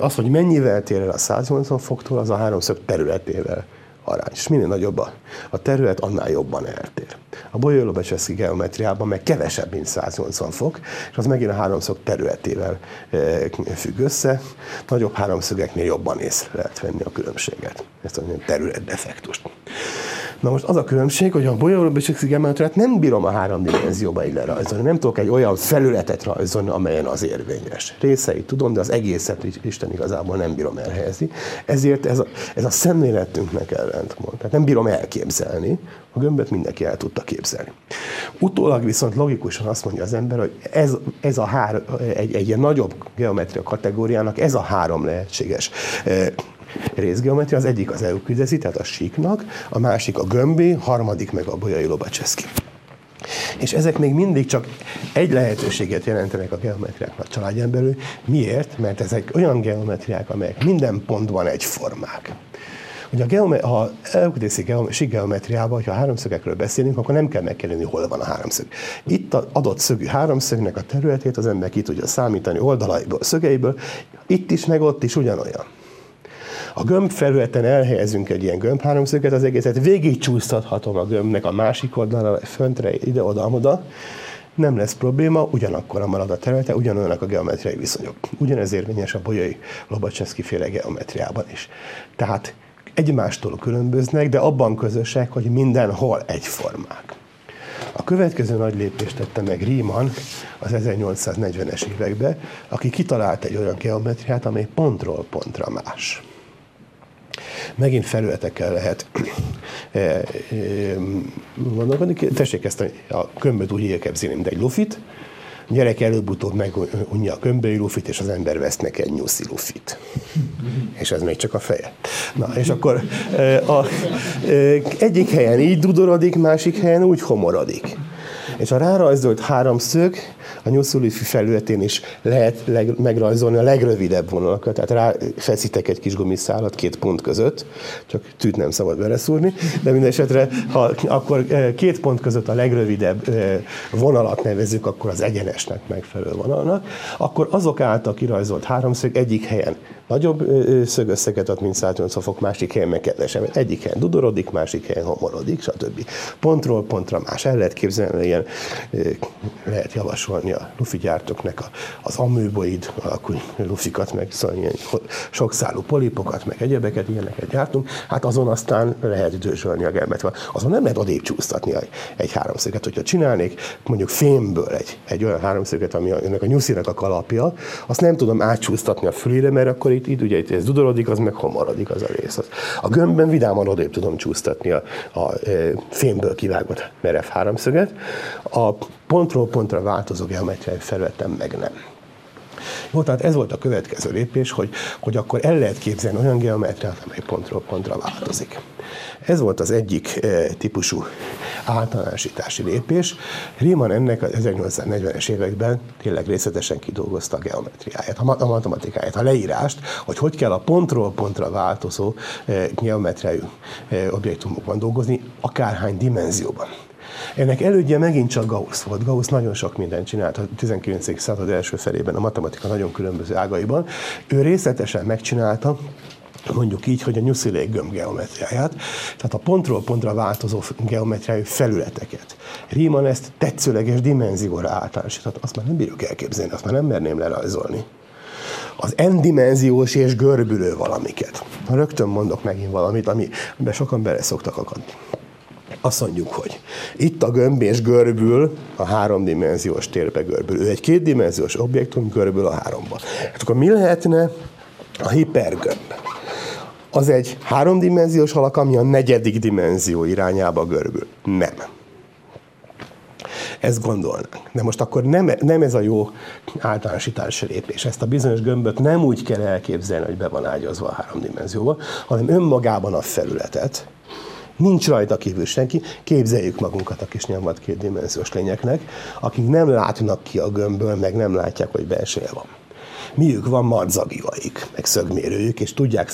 az, hogy mennyivel tér el a 180 foktól, az a háromszög területével arány. És minél nagyobb a, a terület, annál jobban eltér. A Bolyoló-Becseszki geometriában meg kevesebb, mint 180 fok, és az megint a háromszög területével e, függ össze. Nagyobb háromszögeknél jobban észre lehet venni a különbséget, ezt a területdefektust. Na most az a különbség, hogy a bolyolóbisiksi geometriát nem bírom a három dimenzióba így lerajzolni. Nem tudok egy olyan felületet rajzolni, amelyen az érvényes. Részeit tudom, de az egészet Isten igazából nem bírom elhelyezni. Ezért ez a, ez a szemléletünknek ellentmond. Tehát nem bírom elképzelni, a gömböt mindenki el tudta képzelni. Utólag viszont logikusan azt mondja az ember, hogy ez, ez a hár, egy, egy ilyen nagyobb geometria kategóriának ez a három lehetséges részgeometria, az egyik az eukvidezi, tehát a síknak, a másik a gömbi, harmadik meg a bolyai lobacseszki. És ezek még mindig csak egy lehetőséget jelentenek a geometriáknak családján belül. Miért? Mert ezek olyan geometriák, amelyek minden pontban egyformák. Hogy a geome- ha eukvidészi geom- geometriában, ha háromszögekről beszélünk, akkor nem kell megkerülni, hol van a háromszög. Itt az adott szögű háromszögnek a területét az ember ki tudja számítani oldalaiból, szögeiből, itt is, meg ott is ugyanolyan. A gömb felületen elhelyezünk egy ilyen gömb háromszöget, az egészet végigcsúsztathatom a gömbnek a másik oldalra, föntre, ide, oda, oda. Nem lesz probléma, ugyanakkor marad a területe, ugyanolyanak a geometriai viszonyok. Ugyanez érvényes a bolyai Lobacseszki féle geometriában is. Tehát egymástól különböznek, de abban közösek, hogy mindenhol egyformák. A következő nagy lépést tette meg Riemann az 1840-es években, aki kitalált egy olyan geometriát, amely pontról pontra más megint felületekkel lehet gondolkodni. Tessék ezt a, a kömböt úgy elképzelni, mint egy lufit, a gyerek előbb-utóbb megunja a kömböi lufit, és az ember vesz neki egy nyuszi lufit. És ez még csak a feje. Na, és akkor a, egyik helyen így dudorodik, másik helyen úgy homorodik. És a rárajzolt háromszög a nyuszulífi felületén is lehet leg, megrajzolni a legrövidebb vonalakat, tehát rá feszítek egy kis gumiszálat két pont között, csak tűt nem szabad beleszúrni, de minden esetre, ha akkor eh, két pont között a legrövidebb eh, vonalat nevezzük, akkor az egyenesnek megfelelő vonalnak, akkor azok által kirajzolt háromszög egyik helyen nagyobb szögösszeget ad, mint 180 fok, másik helyen meg kevesebb. Egyik helyen dudorodik, másik helyen homorodik, stb. Pontról pontra más. El lehet képzelni, ilyen, lehet javasolni a lufi gyártóknak az amőboid alakú lufikat, meg szóval ilyen sokszálú polipokat, meg egyebeket, ilyeneket gyártunk. Hát azon aztán lehet dőzsölni a gelmet. Azon nem lehet odébb csúsztatni egy háromszöget. Hogyha csinálnék mondjuk fémből egy, egy olyan háromszöget, ami ennek a nyuszinak a kalapja, azt nem tudom átcsúsztatni a fülére, mert akkor itt, itt ugye itt ez dudorodik, az meg homorodik az a rész. A gömbben vidáman odébb tudom csúsztatni a, a e, fémből kivágott merev háromszöget. A pontról pontra változó geometriai felületen meg nem. Jó, tehát ez volt a következő lépés, hogy, hogy akkor el lehet képzelni olyan geometriát, amely pontról pontra változik. Ez volt az egyik e, típusú általánosítási lépés. Riemann ennek az 1840-es években tényleg részletesen kidolgozta a geometriáját, a matematikáját, a leírást, hogy hogy kell a pontról pontra változó e, geometriájú e, objektumokban dolgozni, akárhány dimenzióban. Ennek elődje megint csak Gauss volt. Gauss nagyon sok mindent csinált a 19. század első felében a matematika nagyon különböző ágaiban. Ő részletesen megcsinálta mondjuk így, hogy a nyuszilék gömb geometriáját, tehát a pontról pontra változó geometriájú felületeket. Riemann ezt tetszőleges dimenzióra általánosított, azt már nem bírjuk elképzelni, azt már nem merném lerajzolni. Az n-dimenziós és görbülő valamiket. Rögtön mondok megint valamit, ami, amiben sokan bele szoktak akadni. Azt mondjuk, hogy itt a gömb és görbül a háromdimenziós térbe görbül. Ő egy kétdimenziós objektum görbül a háromba. Hát akkor mi lehetne a hipergömb? az egy háromdimenziós alak, ami a negyedik dimenzió irányába görbül. Nem. Ezt gondolnánk. De most akkor nem, nem ez a jó általánosítási lépés. Ezt a bizonyos gömböt nem úgy kell elképzelni, hogy be van ágyazva a háromdimenzióba, hanem önmagában a felületet, Nincs rajta kívül senki, képzeljük magunkat a kis nyomvat kétdimenziós lényeknek, akik nem látnak ki a gömbből, meg nem látják, hogy belseje van miük van madzagivaik, meg szögmérőjük, és tudják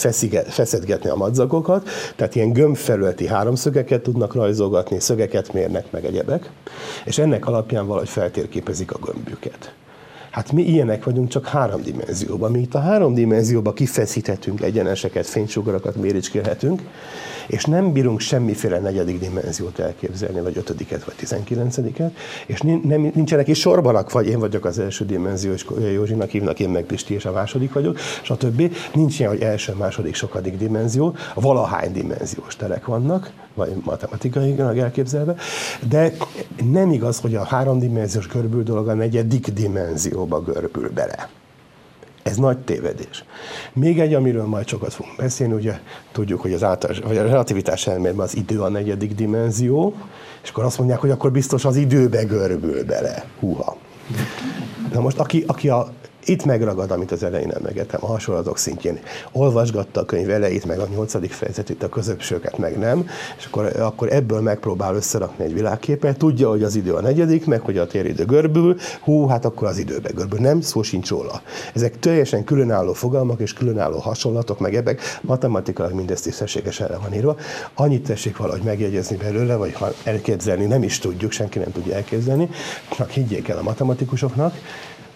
feszedgetni a madzagokat, tehát ilyen gömbfelületi háromszögeket tudnak rajzolgatni, szögeket mérnek, meg egyebek, és ennek alapján valahogy feltérképezik a gömbüket. Hát mi ilyenek vagyunk csak három dimenzióban. Mi itt a három dimenzióban kifeszíthetünk egyeneseket, fénysugarakat méricskélhetünk, és nem bírunk semmiféle negyedik dimenziót elképzelni, vagy ötödiket, vagy tizenkilencediket, és nincsenek is sorbanak, vagy én vagyok az első dimenziós Józsinak hívnak, én meg Pisti, és a második vagyok, stb. Nincs ilyen, hogy első, második, sokadik dimenzió, valahány dimenziós telek vannak, vagy matematikai elképzelve, de nem igaz, hogy a háromdimenziós görbül dolog a negyedik dimenzióba görbül bele. Ez nagy tévedés. Még egy, amiről majd sokat fogunk beszélni, ugye tudjuk, hogy az általános, vagy a relativitás elméletben az idő a negyedik dimenzió, és akkor azt mondják, hogy akkor biztos az időbe görbül bele. Húha. Na most, aki, aki a itt megragad, amit az elején emlegettem, a hasonlatok szintjén. Olvasgatta a könyv elejét, meg a nyolcadik fejezetét, a közöpsőket meg nem, és akkor, akkor ebből megpróbál összerakni egy világképet. Tudja, hogy az idő a negyedik, meg hogy a téridő görbül, hú, hát akkor az időbe görbül. Nem, szó sincs róla. Ezek teljesen különálló fogalmak és különálló hasonlatok, meg ebben matematikailag mindezt tisztességesen le van írva. Annyit tessék valahogy megjegyezni belőle, vagy ha elképzelni, nem is tudjuk, senki nem tudja elképzelni, csak higgyék el a matematikusoknak,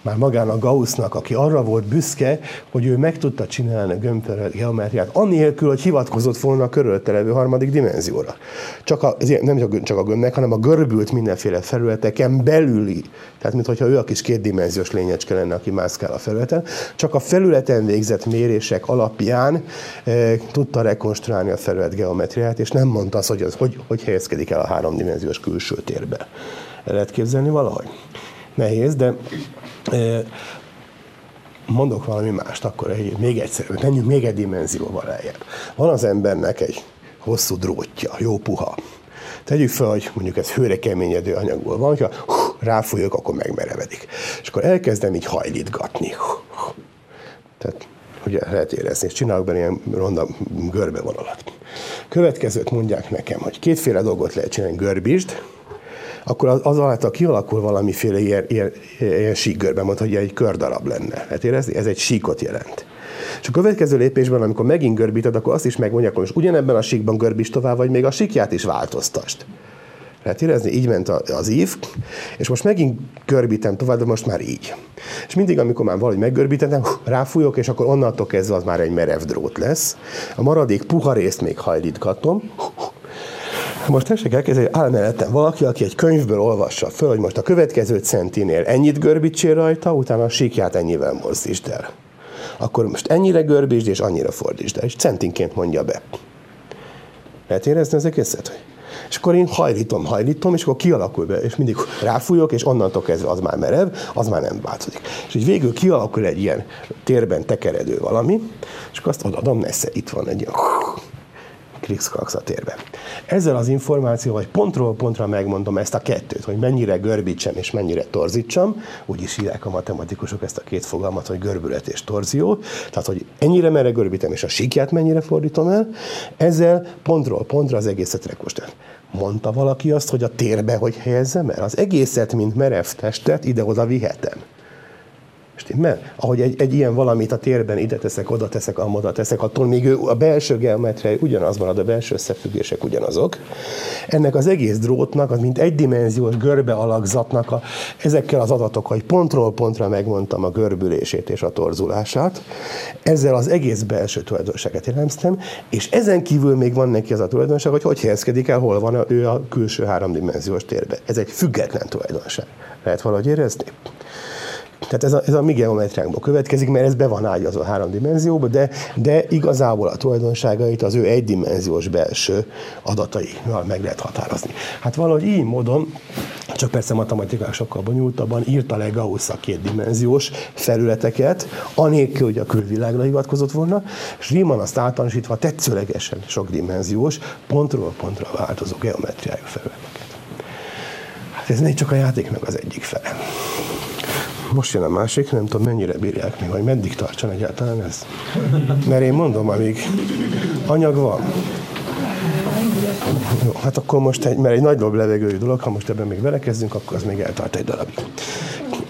már magának Gaussnak, aki arra volt büszke, hogy ő meg tudta csinálni a gömbterület geometriát, anélkül, hogy hivatkozott volna a körülötte levő harmadik dimenzióra. Csak a, nem csak a gömbnek, hanem a görbült mindenféle felületeken belüli, tehát mintha ő a kis kétdimenziós lényecske lenne, aki mászkál a felületen, csak a felületen végzett mérések alapján e, tudta rekonstruálni a felület geometriát, és nem mondta azt, hogy, az, hogy, hogy helyezkedik el a háromdimenziós külső térbe. El lehet képzelni valahogy? Nehéz, de mondok valami mást, akkor egy, még egyszer, menjünk még egy dimenzióval lejjebb. Van az embernek egy hosszú drótja, jó puha. Tegyük fel, hogy mondjuk ez hőre keményedő anyagból van, hogyha ráfújok, akkor megmerevedik. És akkor elkezdem így hajlítgatni. Tehát ugye lehet érezni, és csinálok benne ilyen ronda görbevonalat. Következőt mondják nekem, hogy kétféle dolgot lehet csinálni, görbítsd, akkor az, az által kialakul valamiféle ilyen, ilyen, ilyen síkgörbe, hogy egy kördarab lenne. Hát érezni? Ez egy síkot jelent. És a következő lépésben, amikor megint görbíted, akkor azt is megmondják, hogy most ugyanebben a síkban görbíts tovább, vagy még a síkját is változtast. Lehet érezni? Így ment az ív, és most megint görbítem tovább, de most már így. És mindig, amikor már valahogy meggörbítettem, ráfújok, és akkor onnantól kezdve az már egy merev drót lesz. A maradék puha részt még hajlítgatom, most tessék elkezdeni, áll mellettem valaki, aki egy könyvből olvassa föl, hogy most a következő centinél ennyit görbítsél rajta, utána a síkját ennyivel mozdítsd el. Akkor most ennyire görbítsd, és annyira fordítsd el, és centinként mondja be. Lehet érezni az egészet? És akkor én hajlítom, hajlítom, és akkor kialakul be, és mindig ráfújok, és onnantól kezdve az már merev, az már nem változik. És így végül kialakul egy ilyen térben tekeredő valami, és akkor azt odaadom, nesze, itt van egy ilyen Krixkrax a térbe. Ezzel az információ, vagy pontról pontra megmondom ezt a kettőt, hogy mennyire görbítsem és mennyire torzítsam, úgy is írják a matematikusok ezt a két fogalmat, hogy görbület és torzió, tehát hogy ennyire merre görbítem és a síkját mennyire fordítom el, ezzel pontról pontra az egészet rekonstruálom. Mondta valaki azt, hogy a térbe hogy helyezzem el? Az egészet, mint merev testet ide-oda vihetem. Stimmel? Ahogy egy, egy ilyen valamit a térben ide teszek, oda teszek, amoda teszek, attól még ő, a belső geometria ugyanaz marad, a belső összefüggések ugyanazok. Ennek az egész drótnak, az mint egydimenziós görbe alakzatnak a, ezekkel az adatokkal, hogy pontról pontra megmondtam a görbülését és a torzulását, ezzel az egész belső tulajdonságát jellemztem, és ezen kívül még van neki az a tulajdonság, hogy hogy helyezkedik el, hol van ő a külső háromdimenziós térben. Ez egy független tulajdonság. Lehet valahogy érezni? Tehát ez a, ez a mi geometriánkból következik, mert ez be van ágyazva három dimenzióba, de, de igazából a tulajdonságait az ő egydimenziós belső adataival meg lehet határozni. Hát valahogy így módon, csak persze matematikák sokkal bonyolultabban írta le Gauss a kétdimenziós felületeket, anélkül, hogy a külvilágra hivatkozott volna, és Riemann azt általánosítva tetszőlegesen sokdimenziós, pontról pontra változó geometriájú felületeket. Hát ez még csak a játéknak az egyik fele. Most jön a másik, nem tudom mennyire bírják még, vagy meddig tartson egyáltalán ez. Mert én mondom, amíg anyag van. Jó, hát akkor most egy, mert egy nagy levegőjű dolog, ha most ebben még belekezdünk, akkor az még eltart egy darabig.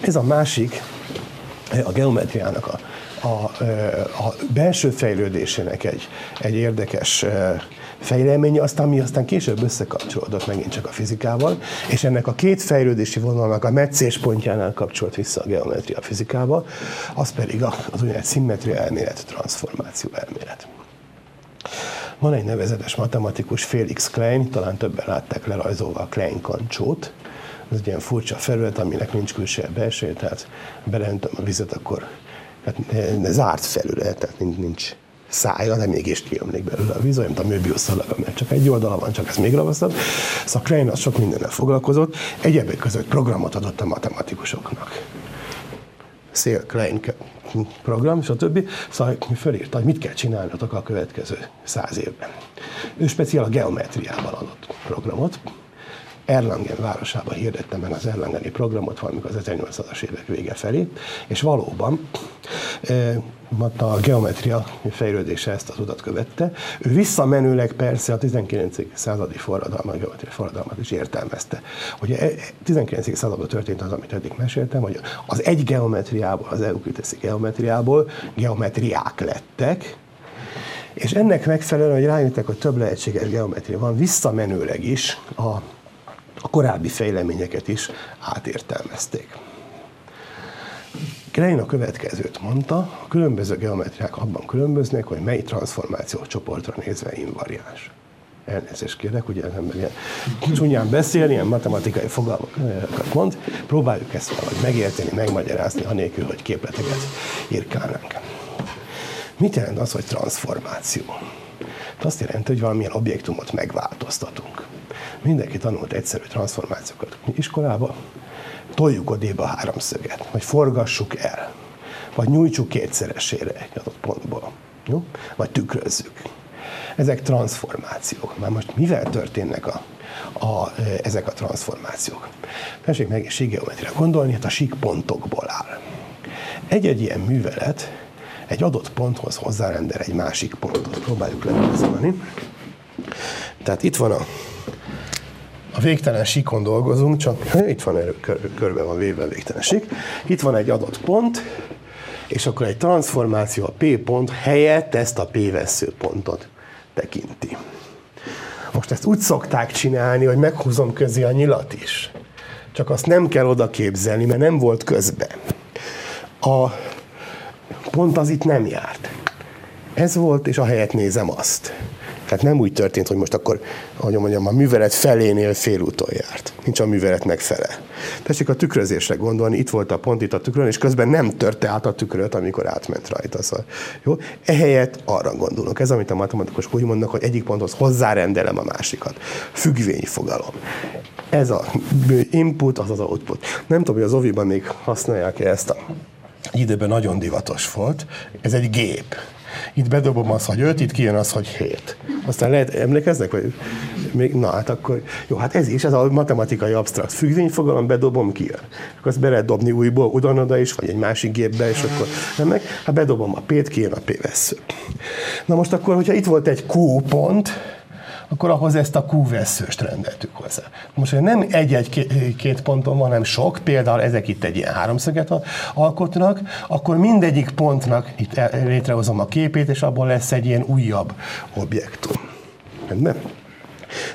Ez a másik, a geometriának a, a, a belső fejlődésének egy, egy érdekes fejleménye, aztán mi aztán később összekapcsolódott megint csak a fizikával, és ennek a két fejlődési vonalnak a meccés pontjánál kapcsolt vissza a geometria fizikába, az pedig az úgynevezett szimmetria elmélet, transformáció elmélet. Van egy nevezetes matematikus, Felix Klein, talán többen látták lerajzolva a Klein kancsót, ez egy ilyen furcsa felület, aminek nincs külső belső, tehát belöntöm a vizet, akkor hát zárt felület, tehát nincs, nincs szája, de mégis kiömlik belőle a víz, olyan, mint a Möbius szalaga, mert csak egy oldala van, csak ez még ravaszabb. Szóval Klein az sok mindennel foglalkozott, egyebek között programot adott a matematikusoknak. Szél Klein program, stb. Szóval fölírta, hogy mit kell csinálnatok a következő száz évben. Ő speciál a geometriával adott programot, Erlangen városában hirdettem meg az Erlangeni programot valamikor az 1800-as évek vége felé, és valóban a geometria fejlődése ezt az utat követte. Ő visszamenőleg persze a 19. századi forradalmat, a geometria forradalmat is értelmezte. Hogy 19. E, században történt az, amit eddig meséltem, hogy az egy geometriából, az euklideszi geometriából geometriák lettek, és ennek megfelelően, hogy rájöttek, hogy több lehetséges geometria van, visszamenőleg is a a korábbi fejleményeket is átértelmezték. Klein a következőt mondta, a különböző geometriák abban különböznek, hogy mely transformáció csoportra nézve invariáns. Elnézést kérek, ugye az ember ilyen csúnyán beszél, ilyen matematikai fogalmakat mond, próbáljuk ezt valahogy megérteni, megmagyarázni, anélkül, hogy képleteket írkálnánk. Mit jelent az, hogy transformáció? Azt jelenti, hogy valamilyen objektumot megváltoztatunk. Mindenki tanult egyszerű transformációkat iskolába, toljuk odéba a háromszöget, vagy forgassuk el, vagy nyújtsuk kétszeresére egy adott pontból, jó? vagy tükrözzük. Ezek transformációk. Már most mivel történnek a, a, ezek a transformációk? Tessék meg és geometria gondolni, hát a sík pontokból áll. Egy-egy ilyen művelet egy adott ponthoz hozzárendel egy másik pontot. Próbáljuk lerajzolni. Tehát itt van a a végtelen síkon dolgozunk, csak itt van erő, kör, körbe van véve a végtelen sík. Itt van egy adott pont, és akkor egy transformáció a P pont helyett ezt a P vesző pontot tekinti. Most ezt úgy szokták csinálni, hogy meghúzom közé a nyilat is. Csak azt nem kell oda képzelni, mert nem volt közbe. A pont az itt nem járt. Ez volt, és a helyet nézem azt. Tehát nem úgy történt, hogy most akkor, ahogy mondjam, a művelet felénél félúton járt. Nincs a műveletnek fele. Tessék a tükrözésre gondolni, itt volt a pont itt a tükrön, és közben nem törte át a tükröt, amikor átment rajta. Szóval, jó? Ehelyett arra gondolunk. Ez, amit a matematikusok úgy mondnak, hogy egyik ponthoz hozzárendelem a másikat. Függvény fogalom. Ez a input, az az output. Nem tudom, hogy az oviban még használják-e ezt a időben nagyon divatos volt. Ez egy gép itt bedobom azt, hogy 5, itt kijön az, hogy 7. Aztán lehet, emlékeznek, hogy még, na hát akkor, jó, hát ez is, ez a matematikai absztrakt függvényfogalom, bedobom, kijön. Akkor azt be lehet dobni újból, ugyanoda is, vagy egy másik gépbe, és akkor nem meg, hát bedobom a P-t, kijön a P vesző. Na most akkor, hogyha itt volt egy Q pont, akkor ahhoz ezt a Q veszőst rendeltük hozzá. Most, hogy nem egy-egy-két ponton van, hanem sok, például ezek itt egy ilyen háromszöget alkotnak, akkor mindegyik pontnak itt létrehozom a képét, és abból lesz egy ilyen újabb objektum. Rendben?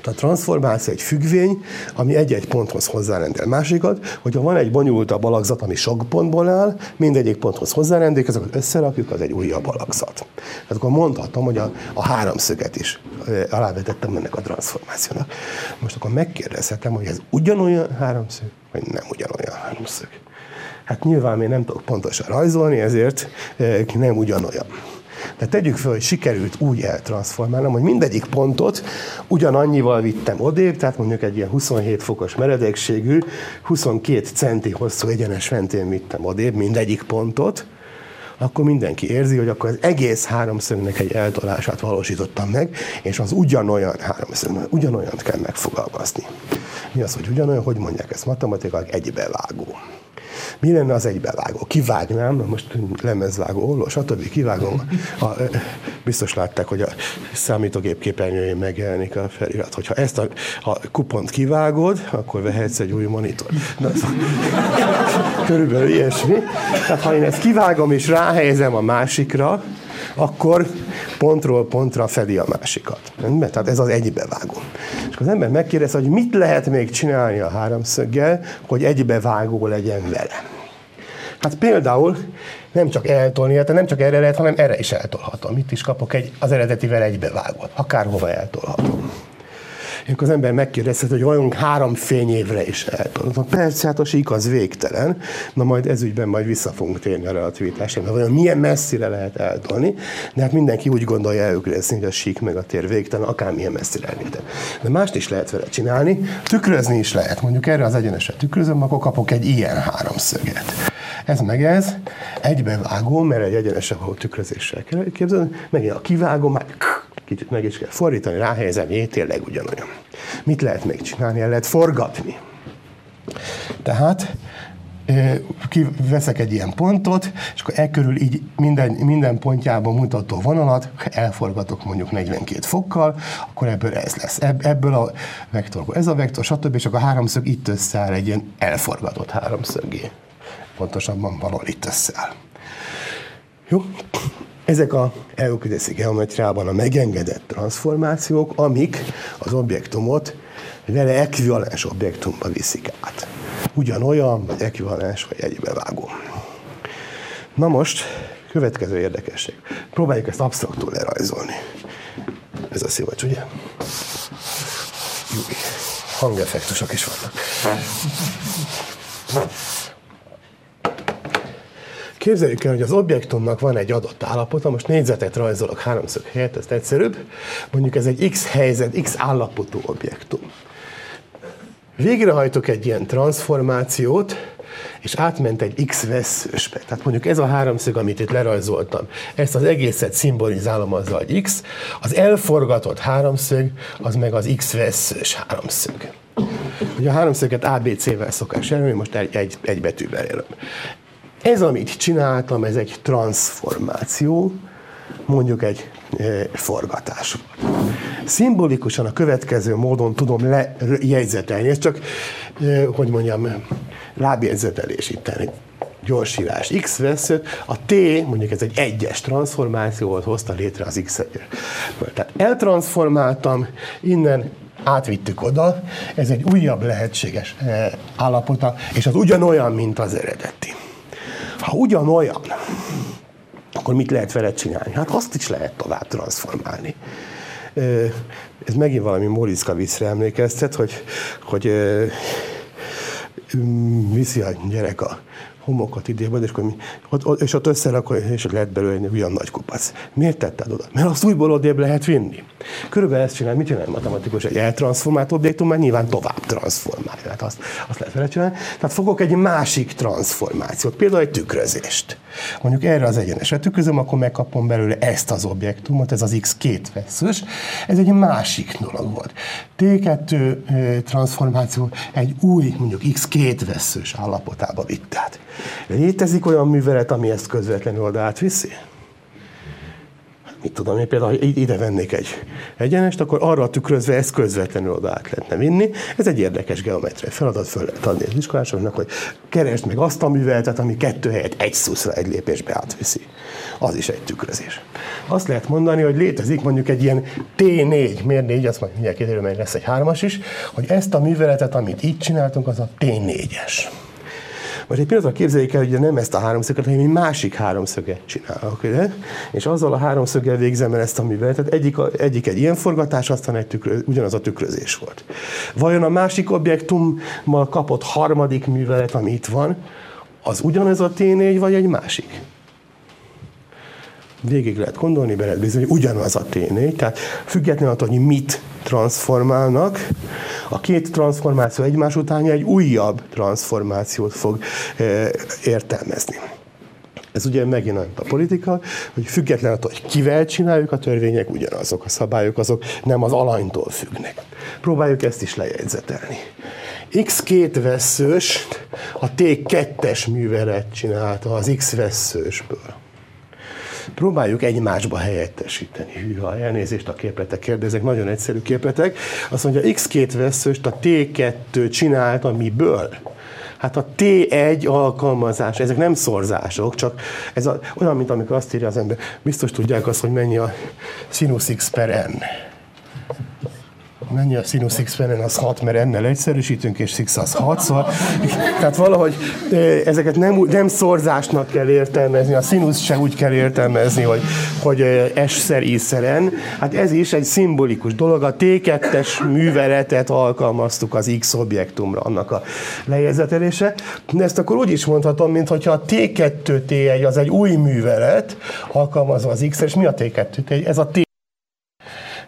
A transformáció egy függvény, ami egy-egy ponthoz hozzárendel. Másikat, hogyha van egy bonyolultabb alakzat, ami sok pontból áll, mindegyik ponthoz hozzárendelik, ezeket összerakjuk, az egy újabb alakzat. Tehát akkor mondhatom, hogy a, a háromszöget is alávetettem ennek a transformációnak. Most akkor megkérdezhetem, hogy ez ugyanolyan háromszög, vagy nem ugyanolyan háromszög. Hát nyilván én nem tudok pontosan rajzolni, ezért nem ugyanolyan. De tegyük fel, hogy sikerült úgy eltranszformálnom, hogy mindegyik pontot ugyanannyival vittem odébb, tehát mondjuk egy ilyen 27 fokos meredekségű, 22 centi hosszú egyenes mentén vittem odébb mindegyik pontot, akkor mindenki érzi, hogy akkor az egész háromszögnek egy eltolását valósítottam meg, és az ugyanolyan háromszög, ugyanolyant kell megfogalmazni. Mi az, hogy ugyanolyan, hogy mondják ezt matematikailag egybevágó. Mi lenne az egybevágó? Kivágnám, most lemezvágó, olló, stb. kivágom. A, biztos látták, hogy a számítógép képernyőjén megjelenik a felirat. Hogyha ezt a, a kupont kivágod, akkor vehetsz egy új monitor. Na, körülbelül ilyesmi. Tehát ha én ezt kivágom és ráhelyezem a másikra, akkor pontról pontra fedi a másikat. Tehát ez az egybevágó. És az ember megkérdez, hogy mit lehet még csinálni a háromszöggel, hogy egybevágó legyen vele. Hát például nem csak eltolni, tehát nem csak erre lehet, hanem erre is eltolhatom. Itt is kapok egy, az eredetivel egybevágót. Akárhova eltolhatom. Akkor az ember megkérdezhet, hogy vajon három fényévre is eltolhatom. Persze, hát a sík az végtelen, na majd ezügyben majd vissza fogunk térni a relativitásra, mert vajon milyen messzire lehet eltolni, de hát mindenki úgy gondolja elökrezni, hogy a sík meg a tér végtelen, akármilyen messzire elvétel. De mást is lehet vele csinálni, tükrözni is lehet. Mondjuk erre az egyenesre tükrözöm, akkor kapok egy ilyen háromszöget. Ez meg ez, egybevágó, mert egy egyenesre való tükrözéssel kell képzelni, megint a kivágó, már kicsit meg is kell fordítani, ráhelyezem, jé, tényleg ugyanolyan. Mit lehet még csinálni? El lehet forgatni. Tehát veszek egy ilyen pontot, és akkor e körül így minden, minden pontjában mutató vonalat elforgatok mondjuk 42 fokkal, akkor ebből ez lesz. Ebből a vektor, ez a vektor, stb. És akkor a háromszög itt összeáll egy ilyen elforgatott háromszögé. Pontosabban valahol itt összeáll. Jó? Ezek a euklideszi geometriában a megengedett transformációk, amik az objektumot vele ekvivalens objektumba viszik át. Ugyanolyan, vagy ekvivalens, vagy egybevágó. Na most, következő érdekesség. Próbáljuk ezt absztraktul lerajzolni. Ez a szivacs, ugye? Jó, hangeffektusok is vannak. Képzeljük el, hogy az objektumnak van egy adott állapota, most négyzetet rajzolok háromszög helyett, ez egyszerűbb. Mondjuk ez egy X helyzet, X állapotú objektum. Végrehajtok egy ilyen transformációt, és átment egy X veszősbe. Tehát mondjuk ez a háromszög, amit itt lerajzoltam, ezt az egészet szimbolizálom azzal, hogy X, az elforgatott háromszög, az meg az X veszős háromszög. Ugye a háromszöget ABC-vel szokás jelölni, most egy, egy, egy betűvel jelöm. Ez, amit csináltam, ez egy transformáció, mondjuk egy e, forgatás. Szimbolikusan a következő módon tudom lejegyzetelni, ez csak, e, hogy mondjam, lábjegyzetelés itt gyorsírás x veszőt, a t, mondjuk ez egy egyes transformáció volt, hozta létre az x -et. Tehát eltransformáltam, innen átvittük oda, ez egy újabb lehetséges e, állapota, és az ugyanolyan, mint az eredeti. Ha ugyanolyan, akkor mit lehet vele csinálni? Hát azt is lehet tovább transformálni. Ez megint valami Moriszka viszre emlékeztet, hogy, hogy viszi a gyerek a homokat idébb, és, akkor mi, ott, és ott összerakol, és lehet belőle egy olyan nagy kupac. Miért tetted oda? Mert azt újból odébb lehet vinni. Körülbelül ezt csinál, mit csinál matematikus? Egy eltranszformált objektum, már nyilván tovább transformálja. Tehát azt, azt lehet vele csinálni. Tehát fogok egy másik transformációt, például egy tükrözést. Mondjuk erre az egyenesre tükrözöm, akkor megkapom belőle ezt az objektumot, ez az x két veszős. Ez egy másik dolog volt. T2 transformáció egy új, mondjuk x két veszős állapotába vitt át. Létezik olyan művelet, ami ezt közvetlenül oda átviszi? mit tudom én, például ide vennék egy egyenest, akkor arra tükrözve ezt közvetlenül oda át lehetne vinni. Ez egy érdekes geometriai feladat, föl lehet adni az iskolásoknak, hogy keresd meg azt a műveletet, ami kettő helyet egy szuszra, egy lépésbe átviszi. Az is egy tükrözés. Azt lehet mondani, hogy létezik mondjuk egy ilyen T4, miért négy, azt majd mindjárt kiderül, mert lesz egy hármas is, hogy ezt a műveletet, amit itt csináltunk, az a T4-es. Most egy pillanatra képzeljék el, hogy nem ezt a háromszöget, hanem egy másik háromszöget csinálok, ugye? és azzal a háromszöggel végzem el ezt a műveletet. Egyik, a, egyik egy ilyen forgatás, aztán egy tükrö, ugyanaz a tükrözés volt. Vajon a másik objektummal kapott harmadik művelet, ami itt van, az ugyanez a T4, vagy egy másik? Végig lehet gondolni, be lehet bizony, ugyanaz a T4, tehát függetlenül attól, hogy mit transformálnak, a két transformáció egymás után egy újabb transformációt fog e, értelmezni. Ez ugye megint a politika, hogy független attól, hogy kivel csináljuk a törvények, ugyanazok a szabályok, azok nem az alanytól függnek. Próbáljuk ezt is lejegyzetelni. X2 veszős a T2-es művelet csinálta az X veszősből próbáljuk egymásba helyettesíteni. Hűha, elnézést a képletek kérdezek, nagyon egyszerű képletek. Azt mondja, X2 veszőst a T2 csinálta miből? Hát a T1 alkalmazás, ezek nem szorzások, csak ez a, olyan, mint amikor azt írja az ember, biztos tudják azt, hogy mennyi a sinus x per n mennyi a sinus x felen, az 6, mert ennél egyszerűsítünk, és x az 6, szóval, tehát valahogy ezeket nem, nem szorzásnak kell értelmezni, a sinus se úgy kell értelmezni, hogy, hogy S-szer, I-szer N. Hát ez is egy szimbolikus dolog, a T2-es műveletet alkalmaztuk az X objektumra, annak a lejegyzetelése. De ezt akkor úgy is mondhatom, mint hogyha a T2-T1 az egy új művelet, alkalmazva az X-re, és mi a T2-T1? Ez a T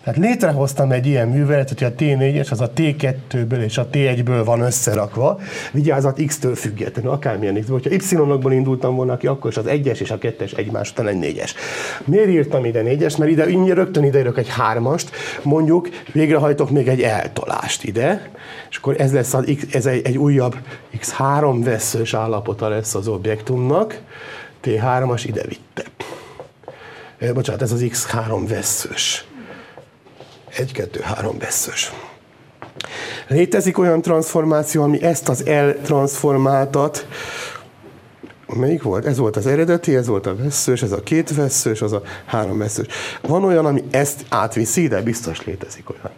tehát létrehoztam egy ilyen műveletet, hogy a T4-es az a T2-ből és a T1-ből van összerakva, vigyázat X-től függetlenül, akármilyen X. Hogyha Y-okból indultam volna ki, akkor is az 1-es és a 2-es egymás után egy 4-es. Miért írtam ide 4-es? Mert ide ide rögtön ide egy 3-ast, mondjuk végrehajtok még egy eltolást ide, és akkor ez lesz az, ez egy, egy újabb X3 veszős állapota lesz az objektumnak, T3-as ide vitte. Bocsánat, ez az X3 veszős egy, kettő, három veszős. Létezik olyan transformáció, ami ezt az L-transformáltat, melyik volt? Ez volt az eredeti, ez volt a veszős, ez a két veszős, az a három veszős. Van olyan, ami ezt átviszi, de biztos létezik olyan.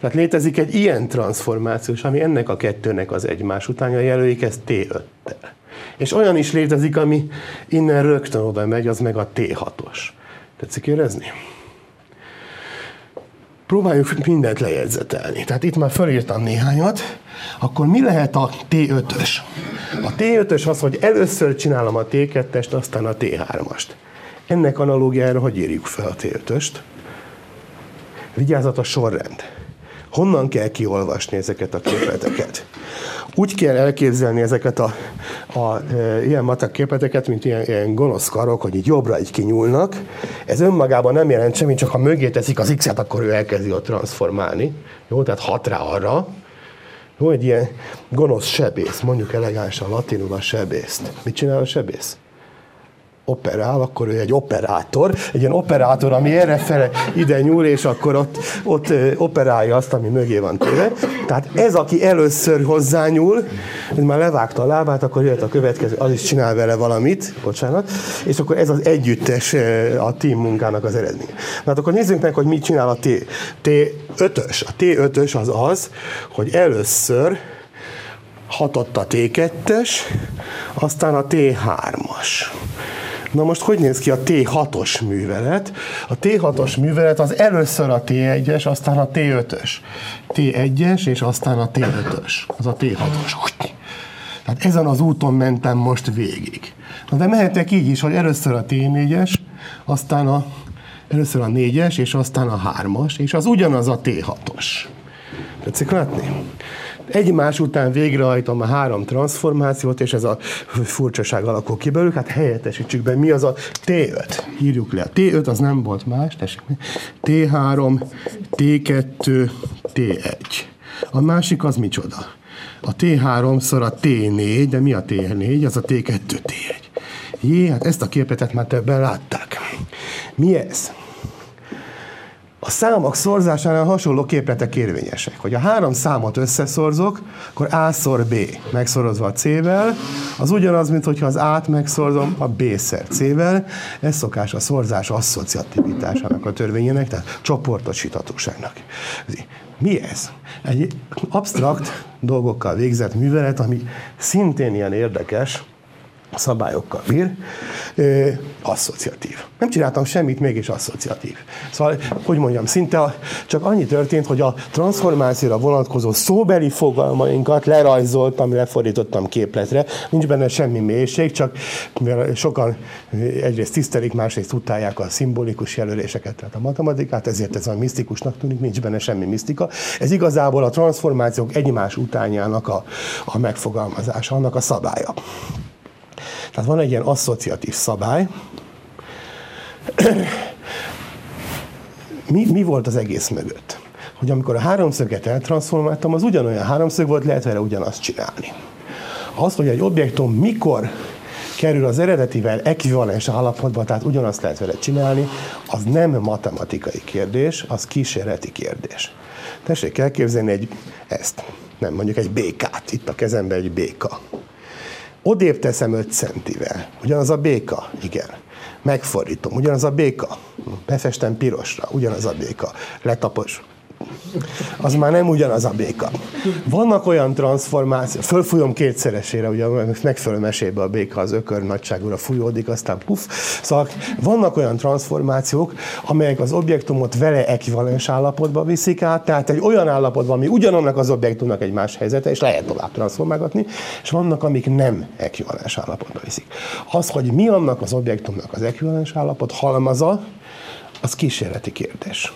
Tehát létezik egy ilyen transformációs, ami ennek a kettőnek az egymás utánja jelölik, ez T5-tel. És olyan is létezik, ami innen rögtön oda megy, az meg a T6-os. Tetszik érezni? Próbáljuk mindent lejegyzetelni. Tehát itt már fölírtam néhányat, akkor mi lehet a T5-ös? A T5-ös az, hogy először csinálom a T2-est, aztán a T3-ast. Ennek analógiára hogy írjuk fel a T5-öst? Vigyázat a sorrend. Honnan kell kiolvasni ezeket a képleteket? Úgy kell elképzelni ezeket a, a e, ilyen matek képleteket, mint ilyen, ilyen gonosz karok, hogy így jobbra így kinyúlnak. Ez önmagában nem jelent semmit, csak ha mögé teszik az X-et, akkor ő elkezdi ott transformálni. Jó, tehát hat rá arra. Jó, egy ilyen gonosz sebész, mondjuk elegánsan latinul a sebészt. Mit csinál a sebész? Operál, akkor ő egy operátor, egy ilyen operátor, ami errefele ide nyúl, és akkor ott, ott operálja azt, ami mögé van téve. Tehát ez, aki először hozzányúl, hogy már levágta a lábát, akkor jöhet a következő, az is csinál vele valamit, bocsánat, és akkor ez az együttes a team munkának az eredménye. Na hát akkor nézzük meg, hogy mit csinál a T, T5-ös. A T5-ös az az, hogy először hatott a T2-es, aztán a T3-as. Na most hogy néz ki a T6-os művelet? A T6-os művelet az először a T1-es, aztán a T5-ös. T1-es, és aztán a T5-ös. Az a T6-os. Tehát ezen az úton mentem most végig. Na de mehetek így is, hogy először a T4-es, aztán a, először a 4-es, és aztán a 3-as, és az ugyanaz a T6-os. Tetszik látni? Egymás után végrehajtom a három transformációt, és ez a furcsaság alakul ki belőlük, hát helyettesítsük be, mi az a T5. Írjuk le. A T5 az nem volt más, tessék. T3, T2, T1. A másik az micsoda? A T3-szor a T4, de mi a T4? Az a T2, T1. Jé, hát ezt a képletet már többen látták. Mi ez? A számok szorzásánál hasonló képletek érvényesek. Hogy a három számot összeszorzok, akkor A szor B megszorozva a C-vel, az ugyanaz, mint hogyha az A-t megszorzom a B-szer C-vel. Ez szokás a szorzás asszociativitásának a törvényének, tehát csoportosíthatóságnak. Mi ez? Egy absztrakt dolgokkal végzett művelet, ami szintén ilyen érdekes, szabályokkal bír, ö, asszociatív. Nem csináltam semmit, mégis asszociatív. Szóval, hogy mondjam, szinte csak annyi történt, hogy a transformációra vonatkozó szóbeli fogalmainkat lerajzoltam, lefordítottam képletre. Nincs benne semmi mélység, csak mivel sokan egyrészt tisztelik, másrészt utálják a szimbolikus jelöléseket, tehát a matematikát, ezért ez a misztikusnak tűnik, nincs benne semmi misztika. Ez igazából a transformációk egymás utányának a, a megfogalmazása, annak a szabálya. Tehát van egy ilyen asszociatív szabály. mi, mi volt az egész mögött? Hogy amikor a háromszöget eltranszformáltam, az ugyanolyan háromszög volt, lehet vele ugyanazt csinálni. Az, hogy egy objektum mikor kerül az eredetivel ekvivalens állapotba, tehát ugyanazt lehet vele csinálni, az nem matematikai kérdés, az kísérleti kérdés. Tessék elképzelni egy, ezt, nem mondjuk egy békát, itt a kezemben egy béka. Odébb teszem 5 centivel. Ugyanaz a béka? Igen. Megfordítom. Ugyanaz a béka? Befestem pirosra. Ugyanaz a béka. Letapos az már nem ugyanaz a béka. Vannak olyan transformációk, fölfújom kétszeresére, ugye megfelelő mesébe a béka az ökör nagyságúra fújódik, aztán puf. Szóval vannak olyan transformációk, amelyek az objektumot vele ekvivalens állapotba viszik át, tehát egy olyan állapotban, ami ugyanannak az objektumnak egy más helyzete, és lehet tovább transformálgatni, és vannak, amik nem ekvivalens állapotba viszik. Az, hogy mi annak az objektumnak az ekvivalens állapot halmaza, az kísérleti kérdés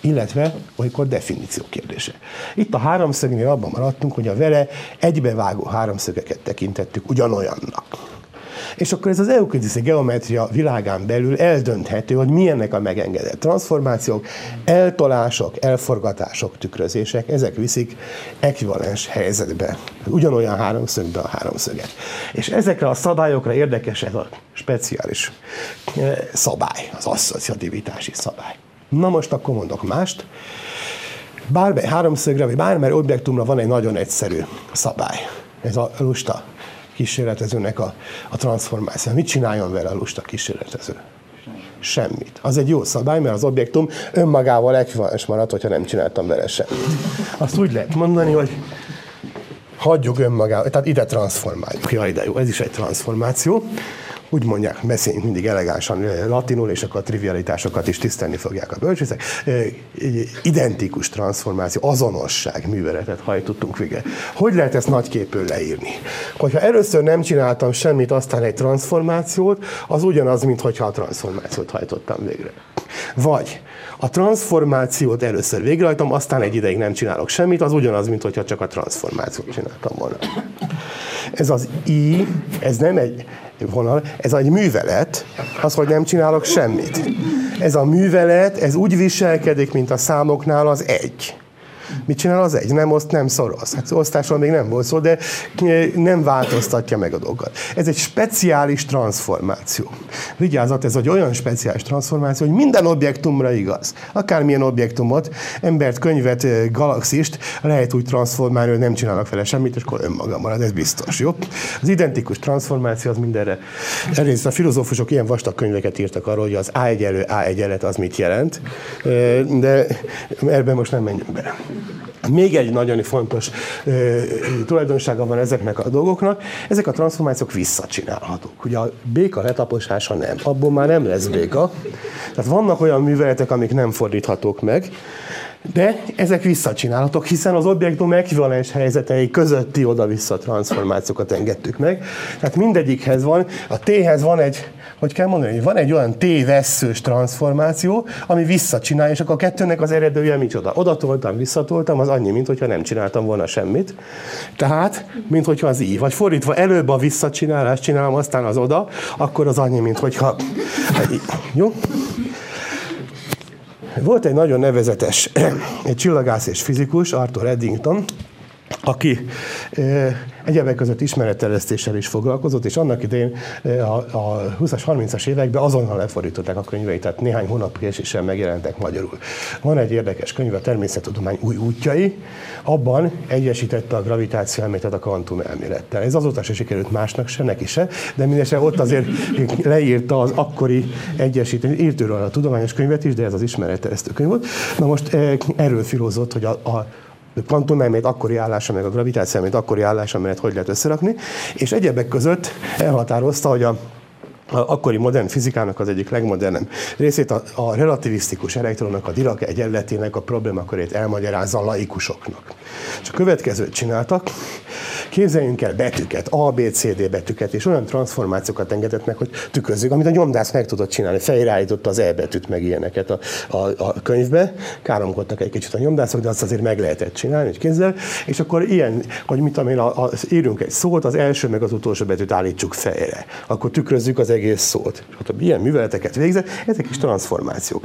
illetve olykor definíció kérdése. Itt a háromszögnél abban maradtunk, hogy a vele egybevágó háromszögeket tekintettük ugyanolyannak. És akkor ez az euklidiszi geometria világán belül eldönthető, hogy milyennek a megengedett transformációk, eltolások, elforgatások, tükrözések, ezek viszik ekvivalens helyzetbe, ugyanolyan háromszögbe a háromszöget. És ezekre a szabályokra érdekes ez a speciális eh, szabály, az asszociativitási szabály. Na most akkor mondok mást. Bármely háromszögre, vagy bármely objektumra van egy nagyon egyszerű szabály. Ez a lusta kísérletezőnek a, a transformáció. Mit csináljon vele a lusta kísérletező? Semmit. Az egy jó szabály, mert az objektum önmagával ekvivalens marad, hogyha nem csináltam vele semmit. Azt úgy lehet mondani, hogy hagyjuk önmagával, tehát ide transformáljuk. Ja, ide jó, ez is egy transformáció úgy mondják, beszéljünk mindig elegánsan latinul, és akkor a trivialitásokat is tisztelni fogják a bölcsészek. Identikus transformáció, azonosság műveletet hajtottunk végre. Hogy lehet ezt nagyképül leírni? Hogyha először nem csináltam semmit, aztán egy transformációt, az ugyanaz, mint hogyha a transformációt hajtottam végre. Vagy a transformációt először végrehajtom, aztán egy ideig nem csinálok semmit, az ugyanaz, mint hogyha csak a transformációt csináltam volna. Ez az I, ez nem egy vonal, ez egy művelet, az, hogy nem csinálok semmit. Ez a művelet, ez úgy viselkedik, mint a számoknál az egy. Mit csinál az egy? Nem oszt, nem szoroz. Hát osztásról még nem volt szó, de nem változtatja meg a dolgokat. Ez egy speciális transformáció. Vigyázat, ez egy olyan speciális transformáció, hogy minden objektumra igaz. Akármilyen objektumot, embert, könyvet, galaxist lehet úgy transformálni, hogy nem csinálnak vele semmit, és akkor önmaga marad, ez biztos, jó? Az identikus transformáció az mindenre. Elnézést, a filozófusok ilyen vastag könyveket írtak arról, hogy az A egyenlő A egyenlet az mit jelent, de ebben most nem menjünk bele. Még egy nagyon fontos ö, tulajdonsága van ezeknek a dolgoknak, ezek a transformációk visszacsinálhatók. Ugye a béka letaposása nem, abból már nem lesz béka. Tehát vannak olyan műveletek, amik nem fordíthatók meg, de ezek visszacsinálhatók, hiszen az objektum ekvivalens helyzetei közötti oda-vissza transformációkat engedtük meg. Tehát mindegyikhez van, a T-hez van egy hogy kell mondani, hogy van egy olyan T-vesszős transformáció, ami visszacsinál, és akkor a kettőnek az eredője micsoda? Oda toltam, visszatoltam, az annyi, mint hogyha nem csináltam volna semmit. Tehát, mint hogyha az I. Vagy fordítva, előbb a visszacsinálást csinálom, aztán az oda, akkor az annyi, mint hogyha... Jó? Volt egy nagyon nevezetes egy csillagász és fizikus, Arthur Eddington, aki egyebek között ismeretterjesztéssel is foglalkozott, és annak idején a, a 20-as, 30-as években azonnal lefordították a könyveit, tehát néhány hónap késéssel megjelentek magyarul. Van egy érdekes könyv, a Természettudomány új útjai, abban egyesítette a gravitáció elméletet a kvantum elmélettel. Ez azóta se sikerült másnak se, neki se, de mindesen ott azért leírta az akkori egyesítést, írt a tudományos könyvet is, de ez az ismeretterjesztő könyv volt. Na most erről filózott, hogy a, a kvantumelmét akkori állása, meg a gravitáció elmét akkori állása, mert hogy lehet összerakni, és egyebek között elhatározta, hogy a a akkori modern fizikának az egyik legmodernebb részét a, a relativisztikus elektronnak, a Dirac egyenletének a problémakörét elmagyarázza a laikusoknak. És a következőt csináltak, képzeljünk el betűket, A, B, C, D betűket, és olyan transformációkat engedett meg, hogy tükrözzük, amit a nyomdász meg tudott csinálni. Fejreállította az E betűt, meg ilyeneket a, a, a könyvbe. Káromkodtak egy kicsit a nyomdászok, de azt azért meg lehetett csinálni, hogy kézzel. És akkor ilyen, hogy mit tudom én, a, a, írjunk egy szót, az első meg az utolsó betűt állítsuk fejre. Akkor tükrözzük az egész szót. És ilyen műveleteket végzett, ezek is transformációk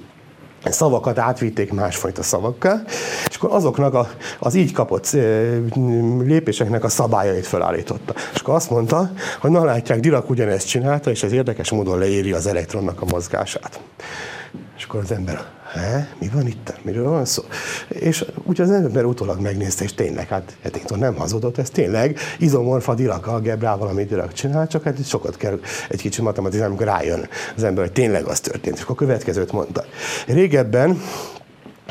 szavakat átvitték másfajta szavakká, és akkor azoknak a, az így kapott lépéseknek a szabályait felállította. És akkor azt mondta, hogy na látják, Dirac ugyanezt csinálta, és ez érdekes módon leéri az elektronnak a mozgását. És akkor az ember, He, mi van itt? Miről van szó? És úgy az ember utólag megnézte, és tényleg, hát Eddington nem hazudott, ez tényleg izomorfa Dirac algebrával, amit Dirac csinál, csak hát sokat kell egy kicsit matematizálni, amikor rájön az ember, hogy tényleg az történt. És akkor a következőt mondta. Régebben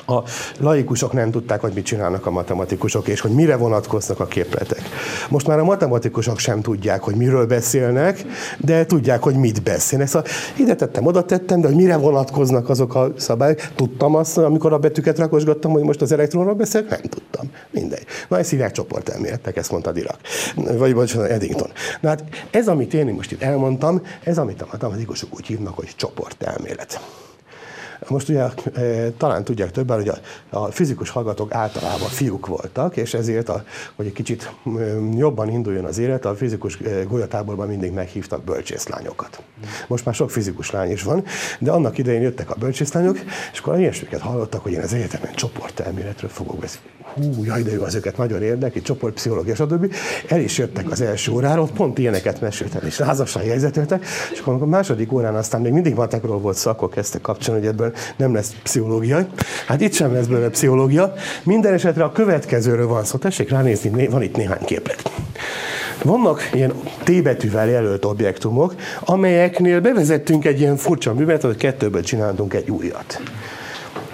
a laikusok nem tudták, hogy mit csinálnak a matematikusok, és hogy mire vonatkoznak a képletek. Most már a matematikusok sem tudják, hogy miről beszélnek, de tudják, hogy mit beszélnek. Szóval ide tettem, oda tettem, de hogy mire vonatkoznak azok a szabályok. Tudtam azt, amikor a betűket rakosgattam, hogy most az elektronról beszélek? Nem tudtam. Mindegy. Na, ezt hívják csoportelméletnek, ezt mondta Dirac. Vagy, vagy Eddington. Na hát ez, amit én most itt elmondtam, ez, amit a matematikusok úgy hívnak, hogy csoportelmélet. Most ugye e, talán tudják többen, hogy a, a fizikus hallgatók általában fiúk voltak, és ezért, a, hogy egy kicsit jobban induljon az élet, a fizikus e, golyatáborban mindig meghívtak bölcsészlányokat. Most már sok fizikus lány is van, de annak idején jöttek a bölcsészlányok, és akkor ilyesmiket hallottak, hogy én az egyetemen csoportelméletről fogok beszélni hú, jaj, de jó, az őket nagyon érdekli, csoportpszichológia, stb. El is jöttek az első óráról, pont ilyeneket meséltem, és lázasan jegyzeteltek, és akkor a második órán aztán még mindig matekról volt szó, akkor kezdtek kapcsolni, hogy ebből nem lesz pszichológia. Hát itt sem lesz belőle pszichológia. Minden esetre a következőről van szó. Tessék ránézni, van itt néhány képlet. Vannak ilyen T betűvel jelölt objektumok, amelyeknél bevezettünk egy ilyen furcsa művet, hogy kettőből csináltunk egy újat.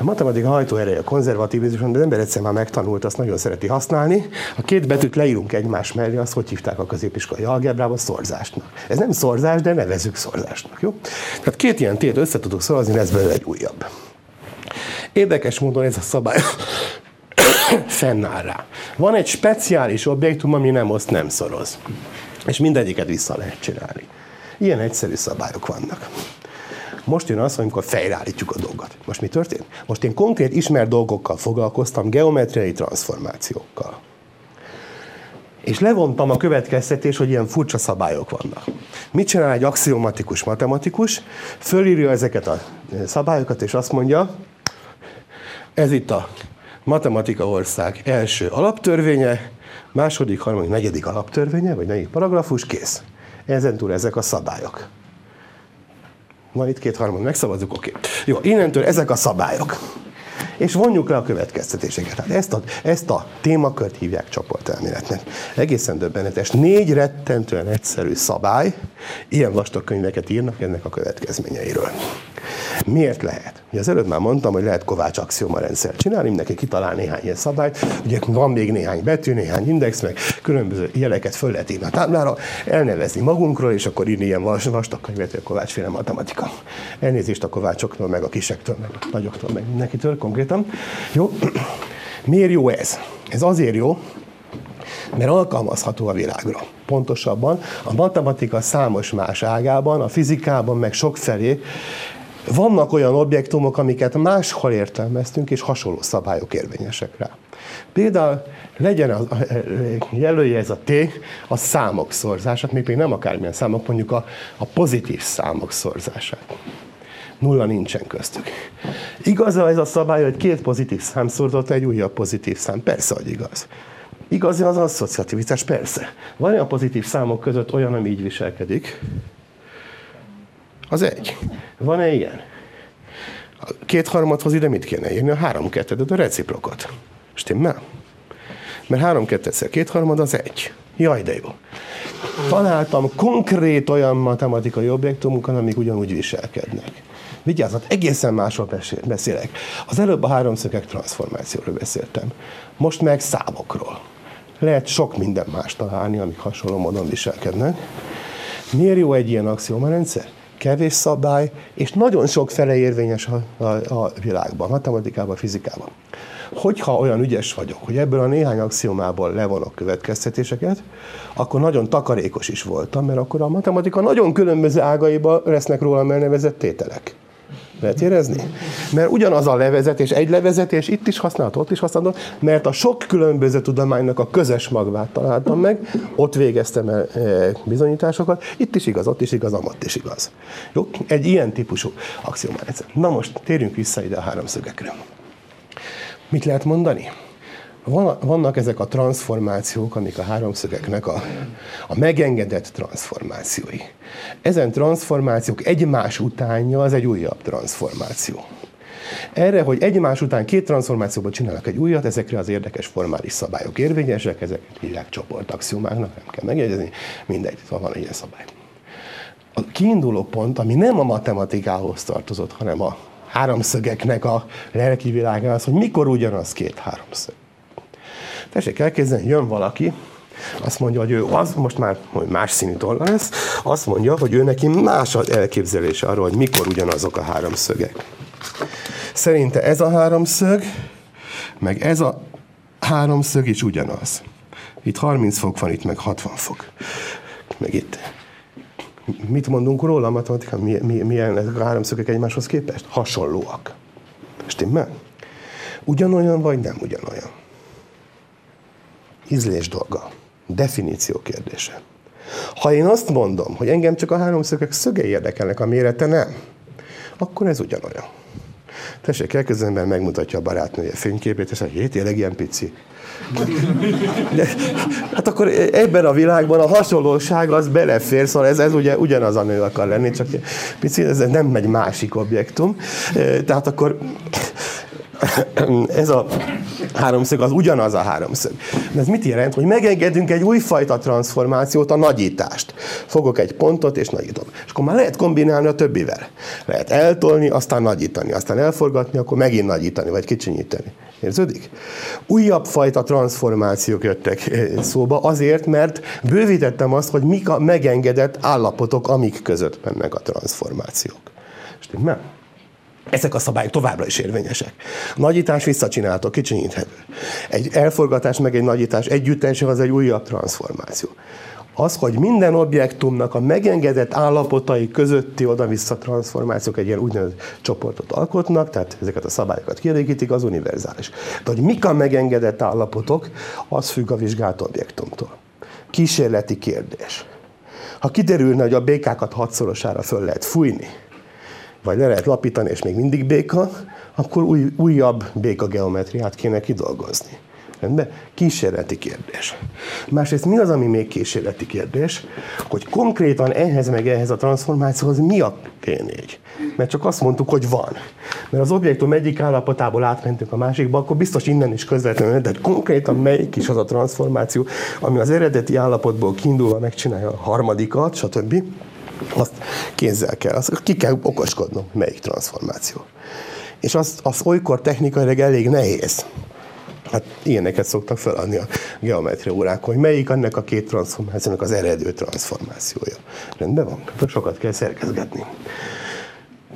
A matematika hajtóereje a konzervatívizmus, de az ember egyszer már megtanult, azt nagyon szereti használni. A két betűt leírunk egymás mellé, azt hogy hívták a középiskolai algebrában szorzásnak. Ez nem szorzás, de nevezük szorzásnak, jó? Tehát két ilyen tét össze tudok szorozni, lesz belőle egy újabb. Érdekes módon ez a szabály fennáll rá. Van egy speciális objektum, ami nem oszt, nem szoroz. És mindegyiket vissza lehet csinálni. Ilyen egyszerű szabályok vannak. Most jön az, amikor fejreállítjuk a dolgot. Most mi történt? Most én konkrét ismert dolgokkal foglalkoztam, geometriai transformációkkal. És levontam a következtetés, hogy ilyen furcsa szabályok vannak. Mit csinál egy axiomatikus matematikus? Fölírja ezeket a szabályokat, és azt mondja, ez itt a matematika ország első alaptörvénye, második, harmadik, negyedik alaptörvénye, vagy negyedik paragrafus, kész. Ezen túl ezek a szabályok. Van itt két harmad, megszavazzuk, oké. Okay. Jó, innentől ezek a szabályok. És vonjuk le a következtetéseket. Tehát ezt a, ezt a témakört hívják csoportelméletnek. Egészen döbbenetes. Négy rettentően egyszerű szabály, ilyen vastag könyveket írnak ennek a következményeiről. Miért lehet? Ugye az előbb már mondtam, hogy lehet Kovács axioma rendszer csinálni, mindenki kitalál néhány ilyen szabályt, ugye van még néhány betű, néhány index, meg különböző jeleket föl lehet írni a táblára, elnevezni magunkról, és akkor írni ilyen vastag könyvet, hogy Kovács féle matematika. Elnézést a Kovácsoktól, meg a kisektől, meg a nagyoktól, meg mindenkitől konkrétan. Jó? Miért jó ez? Ez azért jó, mert alkalmazható a világra. Pontosabban a matematika számos más ágában, a fizikában, meg sokfelé vannak olyan objektumok, amiket máshol értelmeztünk, és hasonló szabályok érvényesek rá. Például legyen a, jelölje ez a T a számok szorzását, még nem akármilyen számok, mondjuk a, a pozitív számok szorzását. Nulla nincsen köztük. Igaz ez a szabály, hogy két pozitív szám szorzott egy újabb pozitív szám? Persze, hogy igaz. Igazi az asszociativitás, persze. Van a pozitív számok között olyan, ami így viselkedik? Az egy. Van-e ilyen? A kétharmadhoz ide mit kéne írni? A három kettedet, a reciprokot. Stimmel? Mert három kettetszer kétharmad az egy. Jaj, de jó. Találtam konkrét olyan matematikai objektumokat, amik ugyanúgy viselkednek. Vigyázzat, egészen másról beszélek. Az előbb a háromszögek transformációról beszéltem. Most meg számokról. Lehet sok minden más találni, amik hasonló módon viselkednek. Miért jó egy ilyen axiomarendszer? Kevés szabály, és nagyon sok fele érvényes a, a, a világban, matematikában, fizikában. Hogyha olyan ügyes vagyok, hogy ebből a néhány axiomából levonok következtetéseket, akkor nagyon takarékos is voltam, mert akkor a matematika nagyon különböző ágaiba lesznek róla elnevezett tételek. Lehet érezni? Mert ugyanaz a levezetés, egy levezetés itt is használható, ott is használható, mert a sok különböző tudománynak a közös magvát találtam meg, ott végeztem el e, bizonyításokat, itt is igaz, ott is igaz, ott is igaz. Jó? Egy ilyen típusú axiomárendszer. Na most térjünk vissza ide a háromszögekre. Mit lehet mondani? Vannak ezek a transformációk, amik a háromszögeknek a, a megengedett transformációi. Ezen transformációk egymás utánja az egy újabb transformáció. Erre, hogy egymás után két transformációban csinálnak egy újat, ezekre az érdekes formális szabályok érvényesek, ezek hívják csoportaxiomáknak, nem kell megjegyezni, mindegy, szóval van egy ilyen szabály. A kiinduló pont, ami nem a matematikához tartozott, hanem a háromszögeknek a lelki világa az, hogy mikor ugyanaz két háromszög. Tessék elképzelni, jön valaki, azt mondja, hogy ő az, most már hogy más színű tolla lesz, azt mondja, hogy ő neki más az elképzelése arról, hogy mikor ugyanazok a háromszögek. Szerinte ez a háromszög, meg ez a háromszög is ugyanaz. Itt 30 fok van, itt meg 60 fok. Meg itt. Mit mondunk róla a matematikán? Milyen, milyen ezek a háromszögek egymáshoz képest? Hasonlóak. Stimmel? Ugyanolyan vagy nem ugyanolyan? Ízlés dolga. Definíció kérdése. Ha én azt mondom, hogy engem csak a háromszögek szöge érdekelnek, a mérete nem, akkor ez ugyanolyan. Tessék, elkezdemben megmutatja a barátnője fényképét, és mondja, tényleg ilyen pici. De, hát akkor ebben a világban a hasonlóság az belefér, szóval ez, ez ugye ugyanaz a nő akar lenni, csak pici, ez nem egy másik objektum. Tehát akkor ez a háromszög az ugyanaz a háromszög. De ez mit jelent? Hogy megengedünk egy újfajta transformációt, a nagyítást. Fogok egy pontot és nagyítom. És akkor már lehet kombinálni a többivel. Lehet eltolni, aztán nagyítani, aztán elforgatni, akkor megint nagyítani, vagy kicsinyíteni. Érződik? Újabb fajta transformációk jöttek szóba azért, mert bővítettem azt, hogy mik a megengedett állapotok, amik között mennek a transformációk. Stimmel? Ezek a szabályok továbbra is érvényesek. Nagyítás visszacsinálható, kicsinyíthető. Egy elforgatás meg egy nagyítás együttes, az egy újabb transformáció. Az, hogy minden objektumnak a megengedett állapotai közötti oda-vissza transformációk egy ilyen úgynevezett csoportot alkotnak, tehát ezeket a szabályokat kielégítik, az univerzális. De hogy mik a megengedett állapotok, az függ a vizsgált objektumtól. Kísérleti kérdés. Ha kiderülne, hogy a békákat hatszorosára föl lehet fújni, vagy le lehet lapítani, és még mindig béka, akkor új, újabb béka geometriát kéne kidolgozni. Rendben? Kísérleti kérdés. Másrészt mi az, ami még kísérleti kérdés? Hogy konkrétan ehhez meg ehhez a transformációhoz mi a T4? Mert csak azt mondtuk, hogy van. Mert az objektum egyik állapotából átmentünk a másikba, akkor biztos innen is közvetlenül, de konkrétan melyik is az a transformáció, ami az eredeti állapotból kiindulva megcsinálja a harmadikat, stb azt kézzel kell, azt ki kell okoskodnom, melyik transformáció. És az, az olykor technikailag elég nehéz. Hát ilyeneket szoktak feladni a geometria órák, hogy melyik annak a két transformációnak az eredő transformációja. Rendben van? Sokat kell szerkezgetni.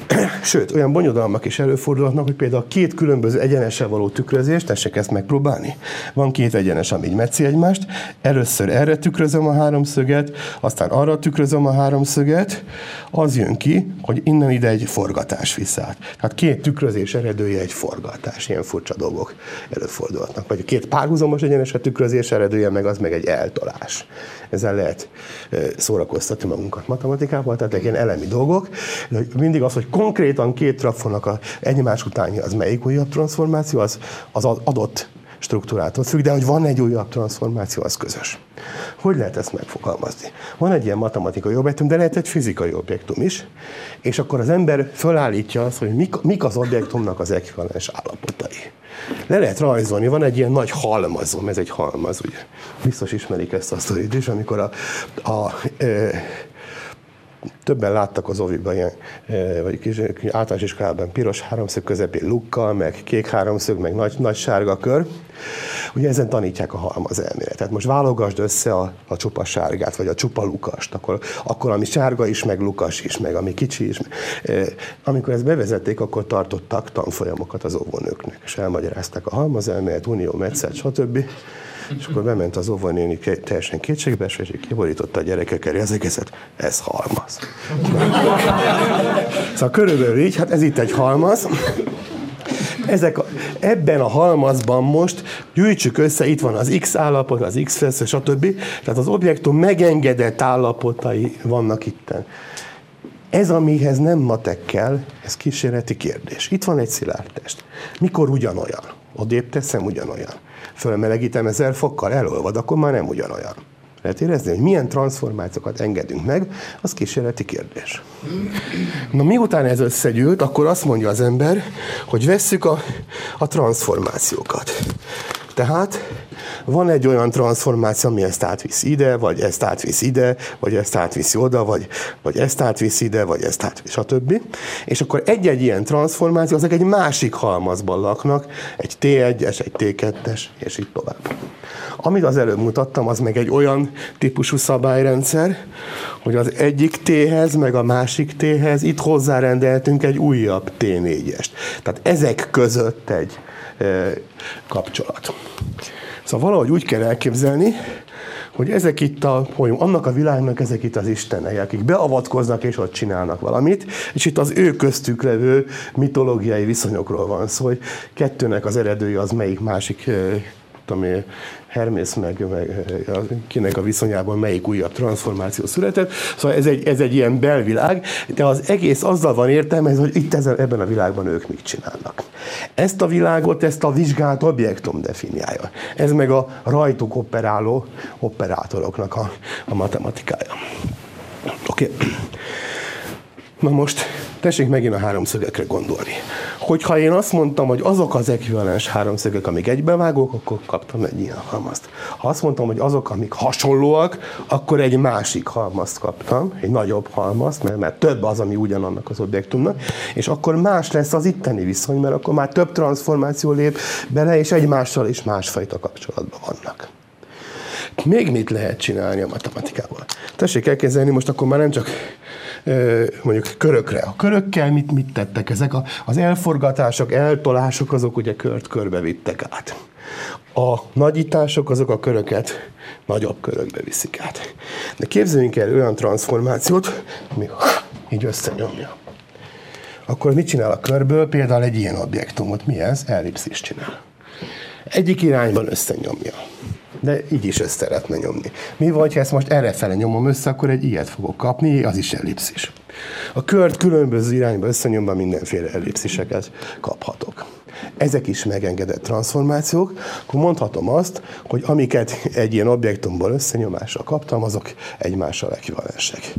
Sőt, olyan bonyodalmak is előfordulhatnak, hogy például két különböző egyenessel való tükrözést, tessék ezt megpróbálni. Van két egyenes, ami így metszi egymást. Először erre tükrözöm a háromszöget, aztán arra tükrözöm a háromszöget. Az jön ki, hogy innen ide egy forgatás visszát. Tehát két tükrözés eredője egy forgatás. Ilyen furcsa dolgok előfordulhatnak. Vagy a két párhuzamos egyenes tükrözés eredője, meg az meg egy eltolás. Ezzel lehet szórakoztatni magunkat matematikával, tehát ilyen elemi dolgok. Mindig az, hogy konkrétan két trafonak a egymás utáni, az melyik újabb transformáció, az, az adott struktúrától függ, de hogy van egy újabb transformáció, az közös. Hogy lehet ezt megfogalmazni? Van egy ilyen matematikai objektum, de lehet egy fizikai objektum is, és akkor az ember fölállítja azt, hogy mik, mik az objektumnak az ekvivalens állapotai. Le lehet rajzolni, van egy ilyen nagy halmazom, ez egy halmaz, ugye. Biztos ismerik ezt a sztorit is, amikor a, a, a többen láttak az oviban ilyen, vagy kis, általános iskolában piros háromszög közepén lukkal, meg kék háromszög, meg nagy, nagy sárga kör. Ugye ezen tanítják a halmaz elméletet. Most válogasd össze a, a csupa sárgát, vagy a csupa lukast, akkor, akkor ami sárga is, meg lukas is, meg ami kicsi is. Amikor ezt bevezették, akkor tartottak tanfolyamokat az óvónőknek, és elmagyarázták a halmaz elmélet, unió, metszet, stb. És akkor bement az óvónéni teljesen kétségbe, és kiborította a gyerekek elé az egészet. Ez halmaz. szóval körülbelül így, hát ez itt egy halmaz. Ezek a, ebben a halmazban most gyűjtsük össze, itt van az X állapot, az X fesz, stb. Tehát az objektum megengedett állapotai vannak itten. Ez, amihez nem matek kell, ez kísérleti kérdés. Itt van egy szilárd test. Mikor ugyanolyan? Odébb teszem ugyanolyan fölmelegítem ezer fokkal, elolvad, akkor már nem ugyanolyan. Lehet érezni, hogy milyen transformációkat engedünk meg, az kísérleti kérdés. Na miután ez összegyűlt, akkor azt mondja az ember, hogy vesszük a, a transformációkat. Tehát van egy olyan transformáció, ami ezt átvisz ide, vagy ezt átvisz ide, vagy ezt átviszi oda, vagy, vagy ezt átvisz ide, vagy ezt átvisz, stb. És akkor egy-egy ilyen transformáció, azok egy másik halmazban laknak, egy T1-es, egy T2-es, és így tovább. Amit az előbb mutattam, az meg egy olyan típusú szabályrendszer, hogy az egyik T-hez, meg a másik T-hez itt hozzárendeltünk egy újabb T4-est. Tehát ezek között egy kapcsolat. Szóval valahogy úgy kell elképzelni, hogy ezek itt a, hogy annak a világnak ezek itt az istenei, akik beavatkoznak és ott csinálnak valamit, és itt az ő köztük levő mitológiai viszonyokról van szó, hogy kettőnek az eredője az melyik másik tudom Hermész meg, meg kinek a viszonyában melyik újabb transformáció született. Szóval ez egy, ez egy ilyen belvilág, de az egész azzal van értelme, hogy itt ezen, ebben a világban ők mit csinálnak. Ezt a világot, ezt a vizsgált objektum definiálja. Ez meg a rajtuk operáló operátoroknak a, a matematikája. Oké. Okay. Na most tessék megint a háromszögekre gondolni. Hogyha én azt mondtam, hogy azok az ekvivalens háromszögek, amik egybevágók, akkor kaptam egy ilyen halmazt. Ha azt mondtam, hogy azok, amik hasonlóak, akkor egy másik halmazt kaptam, egy nagyobb halmazt, mert, mert több az, ami ugyanannak az objektumnak, és akkor más lesz az itteni viszony, mert akkor már több transformáció lép bele, és egymással is másfajta kapcsolatban vannak. Még mit lehet csinálni a matematikával? Tessék elképzelni, most akkor már nem csak mondjuk körökre. A körökkel mit, mit tettek ezek? A, az elforgatások, eltolások, azok ugye kört körbe vittek át. A nagyítások azok a köröket nagyobb körökbe viszik át. De képzeljünk el olyan transformációt, ami így összenyomja. Akkor mit csinál a körből? Például egy ilyen objektumot. Mi ez? Ellipszis csinál. Egyik irányban összenyomja de így is össze szeretne nyomni. Mi van, ha ezt most errefele nyomom össze, akkor egy ilyet fogok kapni, az is ellipszis. A kört különböző irányba összenyomva mindenféle ellipsziseket kaphatok ezek is megengedett transformációk, akkor mondhatom azt, hogy amiket egy ilyen objektumból összenyomással kaptam, azok egymással ekvivalensek.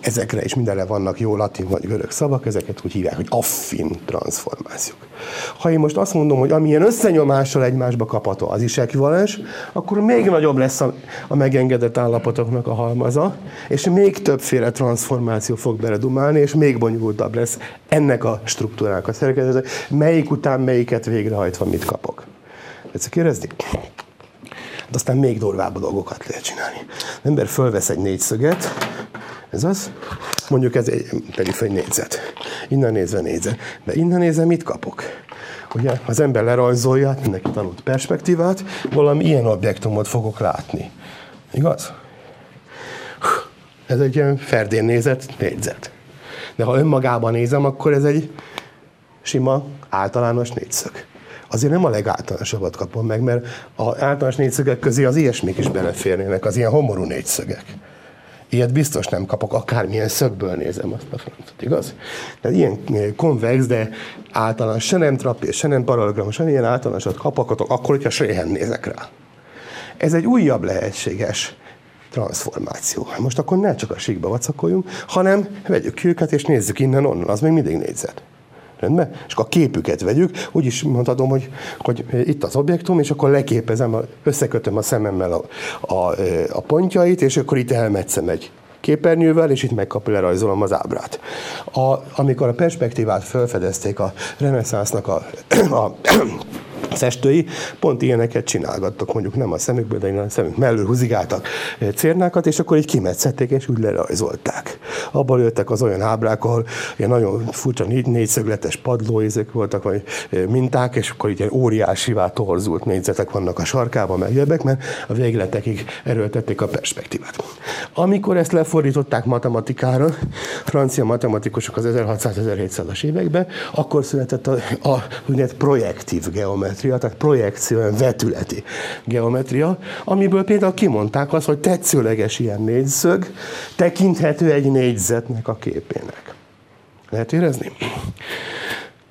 Ezekre is mindenre vannak jó latin vagy görög szavak, ezeket úgy hívják, hogy affin transformációk. Ha én most azt mondom, hogy amilyen összenyomással egymásba kapható, az is ekvivalens, akkor még nagyobb lesz a, a megengedett állapotoknak a halmaza, és még többféle transformáció fog beledumálni, és még bonyolultabb lesz ennek a struktúrának a szerkezete, melyik után melyiket végrehajtva mit kapok. Ezt kérdezni? De aztán még durvább dolgokat lehet csinálni. Az ember fölvesz egy négyszöget, ez az, mondjuk ez egy, egy négyzet. Innen nézve nézve. De innen nézve mit kapok? Ugye az ember lerajzolja, mindenki tanult perspektívát, valami ilyen objektumot fogok látni. Igaz? Ez egy ilyen ferdén nézett négyzet. De ha önmagában nézem, akkor ez egy sima, általános négyszög. Azért nem a legáltalánosabbat kapom meg, mert az általános négyszögek közé az ilyesmik is beleférnének, az ilyen homorú négyszögek. Ilyet biztos nem kapok, akármilyen szögből nézem azt a francot, igaz? Tehát ilyen konvex, de általános, se nem trapéz, se nem parallelogram, se ilyen általánosat kapakatok, akkor, hogyha Sréhen nézek rá. Ez egy újabb lehetséges transformáció. Most akkor ne csak a síkba vacakoljunk, hanem vegyük ki őket, és nézzük innen onnan, az még mindig négyzet. Rendben? És akkor a képüket vegyük, úgy is mondhatom, hogy, hogy itt az objektum, és akkor leképezem, összekötöm a szememmel a, a, a pontjait, és akkor itt elmetszem egy képernyővel, és itt megkapja, lerajzolom az ábrát. A, amikor a perspektívát felfedezték a reneszánsznak a, a az estői pont ilyeneket csinálgattak, mondjuk nem a szemükből, de a szemük mellől húzigáltak cérnákat, és akkor így kimetszették, és úgy lerajzolták. Abban jöttek az olyan ábrák, ahol ilyen nagyon furcsa négy, négyszögletes padlóizek voltak, vagy minták, és akkor így óriásivá torzult négyzetek vannak a sarkában, meg jobbek, mert a végletekig erőltették a perspektívát. Amikor ezt lefordították matematikára, francia matematikusok az 1600-1700-as években, akkor született a, a, a projektív geometria, geometria, tehát projekció, vetületi geometria, amiből például kimondták azt, hogy tetszőleges ilyen négyszög tekinthető egy négyzetnek a képének. Lehet érezni?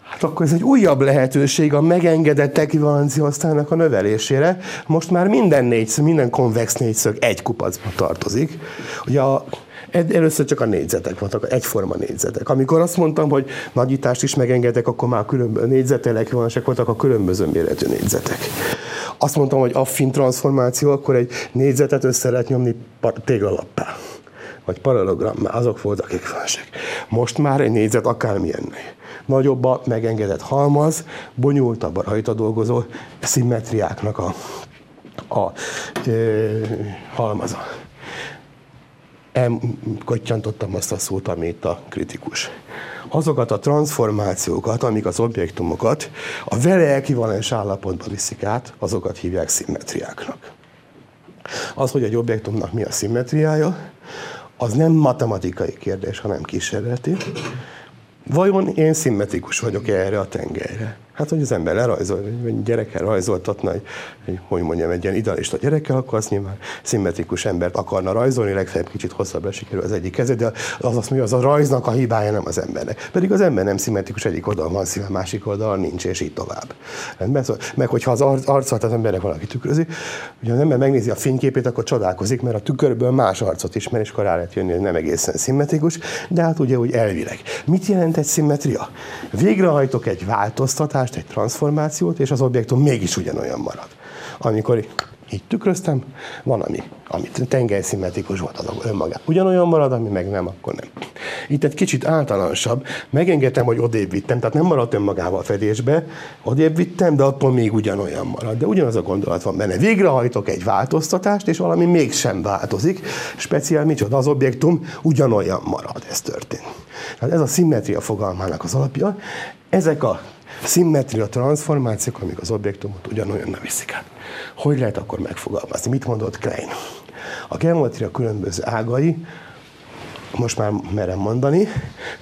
Hát akkor ez egy újabb lehetőség a megengedett ekvivalencia a növelésére. Most már minden négyszög, minden konvex négyszög egy kupacba tartozik. Ugye a Először csak a négyzetek voltak, egyforma négyzetek. Amikor azt mondtam, hogy nagyítást is megengedek, akkor már különböző négyzetelek voltak a különböző méretű négyzetek. Azt mondtam, hogy affin transformáció, akkor egy négyzetet össze lehet nyomni téglalappá vagy parallelogrammá, azok voltak ekvivalensek. Most már egy négyzet akármilyen nagyobb a megengedett halmaz, bonyolultabb a rajta dolgozó szimmetriáknak a, a ö, halmaza elkottyantottam azt a szót, amit a kritikus. Azokat a transformációkat, amik az objektumokat a vele ekvivalens állapotba viszik át, azokat hívják szimmetriáknak. Az, hogy egy objektumnak mi a szimmetriája, az nem matematikai kérdés, hanem kísérleti. Vajon én szimmetrikus vagyok erre a tengelyre? Hát, hogy az ember lerajzol, egy gyerekkel rajzoltatna, egy, egy, hogy mondjam, egy ilyen idealista gyerekkel, akkor az nyilván szimmetrikus embert akarna rajzolni, legfeljebb kicsit hosszabbra sikerül az egyik keze, de az azt mondja, az a rajznak a hibája, nem az embernek. Pedig az ember nem szimmetrikus, egyik oldalon van szíve, másik oldalon nincs, és így tovább. Rendben? Szóval, meg hogyha az arcot az embernek valaki tükrözi, ugye az ember megnézi a fényképét, akkor csodálkozik, mert a tükörből más arcot ismer, és akkor rá lehet jönni, hogy nem egészen szimmetrikus, de hát ugye úgy elvileg. Mit jelent egy szimmetria? Végrehajtok egy változtatást, egy transformációt, és az objektum mégis ugyanolyan marad. Amikor így tükröztem, van, ami, amit tengerszimmetrikus volt, az önmagán ugyanolyan marad, ami meg nem, akkor nem. Itt egy kicsit általánosabb, megengedtem, hogy odébb vittem, tehát nem maradt önmagával fedésbe, odébb vittem, de attól még ugyanolyan marad. De ugyanaz a gondolat van benne. Végrehajtok egy változtatást, és valami mégsem változik. Speciál micsoda, az objektum ugyanolyan marad, ez történt. Tehát ez a szimmetria fogalmának az alapja. Ezek a szimmetria transformációk, amik az objektumot ugyanolyan viszik át. Hogy lehet akkor megfogalmazni? Mit mondott Klein? A geometria különböző ágai, most már merem mondani,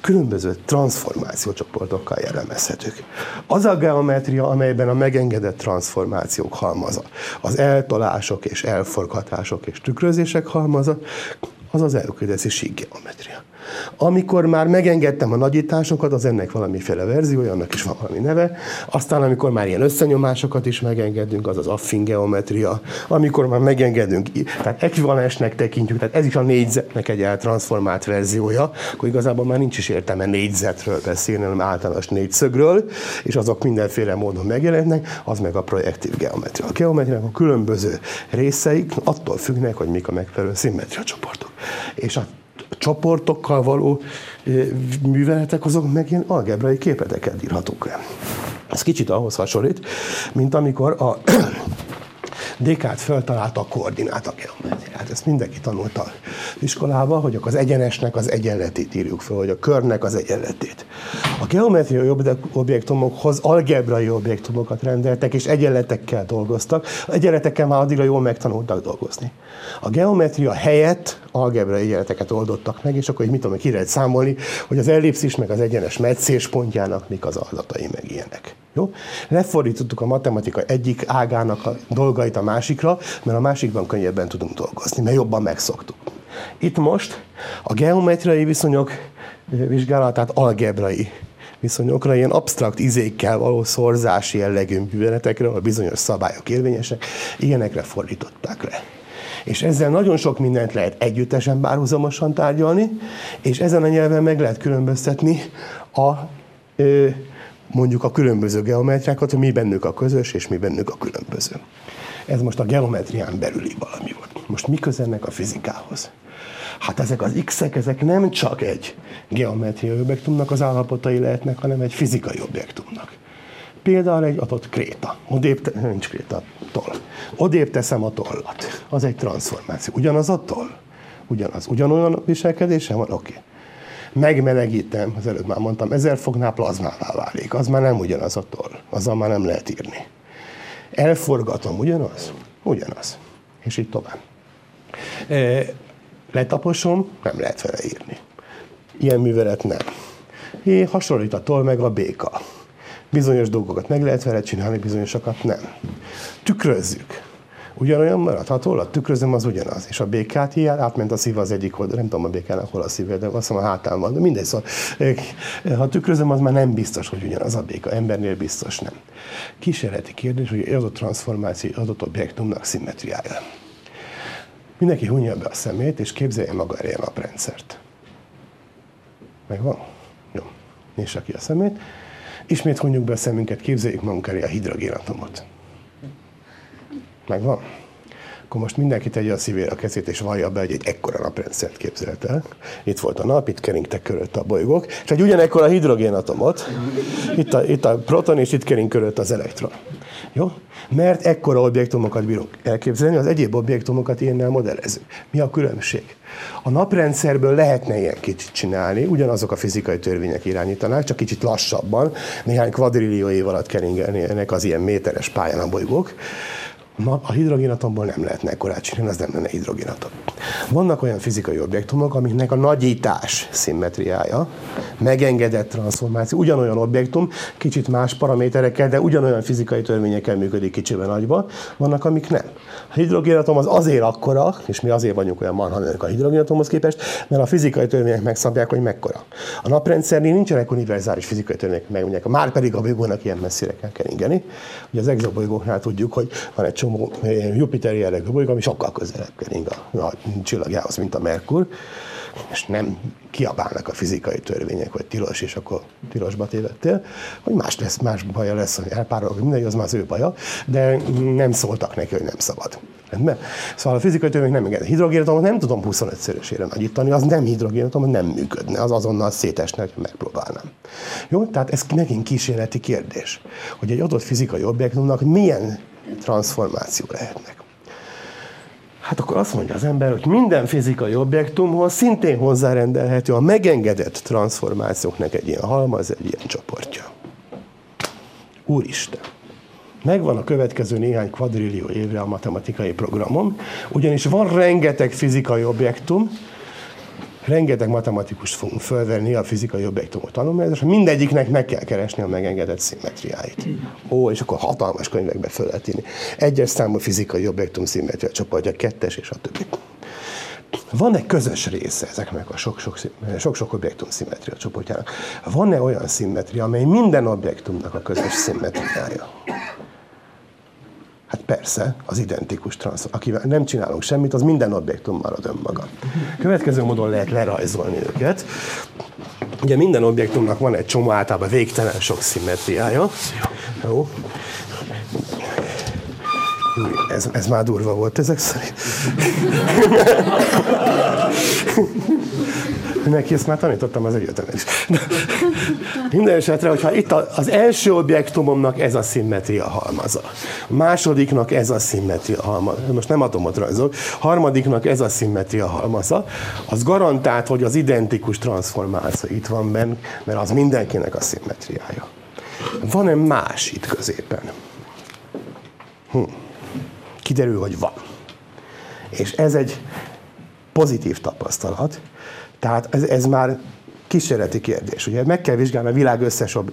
különböző transformációcsoportokkal jellemezhetők. Az a geometria, amelyben a megengedett transformációk halmaza, az eltolások és elforgatások és tükrözések halmaza, az az elküldetési síkgeometria. Amikor már megengedtem a nagyításokat, az ennek valamiféle verziója, annak is van valami neve. Aztán, amikor már ilyen összenyomásokat is megengedünk, az az affin geometria. Amikor már megengedünk, tehát ekvivalensnek tekintjük, tehát ez is a négyzetnek egy eltransformált verziója, akkor igazából már nincs is értelme négyzetről beszélni, hanem általános négyszögről, és azok mindenféle módon megjelennek, az meg a projektív geometria. A geometriának a különböző részeik attól függnek, hogy mik a megfelelő szimmetria csoportok. És a csoportokkal való műveletek, azok meg ilyen algebrai képleteket írhatók le. Ez kicsit ahhoz hasonlít, mint amikor a Descartes feltalálta a koordináta geometriát. Ezt mindenki tanulta iskolába, hogy az egyenesnek az egyenletét írjuk fel, hogy a körnek az egyenletét. A geometriai objektumokhoz algebrai objektumokat rendeltek, és egyenletekkel dolgoztak. Egyenletekkel már addigra jól megtanultak dolgozni. A geometria helyett algebrai egyenleteket oldottak meg, és akkor így mit tudom, ki lehet számolni, hogy az ellipszis meg az egyenes meccés pontjának mik az adatai, meg ilyenek. Jó? Lefordítottuk a matematika egyik ágának a dolgait a másikra, mert a másikban könnyebben tudunk dolgozni, mert jobban megszoktuk. Itt most a geometriai viszonyok vizsgálatát algebrai viszonyokra, ilyen absztrakt izékkel való szorzási jellegű műveletekre, ahol bizonyos szabályok érvényesek, ilyenekre fordították le. És ezzel nagyon sok mindent lehet együttesen párhuzamosan tárgyalni, és ezen a nyelven meg lehet különböztetni a mondjuk a különböző geometriákat, hogy mi bennük a közös, és mi bennük a különböző. Ez most a geometrián belüli valami volt. Most mi közennek a fizikához? Hát ezek az x-ek, ezek nem csak egy geometriai objektumnak az állapotai lehetnek, hanem egy fizikai objektumnak. Például egy adott kréta. Odébb, nincs kréta, toll. Odébb teszem a tollat. Az egy transformáció. Ugyanaz a toll? Ugyanaz. Ugyanolyan viselkedése van? Oké. Okay. Megmelegítem, az előtt már mondtam, ezer fognál plazmává válik. Az már nem ugyanaz a toll. Azzal már nem lehet írni. Elforgatom, ugyanaz? Ugyanaz. És így tovább. E, letaposom, nem lehet vele írni. Ilyen művelet nem. É, hasonlít a toll meg a béka. Bizonyos dolgokat meg lehet vele csinálni, bizonyosakat nem. Tükrözzük. Ugyanolyan maradható, a tükrözöm az ugyanaz. És a békát ilyen, átment a szív az egyik oldal, nem tudom a békának hol a szíve, de azt a hátán van, de mindegy. Szóval, eh, ha tükrözöm, az már nem biztos, hogy ugyanaz a béka. Embernél biztos nem. Kísérleti kérdés, hogy az a transformáció adott objektumnak szimmetriája. Mindenki hunja be a szemét, és képzelje maga elé a naprendszert. Megvan? Jó. Nyissa ki a szemét. Ismét hunjuk be a szemünket, képzeljük magunk elé a hidrogénatomot. Megvan? Akkor most mindenki tegye a szívére a kezét, és vallja be, hogy egy ekkora naprendszert képzelt el. Itt volt a nap, itt keringtek körött a bolygók, és egy ugyanekkora hidrogénatomot. Itt a, itt a proton, és itt kering körött az elektron. Jó? Mert ekkora objektumokat bírunk elképzelni, az egyéb objektumokat ilyennel modellezzük. Mi a különbség? A naprendszerből lehetne ilyen kicsit csinálni, ugyanazok a fizikai törvények irányítanák, csak kicsit lassabban, néhány kvadrillió év alatt keringelnének az ilyen méteres pályán a bolygók. Na, a hidrogénatomból nem lehetne ekkorát csinálni, az nem lenne hidrogénatom. Vannak olyan fizikai objektumok, amiknek a nagyítás szimmetriája, megengedett transformáció, ugyanolyan objektum, kicsit más paraméterekkel, de ugyanolyan fizikai törvényekkel működik kicsiben nagyba, vannak, amik nem. A hidrogénatom az azért akkora, és mi azért vagyunk olyan marhanők a hidrogénatomhoz képest, mert a fizikai törvények megszabják, hogy mekkora. A naprendszernél nincsenek univerzális fizikai törvények, megmondják. Már pedig a bolygónak ilyen messzire kell keringeni. Ugye az exobolygóknál tudjuk, hogy van egy csomó Jupiter jellegű bolygó, ami sokkal közelebb kering a, a csillagjához, mint a Merkur, és nem kiabálnak a fizikai törvények, hogy tilos, és akkor tilosba tévedtél, hogy más lesz, más baja lesz, hogy elpárolog, mindegy, az már az ő baja, de nem szóltak neki, hogy nem szabad. Rendben? Szóval a fizikai törvények nem enged. Hidrogénatomot nem tudom 25-szörösére nagyítani, az nem hidrogénatom, nem működne, az azonnal szétesne, hogy megpróbálnám. Jó? Tehát ez megint kísérleti kérdés, hogy egy adott fizikai objektumnak milyen transformáció lehetnek. Hát akkor azt mondja az ember, hogy minden fizikai objektumhoz szintén hozzárendelhető a megengedett transformációknak egy ilyen halmaz, egy ilyen csoportja. Úristen! Megvan a következő néhány kvadrillió évre a matematikai programom, ugyanis van rengeteg fizikai objektum, rengeteg matematikus fogunk fölvenni a fizikai objektumok tanulmányozásra, mindegyiknek meg kell keresni a megengedett szimmetriáit. Ó, és akkor hatalmas könyvekbe föl lehet írni. Egyes számú fizikai objektum szimmetria csoportja, kettes és a többi. Van egy közös része ezeknek a sok-sok objektum szimmetria csoportjának? Van-e olyan szimmetria, amely minden objektumnak a közös szimmetriája? Hát persze, az identikus transform. Akivel nem csinálunk semmit, az minden objektum marad önmaga. Következő módon lehet lerajzolni őket. Ugye minden objektumnak van egy csomó általában végtelen sok szimmetriája. Jó. Ez, ez már durva volt ezek szerint. Neki ezt már tanítottam az egyetemen is. Minden esetre, hogyha itt az első objektumomnak ez a szimmetria halmaza, a másodiknak ez a szimmetria halmaza, most nem atomot rajzolok, harmadiknak ez a szimmetria halmaza, az garantált, hogy az identikus transformáció itt van benne, mert az mindenkinek a szimmetriája. Van-e más itt középen? Hm. Kiderül, hogy van. És ez egy pozitív tapasztalat, tehát ez, ez már kísérleti kérdés. Ugye meg kell vizsgálni a világ összes, ob...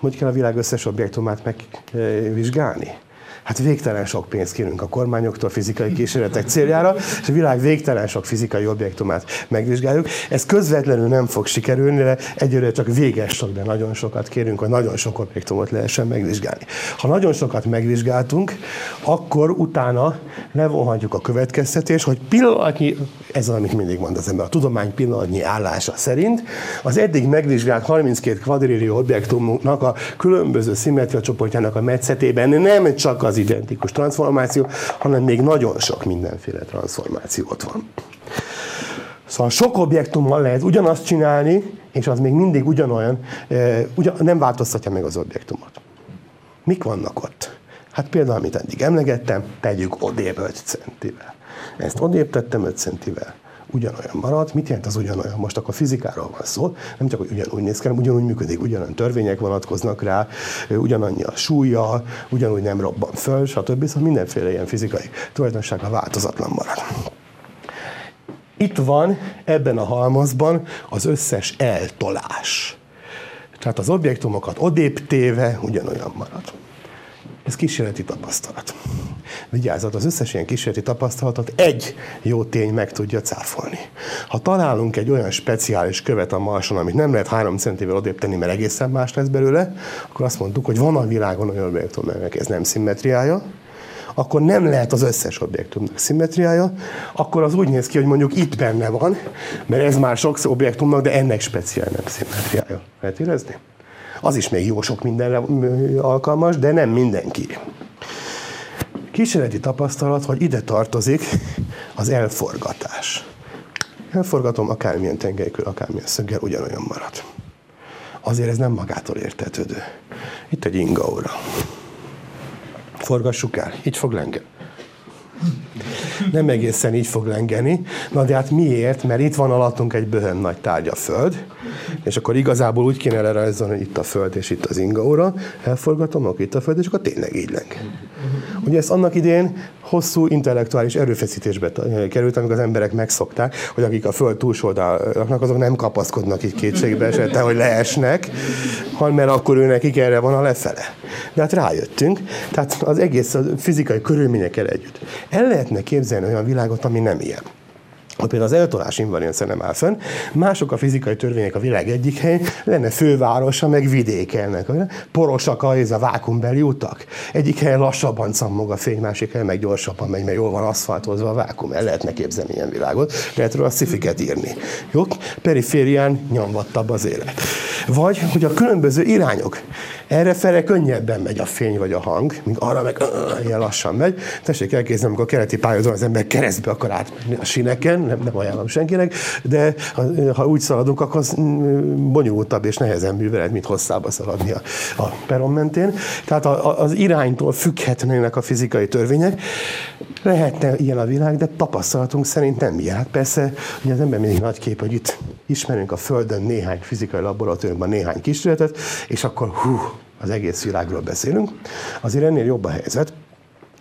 hogy kell a világ összes objektumát megvizsgálni? Hát végtelen sok pénzt kérünk a kormányoktól fizikai kísérletek céljára, és a világ végtelen sok fizikai objektumát megvizsgáljuk. Ez közvetlenül nem fog sikerülni, de egyőre csak véges sok, de nagyon sokat kérünk, hogy nagyon sok objektumot lehessen megvizsgálni. Ha nagyon sokat megvizsgáltunk, akkor utána levonhatjuk a következtetés, hogy pillanatnyi, ez az, amit mindig mond az ember, a tudomány pillanatnyi állása szerint, az eddig megvizsgált 32 kvadrillió objektumnak a különböző szimmetria csoportjának a metszetében nem csak az identikus transformáció, hanem még nagyon sok mindenféle transformáció ott van. Szóval sok objektummal lehet ugyanazt csinálni, és az még mindig ugyanolyan, ugyan, nem változtatja meg az objektumot. Mik vannak ott? Hát például, amit eddig emlegettem, tegyük odébb 5 centivel. Ezt odébb tettem 5 centivel ugyanolyan marad. Mit jelent az ugyanolyan? Most akkor fizikáról van szó, nem csak, hogy ugyanúgy néz ki, hanem ugyanúgy működik, ugyanolyan törvények vonatkoznak rá, ugyanannyi a súlya, ugyanúgy nem robban föl, stb. Szóval mindenféle ilyen fizikai tulajdonsága változatlan marad. Itt van ebben a halmazban az összes eltolás. Tehát az objektumokat odébb téve ugyanolyan marad. Ez kísérleti tapasztalat. Vigyázzat, az összes ilyen kísérleti tapasztalatot egy jó tény meg tudja cáfolni. Ha találunk egy olyan speciális követ a Marson, amit nem lehet három centivel odébb tenni, mert egészen más lesz belőle, akkor azt mondtuk, hogy van a világon olyan objektum, aminek ez nem szimmetriája, akkor nem lehet az összes objektumnak szimmetriája, akkor az úgy néz ki, hogy mondjuk itt benne van, mert ez már sok objektumnak, de ennek speciál nem szimmetriája. Lehet érezni? Az is még jó sok mindenre alkalmas, de nem mindenki. Kísérleti tapasztalat, hogy ide tartozik az elforgatás. Elforgatom akármilyen tengelykör, akármilyen szöggel, ugyanolyan marad. Azért ez nem magától értetődő. Itt egy ingaura. Forgassuk el, így fog lengeni. Nem egészen így fog lengeni. Na de hát miért? Mert itt van alattunk egy böhön nagy tárgy a Föld, és akkor igazából úgy kéne lerajzolni, hogy itt a Föld és itt az ingaóra, elforgatom, akkor itt a Föld, és akkor tényleg így leng. Ugye ezt annak idén hosszú intellektuális erőfeszítésbe került, amikor az emberek megszokták, hogy akik a föld túlsó azok nem kapaszkodnak így kétségbe esetben, hogy leesnek, hanem mert akkor ő nekik erre van a lefele. De hát rájöttünk, tehát az egész a fizikai körülményekkel együtt. El lehetne képzelni olyan világot, ami nem ilyen például az eltolás invariancia nem áll fönn, mások a fizikai törvények a világ egyik hely, lenne fővárosa, meg vidékelnek. Porosak a, ez a vákumbeli utak. Egyik helyen lassabban cammog a fény, másik helyen meg gyorsabban megy, mert jól van aszfaltozva a vákum. El lehetne képzelni ilyen világot. Lehet róla szifiket írni. Jó? Periférián nyomvattabb az élet. Vagy, hogy a különböző irányok. Erre fele könnyebben megy a fény vagy a hang, míg arra meg ilyen lassan megy. Tessék elképzelni, amikor a keleti pályázón az ember keresztbe akar átmenni a sineken, nem, nem ajánlom senkinek, de ha, ha úgy szaladunk, akkor az mm, bonyolultabb és nehezen művelet, mint hosszába szaladni a, a peron mentén. Tehát a, a, az iránytól függhetnének a fizikai törvények. Lehetne ilyen a világ, de tapasztalatunk szerint nem ilyen. Hát persze, hogy az ember mindig nagy kép, hogy itt ismerünk a Földön néhány fizikai laboratóriumban néhány kísérletet, és akkor hú, az egész világról beszélünk. Azért ennél jobb a helyzet,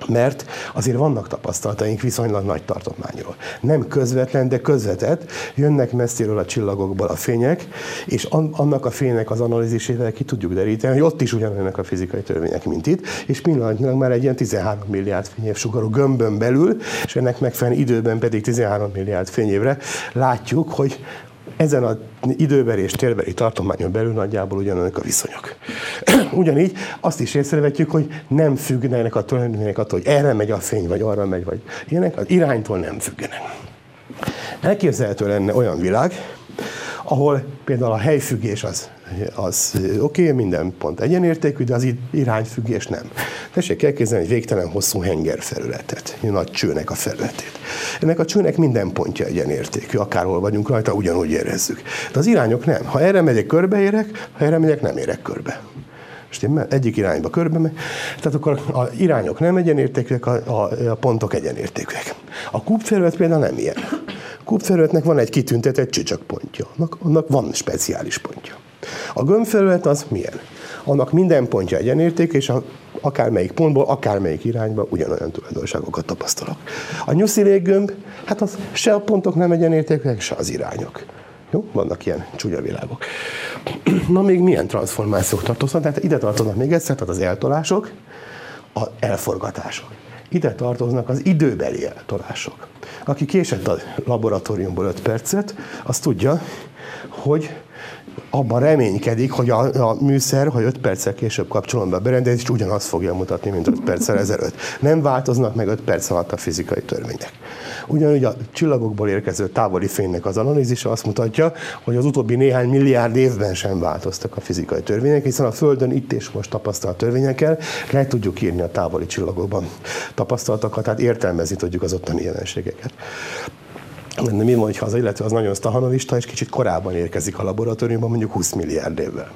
mert azért vannak tapasztalataink viszonylag nagy tartományról. Nem közvetlen, de közvetett, jönnek messziről a csillagokból a fények, és annak a fénynek az analízisével ki tudjuk deríteni, hogy ott is ugyanolyanak a fizikai törvények, mint itt, és pillanatnyilag már egy ilyen 13 milliárd fényév sugarú gömbön belül, és ennek megfelelően időben pedig 13 milliárd fényévre látjuk, hogy ezen az időbeli és térbeli tartományon belül nagyjából ugyanolyanok a viszonyok. Ugyanígy azt is észrevetjük, hogy nem függnek a tulajdonképpen attól, hogy erre megy a fény, vagy arra megy, vagy ilyenek, az iránytól nem függenek. Elképzelhető lenne olyan világ, ahol például a helyfüggés az, az oké, okay, minden pont egyenértékű, de az irányfüggés nem. Tessék elképzelni egy végtelen hosszú henger felületet, egy nagy csőnek a felületét. Ennek a csőnek minden pontja egyenértékű, akárhol vagyunk rajta, ugyanúgy érezzük. De az irányok nem. Ha erre megyek, körbeérek, ha erre megyek, nem érek körbe. Stimmel? Egyik irányba körbe megy. Tehát akkor a irányok nem egyenértékűek, a, a, a pontok egyenértékűek. A kúpfelület például nem ilyen. A kúpfelületnek van egy kitüntetett csücsökpontja. Annak, annak van speciális pontja. A gömbfelület az milyen? Annak minden pontja egyenérték, és a, akármelyik pontból, akármelyik irányba ugyanolyan tulajdonságokat tapasztalok. A nyuszi léggömb, hát az se a pontok nem egyenértékűek, se az irányok. Jó? Vannak ilyen csúnya világok. Na még milyen transformációk tartoznak? Tehát ide tartoznak még egyszer, tehát az eltolások, az elforgatások. Ide tartoznak az időbeli eltolások. Aki késett a laboratóriumból 5 percet, az tudja, hogy abban reménykedik, hogy a, a műszer, ha 5 perccel később kapcsolom be a berendezést, ugyanazt fogja mutatni, mint 5 perccel ezelőtt. Nem változnak meg 5 perc alatt a fizikai törvények. Ugyanúgy a csillagokból érkező távoli fénynek az analízise azt mutatja, hogy az utóbbi néhány milliárd évben sem változtak a fizikai törvények, hiszen a Földön itt és most tapasztalt törvényekkel le tudjuk írni a távoli csillagokban tapasztaltakat, tehát értelmezni tudjuk az ottani jelenségeket. Mi van, ha az illető az nagyon stahanovista, és kicsit korábban érkezik a laboratóriumban, mondjuk 20 milliárd évvel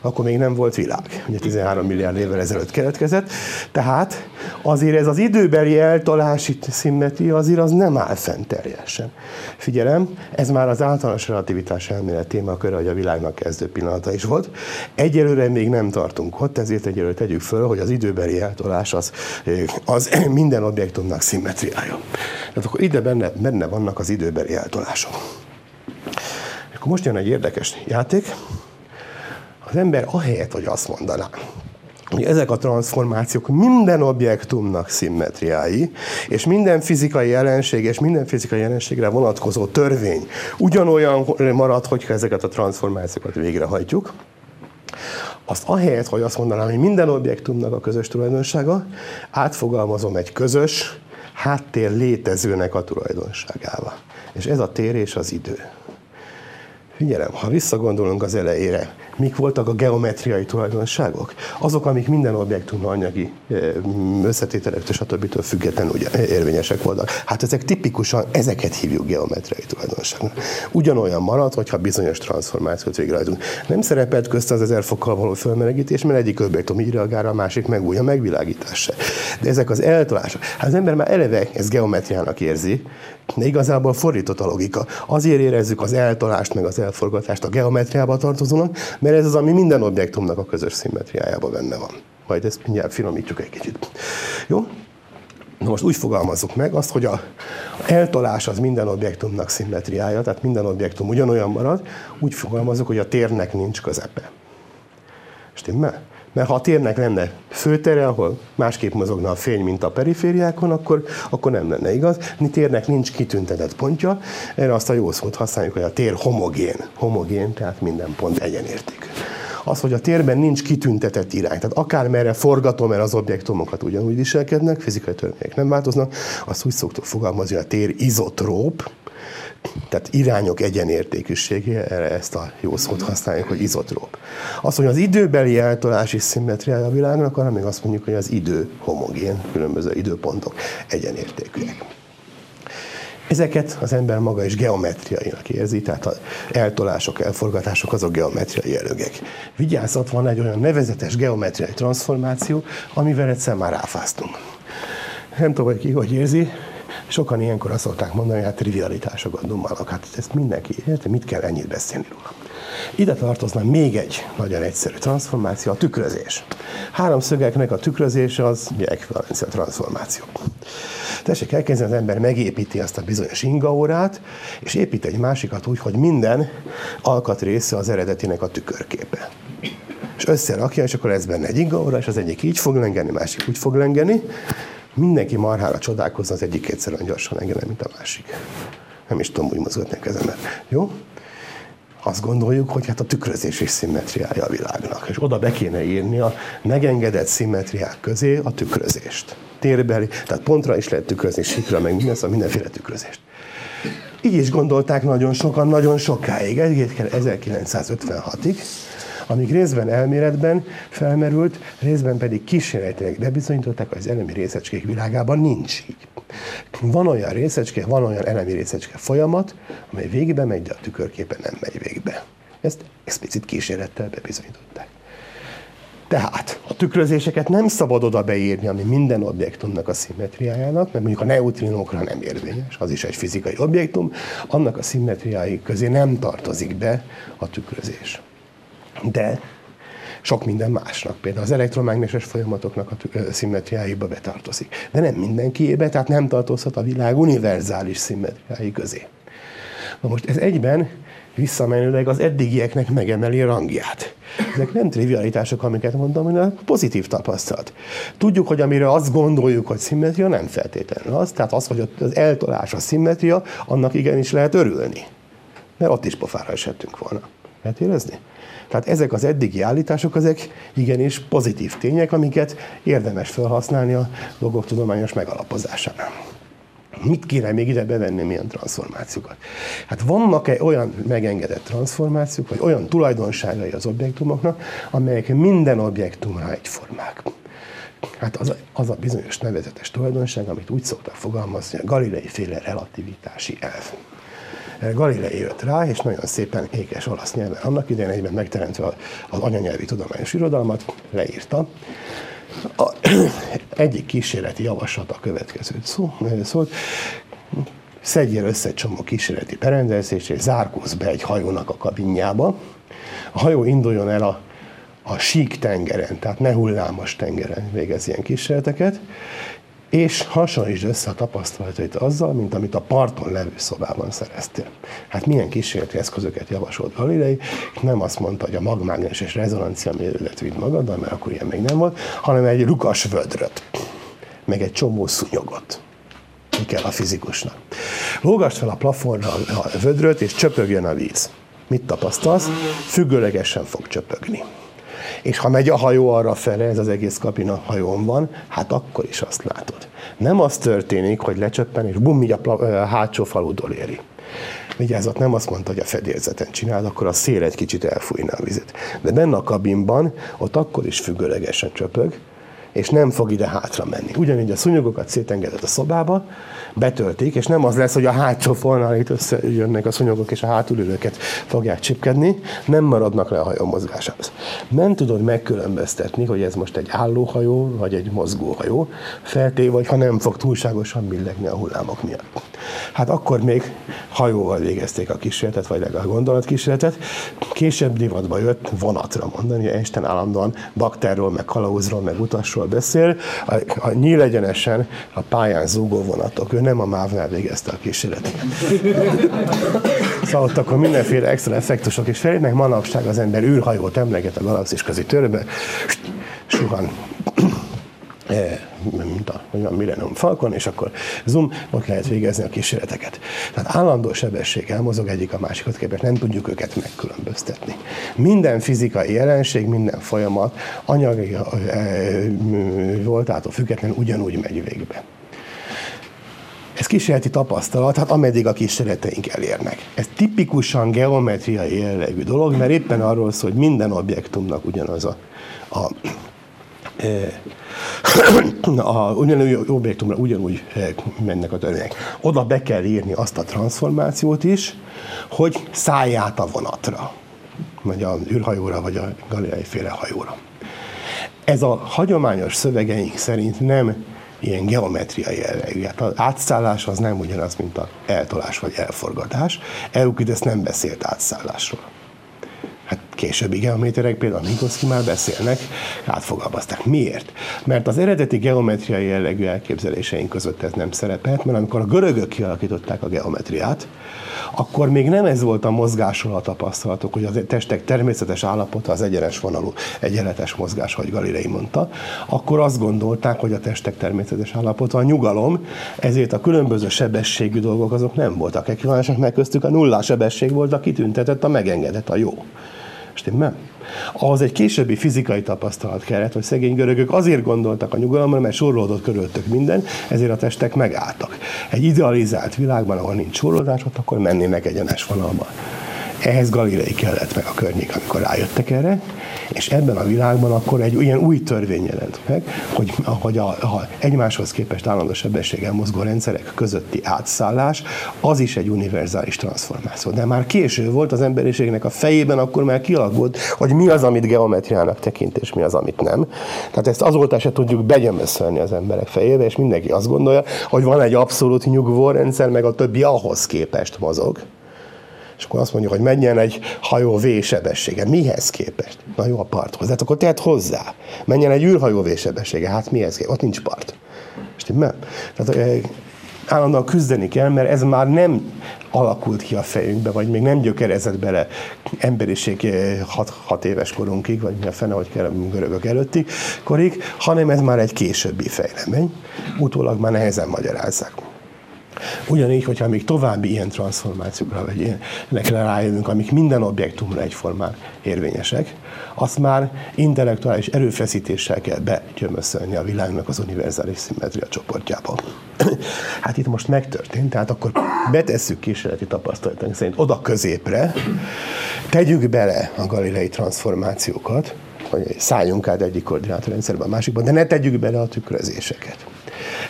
akkor még nem volt világ. Ugye 13 milliárd évvel ezelőtt keletkezett. Tehát azért ez az időbeli eltolási szimmetria azért az nem áll fent teljesen. Figyelem, ez már az általános relativitás elmélet témaköre, hogy a világnak kezdő pillanata is volt. Egyelőre még nem tartunk ott, ezért egyelőre tegyük föl, hogy az időbeli eltolás az, az minden objektumnak szimmetriája. Tehát akkor ide benne, benne vannak az időbeli eltolások. Akkor most jön egy érdekes játék, az ember ahelyett, hogy azt mondaná, hogy ezek a transformációk minden objektumnak szimmetriái, és minden fizikai jelenség és minden fizikai jelenségre vonatkozó törvény ugyanolyan marad, hogyha ezeket a transformációkat végrehajtjuk, azt ahelyett, hogy azt mondanám, hogy minden objektumnak a közös tulajdonsága, átfogalmazom egy közös, háttér létezőnek a tulajdonságával. És ez a tér és az idő. Figyelem, ha visszagondolunk az elejére, mik voltak a geometriai tulajdonságok? Azok, amik minden objektum anyagi összetételektől, stb. függetlenül érvényesek voltak. Hát ezek tipikusan, ezeket hívjuk geometriai tulajdonságnak. Ugyanolyan marad, hogyha bizonyos transformációt végrehajtunk. Nem szerepelt közt az ezer fokkal való fölmelegítés, mert egyik objektum így reagál, a másik meg új a megvilágítás De ezek az eltolások. Hát az ember már eleve ezt geometriának érzi, de igazából fordított a logika. Azért érezzük az eltolást, meg az elforgatást a geometriába tartozónak, mert ez az, ami minden objektumnak a közös szimmetriájában benne van. Majd ezt mindjárt finomítjuk egy kicsit. Jó? Na most úgy fogalmazzuk meg azt, hogy a eltolás az minden objektumnak szimmetriája, tehát minden objektum ugyanolyan marad, úgy fogalmazok, hogy a térnek nincs közepe. Stimmel? Mert ha a térnek lenne főtere, ahol másképp mozogna a fény, mint a perifériákon, akkor, akkor nem lenne igaz. Mi térnek nincs kitüntetett pontja, erre azt a jó szót használjuk, hogy a tér homogén. Homogén, tehát minden pont egyenértékű. Az, hogy a térben nincs kitüntetett irány, tehát akár merre forgatom el az objektumokat ugyanúgy viselkednek, fizikai törvények nem változnak, azt úgy szoktuk fogalmazni, hogy a tér izotróp, tehát irányok egyenértékűsége, erre ezt a jó szót használjuk, hogy izotróp. Az, hogy az időbeli eltolási szimmetriája a világnak, hanem még azt mondjuk, hogy az idő homogén, különböző időpontok egyenértékűek. Ezeket az ember maga is geometriainak érzi, tehát az eltolások, elforgatások azok geometriai jelögek. Vigyázzat, van egy olyan nevezetes geometriai transformáció, amivel egyszer már ráfáztunk. Nem tudom, hogy ki hogy érzi, Sokan ilyenkor azt szokták mondani, hogy hát trivialitásokat dumálok. Hát ezt mindenki érti, mit kell ennyit beszélni róla. Ide tartozna még egy nagyon egyszerű transformáció, a tükrözés. Háromszögeknek a tükrözése az ekvivalencia transformáció. Tessék elkezdeni, az ember megépíti azt a bizonyos ingaórát, és épít egy másikat úgy, hogy minden alkatrésze az eredetinek a tükörképe. És összerakja, és akkor lesz benne egy ingaóra, és az egyik így fog lengeni, másik úgy fog lengeni, mindenki marhára csodálkozna, az egyik olyan gyorsan engem, mint a másik. Nem is tudom úgy mozgatni a kezemet. Jó? Azt gondoljuk, hogy hát a tükrözés is szimmetriája a világnak. És oda be kéne írni a megengedett szimmetriák közé a tükrözést. Térbeli, tehát pontra is lehet tükrözni, sikra, meg minden, szóval mindenféle tükrözést. Így is gondolták nagyon sokan, nagyon sokáig, 1956-ig, amíg részben elméletben felmerült, részben pedig kísérletileg bebizonyították, hogy az elemi részecskék világában nincs így. Van olyan részecske, van olyan elemi részecske folyamat, amely végbe megy, de a tükörképe nem megy végbe. Ezt explicit kísérlettel bebizonyították. Tehát a tükrözéseket nem szabad oda beírni, ami minden objektumnak a szimmetriájának, mert mondjuk a neutrinókra nem érvényes, az is egy fizikai objektum, annak a szimmetriái közé nem tartozik be a tükrözés de sok minden másnak. Például az elektromágneses folyamatoknak a szimmetriáiba betartozik. De nem mindenkiébe, tehát nem tartozhat a világ univerzális szimmetriái közé. Na most ez egyben visszamenőleg az eddigieknek megemeli a rangját. Ezek nem trivialitások, amiket mondtam, hanem pozitív tapasztalat. Tudjuk, hogy amire azt gondoljuk, hogy szimmetria, nem feltétlenül az. Tehát az, hogy az eltolás a szimmetria, annak igenis lehet örülni. Mert ott is pofára esettünk volna. Lehet érezni? Tehát ezek az eddigi állítások, ezek igenis pozitív tények, amiket érdemes felhasználni a dolgok tudományos megalapozásánál. Mit kéne még ide bevenni, milyen transformációkat? Hát vannak-e olyan megengedett transformációk, vagy olyan tulajdonságai az objektumoknak, amelyek minden objektumra egyformák? Hát az a, az a bizonyos nevezetes tulajdonság, amit úgy szoktak fogalmazni, a galilei féle relativitási elv. Galilei jött rá, és nagyon szépen ékes olasz nyelven, annak idején egyben megteremtve az anyanyelvi tudományos irodalmat, leírta. A, egyik kísérleti javaslata a következőt szó, szólt, szedjél össze egy csomó kísérleti berendezést, és zárkózz be egy hajónak a kabinjába. A hajó induljon el a, a sík tengeren, tehát ne hullámos tengeren végez ilyen kísérleteket, és hasonlítsd össze a tapasztalatait azzal, mint amit a parton levő szobában szereztél. Hát milyen kísérleti eszközöket javasolt Galilei, nem azt mondta, hogy a magmágneses rezonancia mérődet vidd magaddal, mert akkor ilyen még nem volt, hanem egy lukas vödröt, meg egy csomó szunyogot. Mi kell a fizikusnak. Lógast fel a plafonra a vödröt, és csöpögjön a víz. Mit tapasztalsz? Függőlegesen fog csöpögni. És ha megy a hajó arra fele, ez az egész kapina hajón van, hát akkor is azt látod. Nem az történik, hogy lecsöppen, és bum, így a hátsó faludól éri. Vigyázzat, nem azt mondta, hogy a fedélzeten csináld, akkor a szél egy kicsit elfújna a vizet. De benne a kabinban, ott akkor is függőlegesen csöpög, és nem fog ide hátra menni. Ugyanígy a szúnyogokat szétengedett a szobába, betöltik, és nem az lesz, hogy a hátsó falnál itt összejönnek a szúnyogok, és a hátulülőket fogják csipkedni, nem maradnak le a hajó mozgásához. Nem tudod megkülönböztetni, hogy ez most egy állóhajó, vagy egy mozgóhajó, feltéve, vagy ha nem fog túlságosan billegni a hullámok miatt. Hát akkor még hajóval végezték a kísérletet, vagy legalább gondolatkísérletet. Később divatba jött vonatra mondani, hogy Einstein állandóan bakterról, meg kalauzról, meg utasról beszél. A, a nyílegyenesen a pályán zúgó vonatok. Ő nem a MÁV-nál végezte a kísérletet. szóval ott akkor mindenféle extra effektusok is felépnek. Manapság az ember űrhajót emleget a galaxis közi törbe, suhan mint a, a Millennium Falcon, és akkor zoom, ott lehet végezni a kísérleteket. Tehát állandó sebességgel mozog egyik a másikat képest, nem tudjuk őket megkülönböztetni. Minden fizikai jelenség, minden folyamat anyagi voltától függetlenül ugyanúgy megy végbe. Ez kísérleti tapasztalat, hát ameddig a kísérleteink elérnek. Ez tipikusan geometriai jellegű dolog, mert éppen arról szól, hogy minden objektumnak ugyanaz a, a a ugyanúgy objektumra ugyanúgy mennek a törvények. Oda be kell írni azt a transformációt is, hogy szállját a vonatra, vagy a űrhajóra, vagy a galileai féle hajóra. Ez a hagyományos szövegeink szerint nem ilyen geometriai jellegű. Hát az átszállás az nem ugyanaz, mint az eltolás vagy elforgatás. Euklides nem beszélt átszállásról hát későbbi geométerek, például Minkowski már beszélnek, átfogalmazták. Miért? Mert az eredeti geometriai jellegű elképzeléseink között ez nem szerepelt, mert amikor a görögök kialakították a geometriát, akkor még nem ez volt a mozgásról a tapasztalatok, hogy a testek természetes állapota az egyenes vonalú egyenletes mozgás, ahogy Galilei mondta, akkor azt gondolták, hogy a testek természetes állapota a nyugalom, ezért a különböző sebességű dolgok azok nem voltak ekvivalensek, mert köztük a nullás sebesség volt, a kitüntetett, a megengedett, a jó. Stimmel? Ahhoz egy későbbi fizikai tapasztalat kellett, hogy szegény görögök azért gondoltak a nyugalomra, mert sorolódott körülöttük minden, ezért a testek megálltak. Egy idealizált világban, ahol nincs sorolódás, ott akkor mennének egyenes vonalba. Ehhez Galilei kellett meg a környék, amikor rájöttek erre, és ebben a világban akkor egy ilyen új törvény jelent meg, hogy, hogy a, a egymáshoz képest állandó sebességgel mozgó rendszerek közötti átszállás, az is egy univerzális transformáció. De már késő volt az emberiségnek a fejében, akkor már kialakult, hogy mi az, amit geometriának tekint, és mi az, amit nem. Tehát ezt azóta se tudjuk begyömöszölni az emberek fejébe, és mindenki azt gondolja, hogy van egy abszolút nyugvó rendszer, meg a többi ahhoz képest mozog. És akkor azt mondjuk, hogy menjen egy hajó V sebessége. Mihez képest? Na jó, a parthoz. Hát akkor tehet hozzá. Menjen egy űrhajó V sebessége. Hát mihez képest? Ott nincs part. Nem. Tehát állandóan küzdeni kell, mert ez már nem alakult ki a fejünkbe, vagy még nem gyökerezett bele emberiség hat, hat éves korunkig, vagy mi a fene, hogy kell görögök előtti korig, hanem ez már egy későbbi fejlemény. Utólag már nehezen magyarázzák. Ugyanígy, hogyha még további ilyen transformációkra, vagy ilyenekre rájövünk, amik minden objektumra egyformán érvényesek, azt már intellektuális erőfeszítéssel kell begyömöszölni a világnak az univerzális szimmetria csoportjába. hát itt most megtörtént, tehát akkor betesszük kísérleti tapasztalatunk szerint oda középre, tegyük bele a galilei transformációkat, hogy szálljunk át egyik koordinátorrendszerbe a másikban, de ne tegyük bele a tükrözéseket.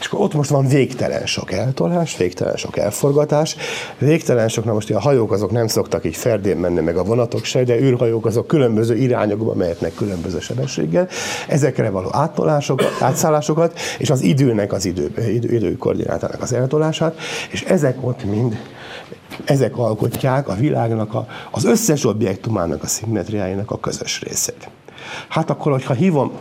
És akkor ott most van végtelen sok eltolás, végtelen sok elforgatás, végtelen sok, na most a hajók azok nem szoktak így ferdén menni, meg a vonatok se, de űrhajók azok különböző irányokba mehetnek különböző sebességgel. Ezekre való áttolásokat, átszállásokat, és az időnek az idő, idő, idő koordinátának az eltolását, és ezek ott mind ezek alkotják a világnak a, az összes objektumának a szimmetriájának a közös részét. Hát akkor, hogyha hívom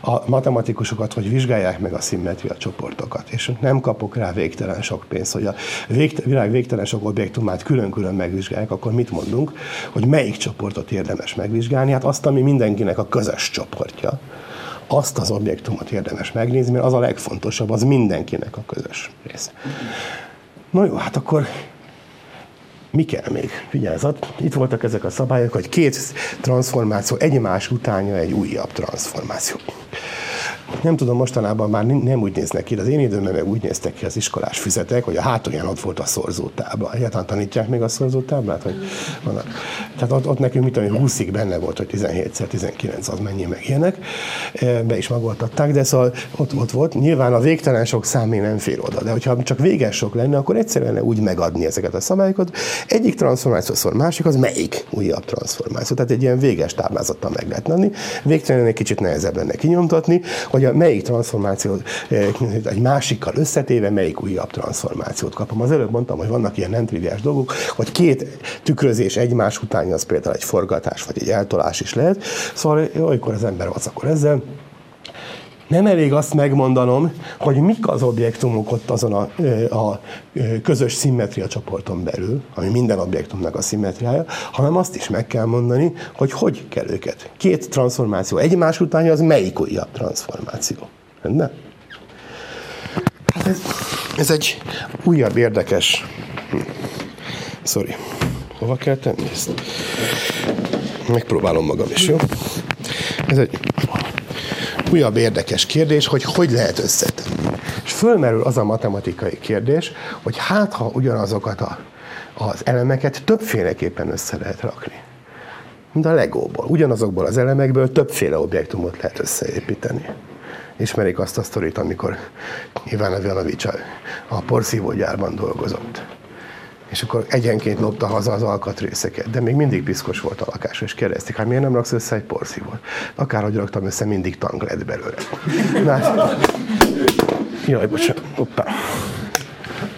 a matematikusokat, hogy vizsgálják meg a szimmetria csoportokat, és nem kapok rá végtelen sok pénzt, hogy a világ végtelen sok objektumát külön-külön megvizsgálják, akkor mit mondunk, hogy melyik csoportot érdemes megvizsgálni? Hát azt, ami mindenkinek a közös csoportja azt az objektumot érdemes megnézni, mert az a legfontosabb, az mindenkinek a közös része. No jó, hát akkor mi kell még? Vigyázat, itt voltak ezek a szabályok, hogy két transformáció egymás utánja egy újabb transformáció. Nem tudom, mostanában már nem úgy néznek ki, de az én időmben meg úgy néztek ki az iskolás füzetek, hogy a hátulján ott volt a szorzótábla. Egyáltalán tanítják még a szorzótáblát? Hogy van a... Tehát ott, ott nekünk, mit tudom, 20-ig benne volt, hogy 17 19 az mennyi meg ilyenek. Be is magoltatták, de szóval ott, ott volt. Nyilván a végtelen sok szám nem fér oda, de hogyha csak véges sok lenne, akkor egyszerűen úgy megadni ezeket a szabályokat. Egyik transformáció szor másik, az melyik újabb transformáció. Tehát egy ilyen véges táblázattal meg lehet adni. Végtelen egy kicsit nehezebb lenne kinyomtatni, hogy a melyik transformációt eh, egy másikkal összetéve, melyik újabb transformációt kapom. Az előbb mondtam, hogy vannak ilyen nem dolgok, hogy két tükrözés egymás után, az például egy forgatás vagy egy eltolás is lehet. Szóval olykor az ember akkor ezzel, nem elég azt megmondanom, hogy mik az objektumok ott azon a, a közös szimmetria csoporton belül, ami minden objektumnak a szimmetriája, hanem azt is meg kell mondani, hogy hogy kell őket. Két transformáció egymás után, az melyik újabb transformáció. Nem? Hát ez, ez egy újabb érdekes... Sorry. Hova kell tenni ezt? Megpróbálom magam is, jó? Ez egy újabb érdekes kérdés, hogy hogy lehet összetenni. És fölmerül az a matematikai kérdés, hogy hát ha ugyanazokat a, az elemeket többféleképpen össze lehet rakni. Mint a legóból. Ugyanazokból az elemekből többféle objektumot lehet összeépíteni. Ismerik azt a sztorit, amikor Iván Avjanovics a, porszívógyárban dolgozott és akkor egyenként lopta haza az alkatrészeket, de még mindig piszkos volt a lakás, és kérdezték, hát miért nem raksz össze egy porszívót? Akárhogy raktam össze, mindig tang lett belőle. Na, jaj, bocsánat, hoppá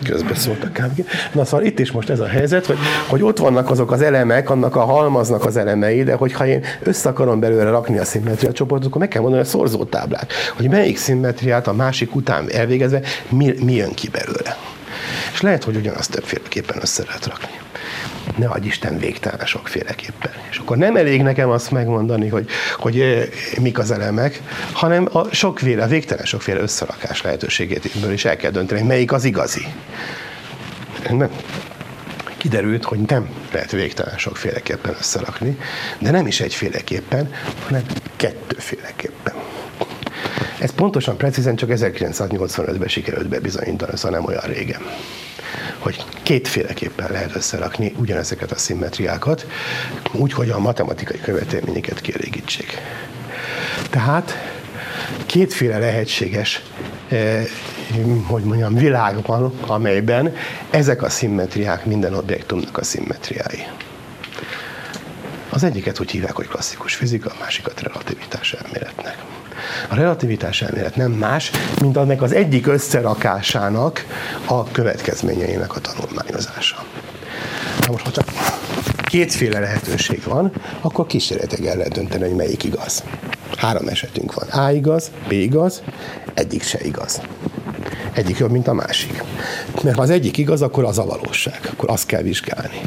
közbeszólt a kávgé. Na szóval itt is most ez a helyzet, hogy, hogy ott vannak azok az elemek, annak a halmaznak az elemei, de hogyha én össze akarom belőle rakni a szimmetria csoportot, akkor meg kell mondani a szorzótáblát, hogy melyik szimmetriát a másik után elvégezve mi, mi jön ki belőle. És lehet, hogy ugyanazt többféleképpen össze lehet rakni. Ne adj Isten végtelen sokféleképpen. És akkor nem elég nekem azt megmondani, hogy, hogy mik az elemek, hanem a sokféle, végtelen sokféle összerakás lehetőségét is el kell dönteni, melyik az igazi. Nem. Kiderült, hogy nem lehet végtelen sokféleképpen összerakni, de nem is egyféleképpen, hanem kettőféleképpen. Ez pontosan, precízen csak 1985-ben sikerült bebizonyítani, szóval nem olyan régen hogy kétféleképpen lehet összerakni ugyanezeket a szimmetriákat, úgy, hogy a matematikai követelményeket kielégítsék. Tehát kétféle lehetséges eh, hogy mondjam, világ van, amelyben ezek a szimmetriák minden objektumnak a szimmetriái. Az egyiket úgy hívják, hogy klasszikus fizika, a másikat relativitás elméletnek. A relativitás elmélet nem más, mint annak az egyik összerakásának a következményeinek a tanulmányozása. Na most, ha csak kétféle lehetőség van, akkor kísérletek el lehet dönteni, hogy melyik igaz. Három esetünk van. A igaz, B igaz, egyik se igaz. Egyik jobb, mint a másik. Mert ha az egyik igaz, akkor az a valóság. Akkor azt kell vizsgálni.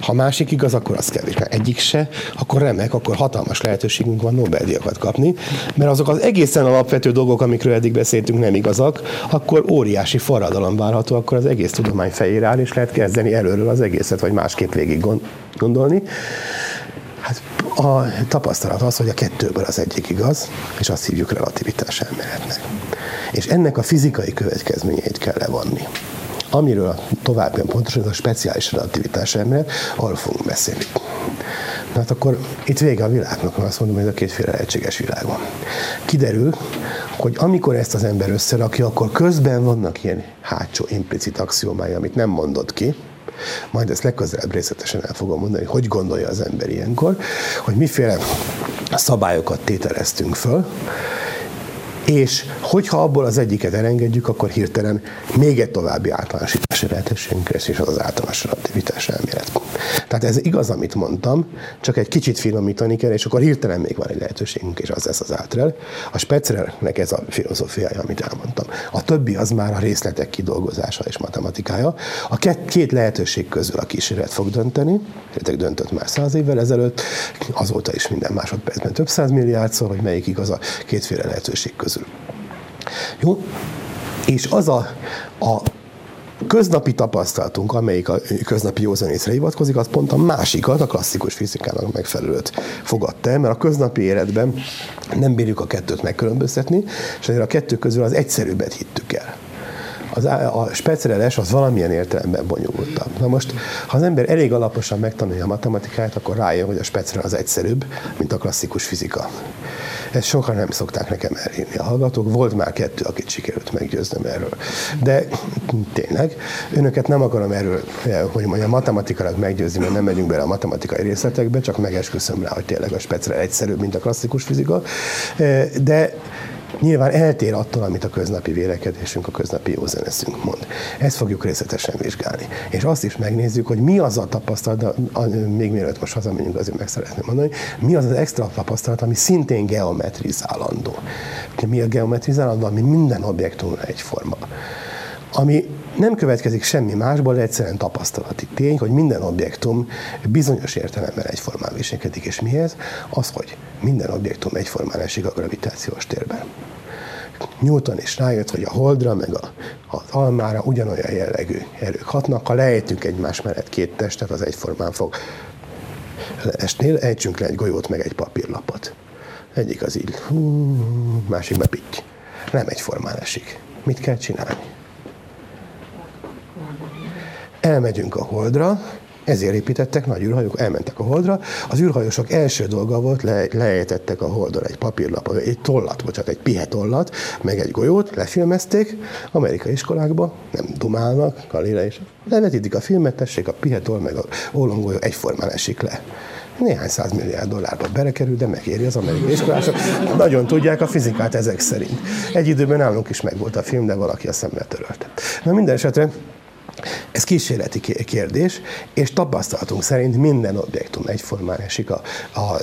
Ha a másik igaz, akkor azt kell vizsgálni. Egyik se, akkor remek, akkor hatalmas lehetőségünk van Nobel-díjakat kapni, mert azok az egészen alapvető dolgok, amikről eddig beszéltünk, nem igazak, akkor óriási forradalom várható, akkor az egész tudomány fejére áll, és lehet kezdeni előről az egészet, vagy másképp végig gondolni. Hát a tapasztalat az, hogy a kettőből az egyik igaz, és azt hívjuk relativitás elméletnek. És ennek a fizikai következményeit kell levonni. Amiről további pontosan a speciális relativitás elmélet, arról fogunk beszélni. Na hát akkor itt vége a világnak, mert azt mondom, hogy ez a kétféle lehetséges világ van. Kiderül, hogy amikor ezt az ember összerakja, akkor közben vannak ilyen hátsó implicit axiomái, amit nem mondott ki, majd ezt legközelebb részletesen el fogom mondani, hogy gondolja az ember ilyenkor, hogy miféle szabályokat tételeztünk föl, és hogyha abból az egyiket elengedjük, akkor hirtelen még egy további általánosítási lehetőségünk lesz, és az az általános relativitás elmélet. Tehát ez igaz, amit mondtam, csak egy kicsit finomítani kell, és akkor hirtelen még van egy lehetőségünk, és az lesz az áltrel. A Spetzernek ez a filozófiája, amit elmondtam. A többi az már a részletek kidolgozása és matematikája. A két lehetőség közül a kísérlet fog dönteni, illetve döntött már száz évvel ezelőtt, azóta is minden másodpercben több száz milliárdszor, hogy melyik igaz a kétféle lehetőség közül. Jó? És az a, a köznapi tapasztalatunk, amelyik a köznapi józanészre hivatkozik, az pont a másikat, a klasszikus fizikának megfelelőt fogadta mert a köznapi életben nem bírjuk a kettőt megkülönböztetni, és ezért a kettő közül az egyszerűbbet hittük el az, a speciális az valamilyen értelemben bonyolultabb. Na most, ha az ember elég alaposan megtanulja a matematikát, akkor rájön, hogy a speciális az egyszerűbb, mint a klasszikus fizika. Ezt sokan nem szokták nekem elhinni a hallgatók. Volt már kettő, akit sikerült meggyőznöm erről. De tényleg, önöket nem akarom erről, hogy mondjam, matematikának meggyőzni, mert nem megyünk bele a matematikai részletekbe, csak megesküszöm rá, hogy tényleg a speciális egyszerűbb, mint a klasszikus fizika. De nyilván eltér attól, amit a köznapi vélekedésünk, a köznapi józeneszünk mond. Ezt fogjuk részletesen vizsgálni. És azt is megnézzük, hogy mi az a tapasztalat, még mielőtt most hazamegyünk, azért meg szeretném mondani, mi az az extra tapasztalat, ami szintén geometrizálandó. Mi a geometrizálandó, ami minden objektumra egyforma. Ami nem következik semmi másból, egyszerűen tapasztalati tény, hogy minden objektum bizonyos értelemben egyformán viselkedik, és mihez? Az, hogy minden objektum egyformán esik a gravitációs térben. Newton is rájött, hogy a holdra, meg a, az almára ugyanolyan jellegű erők hatnak. Ha lejtünk egymás mellett két testet, az egyformán fog esni. Ejtsünk le egy golyót, meg egy papírlapot. Egyik az így, másik meg pitty. Nem egyformán esik. Mit kell csinálni? Elmegyünk a holdra, ezért építettek nagy űrhajók, elmentek a holdra. Az űrhajósok első dolga volt, le, leejtettek a holdra egy papírlap, egy tollat, bocsánat, egy pihetollat, meg egy golyót, lefilmezték, amerikai iskolákba, nem dumálnak, Galilei is. Levetítik a filmet, tessék, a pihetol, meg a ólomgolyó egyformán esik le néhány száz milliárd dollárba berekerül, de megéri az amerikai iskolások. Nagyon tudják a fizikát ezek szerint. Egy időben nálunk is megvolt a film, de valaki a szemlet törölte. Na minden esetre ez kísérleti kérdés, és tapasztalatunk szerint minden objektum egyformán esik a, a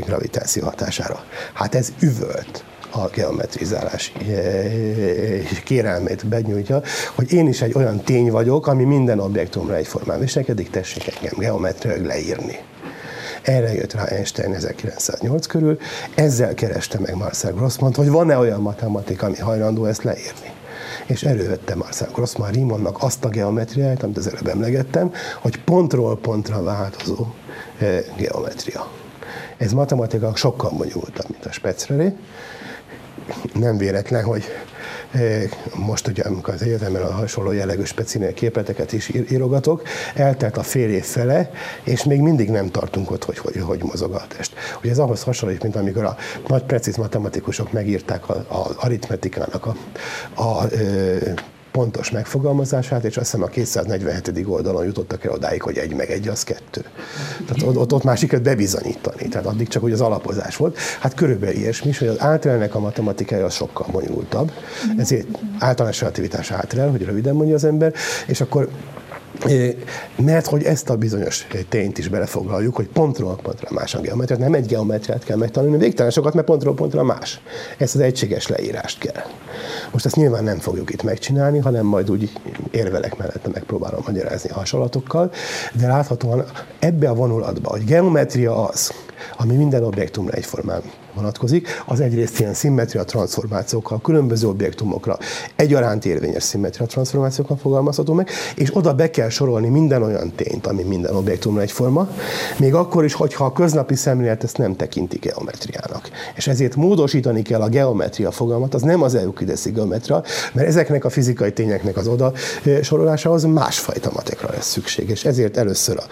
gravitáció hatására. Hát ez üvölt a geometrizálás kérelmét benyújtja, hogy én is egy olyan tény vagyok, ami minden objektumra egyformán viselkedik, tessék engem geometriailag leírni. Erre jött rá Einstein 1908 körül, ezzel kereste meg Marcel Grossman, hogy van-e olyan matematika, ami hajlandó ezt leírni és elővette Marcel Grossman Riemannnak azt a geometriát, amit az előbb emlegettem, hogy pontról pontra változó eh, geometria. Ez matematika sokkal bonyolultabb, mint a Spetzrelé. Nem véletlen, hogy most ugye, amikor az egyetemen a hasonló jellegű specinél képleteket is írogatok, eltelt a fél év fele, és még mindig nem tartunk ott, hogy hogy, hogy mozog a test. Ugye ez ahhoz hasonlít, mint amikor a nagy precíz matematikusok megírták az aritmetikának a, a, a pontos megfogalmazását, és azt hiszem a 247. oldalon jutottak el odáig, hogy egy meg egy az kettő. Tehát ott, ott már sikerült bebizonyítani, tehát addig csak hogy az alapozás volt. Hát körülbelül ilyesmi, hogy az általának a matematikája az sokkal bonyolultabb, ezért általános relativitás átrel, hogy röviden mondja az ember, és akkor Mert hogy ezt a bizonyos tényt is belefoglaljuk, hogy pontról pontra más a geometria. Nem egy geometriát kell megtanulni, végtelen sokat, mert pontról pontra más. Ezt az egységes leírást kell. Most ezt nyilván nem fogjuk itt megcsinálni, hanem majd úgy érvelek mellette megpróbálom magyarázni hasonlatokkal, de láthatóan ebbe a vonulatba, hogy geometria az, ami minden objektumra egyformán vonatkozik, az egyrészt ilyen szimmetria transformációkkal, különböző objektumokra egyaránt érvényes szimmetria transformációkkal fogalmazható meg, és oda be kell sorolni minden olyan tényt, ami minden objektumra egyforma, még akkor is, hogyha a köznapi szemlélet ezt nem tekinti geometriának. És ezért módosítani kell a geometria fogalmat, az nem az euklideszi geometria, mert ezeknek a fizikai tényeknek az oda sorolásához másfajta matekra lesz szükség. És ezért először a,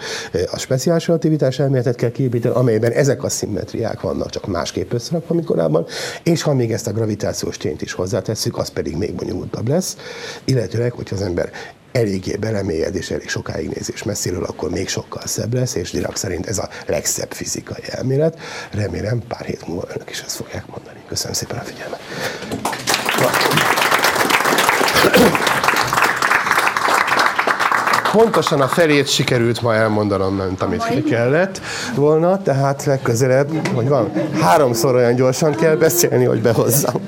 a speciális relativitás elméletet kell kiépíteni, amelyben ezek a szimmetriák vannak, csak másképp összerakva, mint korábban, és ha még ezt a gravitációs tényt is hozzátesszük, az pedig még bonyolultabb lesz, illetőleg, hogyha az ember eléggé belemélyed és elég sokáig néz és messziről, akkor még sokkal szebb lesz, és Dirac szerint ez a legszebb fizikai elmélet. Remélem pár hét múlva önök is ezt fogják mondani. Köszönöm szépen a figyelmet. Pontosan a felét sikerült ma elmondanom, mint amit Mai? kellett volna, tehát legközelebb, hogy van, háromszor olyan gyorsan kell beszélni, hogy behozzam.